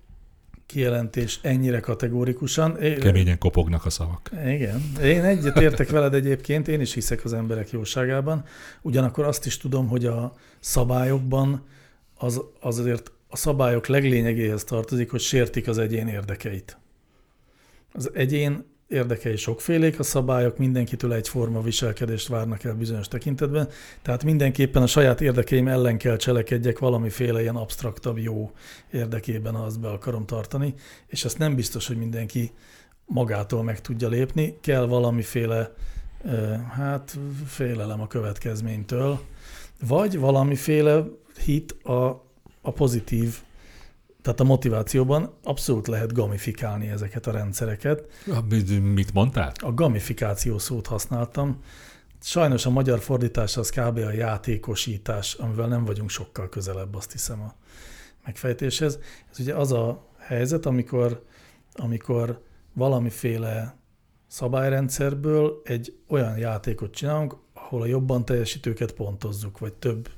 kijelentés ennyire kategórikusan. É, Keményen kopognak a szavak. Igen. Én egyet értek veled egyébként, én is hiszek az emberek jóságában. Ugyanakkor azt is tudom, hogy a szabályokban az azért a szabályok leglényegéhez tartozik, hogy sértik az egyén érdekeit. Az egyén érdekei sokfélék, a szabályok mindenkitől egyforma viselkedést várnak el bizonyos tekintetben, tehát mindenképpen a saját érdekeim ellen kell cselekedjek valamiféle ilyen absztraktabb jó érdekében, ha azt be akarom tartani, és ezt nem biztos, hogy mindenki magától meg tudja lépni, kell valamiféle hát félelem a következménytől, vagy valamiféle hit a, a pozitív, tehát a motivációban abszolút lehet gamifikálni ezeket a rendszereket. Mit mondtál? A gamifikáció szót használtam. Sajnos a magyar fordítás az kb. a játékosítás, amivel nem vagyunk sokkal közelebb, azt hiszem a megfejtéshez. Ez ugye az a helyzet, amikor, amikor valamiféle szabályrendszerből egy olyan játékot csinálunk, ahol a jobban teljesítőket pontozzuk, vagy több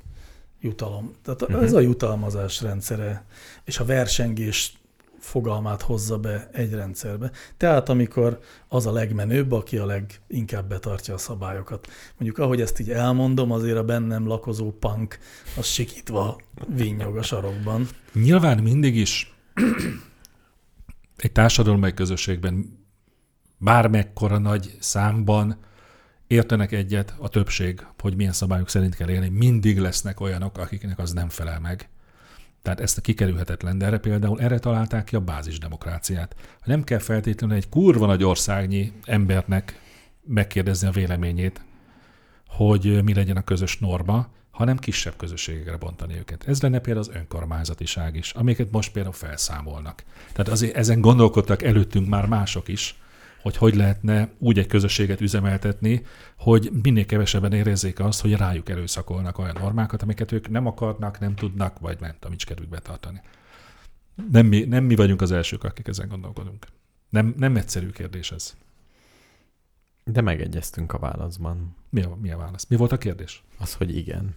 jutalom. Tehát uh-huh. ez a jutalmazás rendszere, és a versengés fogalmát hozza be egy rendszerbe. Tehát amikor az a legmenőbb, aki a leginkább betartja a szabályokat. Mondjuk ahogy ezt így elmondom, azért a bennem lakozó punk az sikítva vinnyog a sarokban. Nyilván mindig is egy társadalom, egy közösségben bármekkora nagy számban értenek egyet a többség, hogy milyen szabályok szerint kell élni. Mindig lesznek olyanok, akiknek az nem felel meg. Tehát ezt a kikerülhetetlen, de erre például erre találták ki a bázisdemokráciát. Nem kell feltétlenül egy kurva nagy országnyi embernek megkérdezni a véleményét, hogy mi legyen a közös norma, hanem kisebb közösségekre bontani őket. Ez lenne például az önkormányzatiság is, amiket most például felszámolnak. Tehát azért ezen gondolkodtak előttünk már mások is, hogy hogy lehetne úgy egy közösséget üzemeltetni, hogy minél kevesebben érezzék azt, hogy rájuk erőszakolnak olyan normákat, amiket ők nem akarnak, nem tudnak, vagy nem tudom, nincs kedvük betartani. Nem mi, nem mi vagyunk az elsők, akik ezen gondolkodunk. Nem, nem egyszerű kérdés ez. De megegyeztünk a válaszban. Mi a, mi a válasz? Mi volt a kérdés? Az, hogy igen.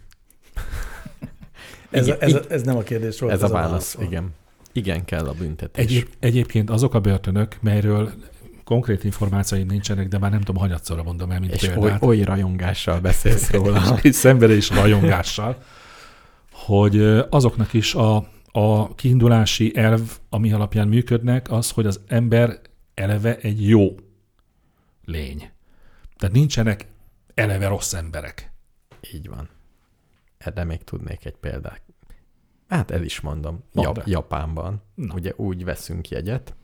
ez, igen. A, ez, a, ez nem a kérdés volt. Ez, ez a válasz, a válasz igen. Igen kell a büntetés. Egyéb, egyébként azok a börtönök, melyről konkrét információim nincsenek, de már nem tudom, hanyatszorra mondom el, mint és példát. oly, oly rajongással beszélsz róla. és szenvedés rajongással, hogy azoknak is a, a kiindulási elv, ami alapján működnek, az, hogy az ember eleve egy jó lény. Tehát nincsenek eleve rossz emberek. Így van. Erre még tudnék egy példát. Hát el is mondom. Jap- Japánban Na. ugye úgy veszünk jegyet,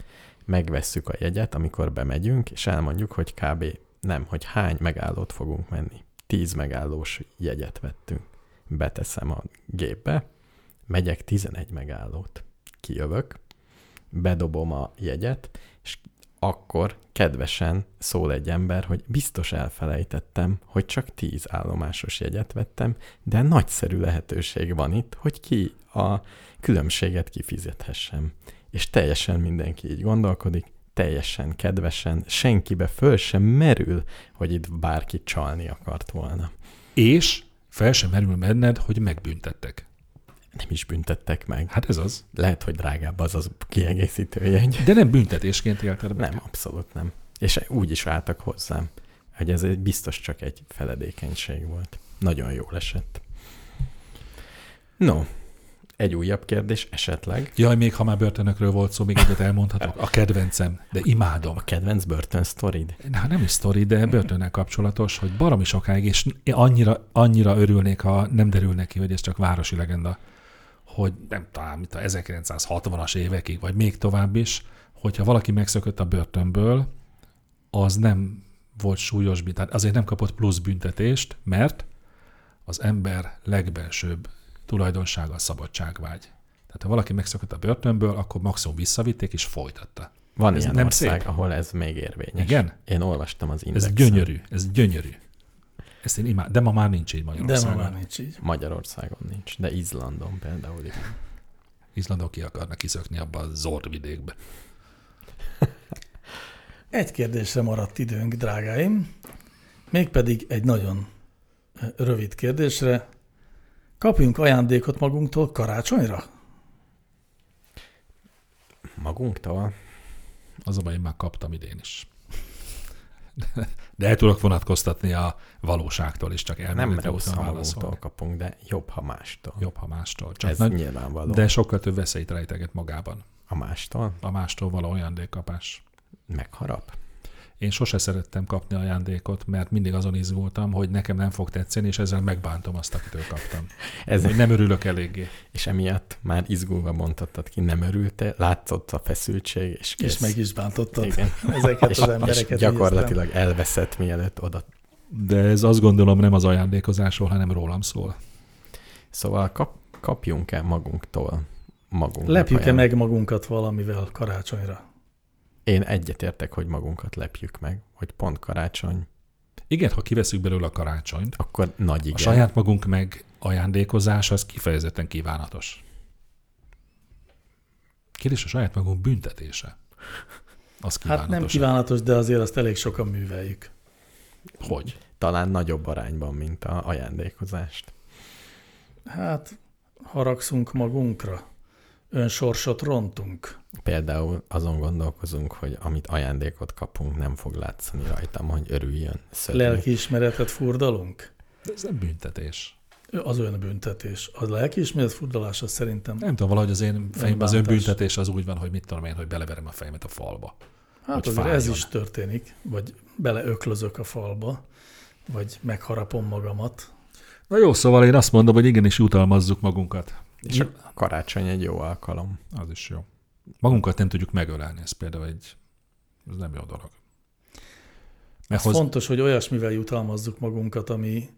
megvesszük a jegyet, amikor bemegyünk, és elmondjuk, hogy kb. nem, hogy hány megállót fogunk menni. Tíz megállós jegyet vettünk. Beteszem a gépbe, megyek 11 megállót. Kijövök, bedobom a jegyet, és akkor kedvesen szól egy ember, hogy biztos elfelejtettem, hogy csak tíz állomásos jegyet vettem, de nagyszerű lehetőség van itt, hogy ki a különbséget kifizethessem és teljesen mindenki így gondolkodik, teljesen kedvesen, senkibe föl sem merül, hogy itt bárki csalni akart volna. És fel sem merül benned, hogy megbüntettek. Nem is büntettek meg. Hát ez az. Lehet, hogy drágább az az kiegészítő jegy. De nem büntetésként élted be. Nem, abszolút nem. És úgy is álltak hozzám, hogy ez egy biztos csak egy feledékenység volt. Nagyon jól esett. No, egy újabb kérdés esetleg. Jaj, még ha már börtönökről volt szó, még egyet elmondhatok. A kedvencem, de imádom. A kedvenc börtön sztorid? Na, nem is sztori, de börtönnel kapcsolatos, hogy baromi sokáig, és annyira, annyira örülnék, ha nem derül neki, hogy ez csak városi legenda, hogy nem talán, mint a 1960-as évekig, vagy még tovább is, hogyha valaki megszökött a börtönből, az nem volt súlyos, tehát azért nem kapott plusz büntetést, mert az ember legbelsőbb tulajdonsága a szabadságvágy. Tehát ha valaki megszakadt a börtönből, akkor maximum visszavitték és folytatta. Van ez ilyen nem ország, szép? ahol ez még érvényes. Igen? Én olvastam az indexen. Ez gyönyörű, ez gyönyörű. Ezt én imád, de ma már nincs így Magyarországon. De ma már nincs így. Magyarországon nincs, de Izlandon például igen. Izlandon ki akarnak kiszökni abba a zordvidékbe. Egy kérdésre maradt időnk, drágáim, mégpedig egy nagyon rövid kérdésre. Kapjunk ajándékot magunktól karácsonyra? Magunktól? Az a baj, én már kaptam idén is. De el tudok vonatkoztatni a valóságtól is, csak elméleti Nem rossz, ha magunktól kapunk, de jobb, ha mástól. Jobb, ha mástól. Csak Ez nagy, nyilvánvaló. De sokkal több veszélyt rejteget magában. A mástól? A mástól való ajándékkapás. Megharap? Én sose szerettem kapni ajándékot, mert mindig azon izgultam, hogy nekem nem fog tetszeni, és ezzel megbántom azt, akitől kaptam. Ez, Hogy nem örülök eléggé. és emiatt már izgulva mondhattad ki, nem örülte, látszott a feszültség, és kész. És meg is bántottad Igen. ezeket és, az és embereket. gyakorlatilag elveszett, mielőtt oda. De ez azt gondolom nem az ajándékozásról, hanem rólam szól. Szóval kap, kapjunk el magunktól magunk. Lepjük-e meg magunkat valamivel karácsonyra? Én egyetértek, hogy magunkat lepjük meg, hogy pont karácsony, Igen, ha kiveszünk belőle a karácsonyt, akkor nagy igen. a saját magunk meg ajándékozás az kifejezetten kívánatos. Kérdés a saját magunk büntetése. Az kívánatos. Hát nem kívánatos, de azért azt elég sokan műveljük. Hogy? Talán nagyobb arányban, mint a ajándékozást. Hát haragszunk magunkra, önsorsot rontunk. Például azon gondolkozunk, hogy amit ajándékot kapunk, nem fog látszani rajtam, hogy örüljön. Szörnyű. Lelkiismeretet furdalunk. De ez nem büntetés. Az önbüntetés. A lelkiismeret furdalása szerintem, Nem tudom, valahogy az én fejemben az önbüntetés az úgy van, hogy mit tudom én, hogy beleverem a fejemet a falba. hát hogy azért ez is történik, vagy beleöklözök a falba, vagy megharapom magamat. Na jó, szóval én azt mondom, hogy igenis jutalmazzuk magunkat. És a karácsony egy jó alkalom. Az is jó. Magunkat nem tudjuk megölelni, ez például egy, ez nem jó dolog. Mert Ez hoz, fontos, hogy olyasmivel jutalmazzuk magunkat, ami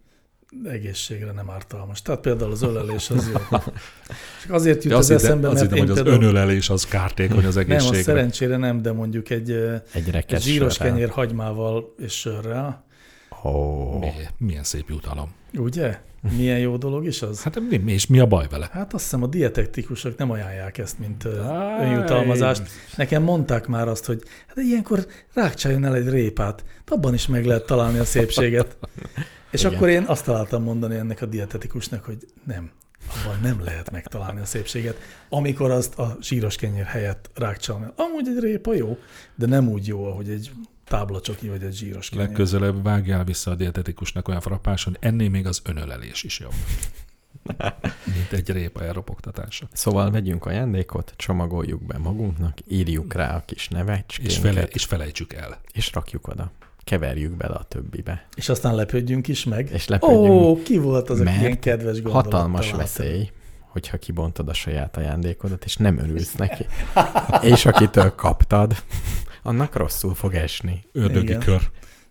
egészségre nem ártalmas. Tehát például az ölelés az jó. Csak azért jut de azt hittem, eszembe, azt mert hittem, én hogy az például... önölelés az kártékony az Nem, az egészségre. szerencsére nem, de mondjuk egy, Egy egy zsíros kenyér hagymával és sörrel, Ó, Mi, milyen szép jutalom. ugye? Milyen jó dolog is az? Hát mi, és mi a baj vele? Hát azt hiszem a dietetikusok nem ajánlják ezt, mint Áj. önjutalmazást. Nekem mondták már azt, hogy hát ilyenkor rákcsáljon el egy répát, abban is meg lehet találni a szépséget. És Igen. akkor én azt találtam mondani ennek a dietetikusnak, hogy nem, abban nem lehet megtalálni a szépséget, amikor azt a zsíros kenyér helyett rákcsálni. Amúgy egy répa jó, de nem úgy jó, ahogy egy táblacsoki vagy egy zsíros kenyér. Legközelebb vágjál vissza a dietetikusnak olyan frappáson, ennél még az önölelés is jobb. Mint egy répa elropogtatása. Szóval vegyünk ajándékot, csomagoljuk be magunknak, írjuk rá a kis nevecskénket, És, fele, és felejtsük el. és rakjuk oda. Keverjük bele a többibe. És aztán lepődjünk is meg. És lepődjünk. Ó, ki volt az, aki ilyen kedves gondolattal Hatalmas állt? veszély, hogyha kibontod a saját ajándékodat, és nem örülsz neki. és akitől kaptad, annak rosszul fog esni. Ördögi Igen. kör.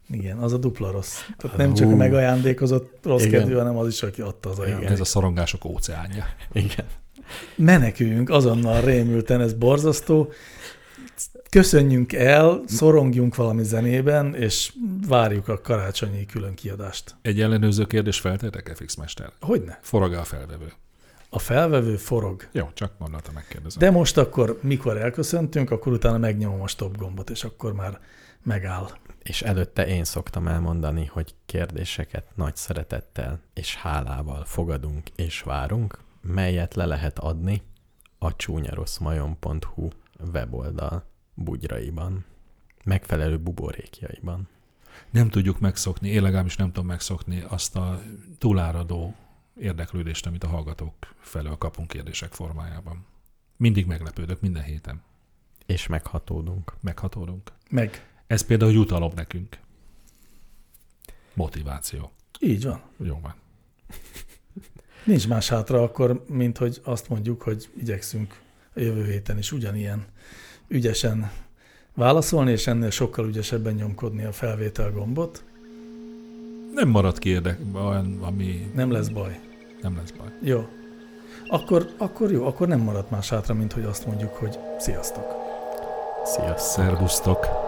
Igen, az a dupla rossz. Tehát nem csak a megajándékozott rossz Igen. kedvű, hanem az is, aki adta az ajándékot. Ez a szorongások óceánja. Igen. Meneküljünk azonnal rémülten, ez borzasztó. Köszönjünk el, szorongjunk valami zenében, és várjuk a karácsonyi külön kiadást. Egy ellenőrző kérdés feltettek-e, Fixmester? Hogyne? Forog-e a felvevő? A felvevő forog. Jó, csak gondoltam, megkérdezem. De most akkor, mikor elköszöntünk, akkor utána megnyomom a stop gombot, és akkor már megáll. És előtte én szoktam elmondani, hogy kérdéseket nagy szeretettel és hálával fogadunk és várunk, melyet le lehet adni a csúnyaroszmajon.hu weboldal bugyraiban, megfelelő buborékjaiban. Nem tudjuk megszokni, én legalábbis nem tudom megszokni azt a túláradó érdeklődést, amit a hallgatók felől kapunk kérdések formájában. Mindig meglepődök, minden héten. És meghatódunk. Meghatódunk. Meg. Ez például jutalom nekünk. Motiváció. Így van. Jó van. Nincs más hátra akkor, mint hogy azt mondjuk, hogy igyekszünk a jövő héten is ugyanilyen ügyesen válaszolni, és ennél sokkal ügyesebben nyomkodni a felvétel gombot. Nem marad ki érdek, ami Nem lesz baj. Nem lesz baj. Jó. Akkor, akkor jó, akkor nem marad más hátra, mint hogy azt mondjuk, hogy sziasztok. Sziasztok! Szervusztok!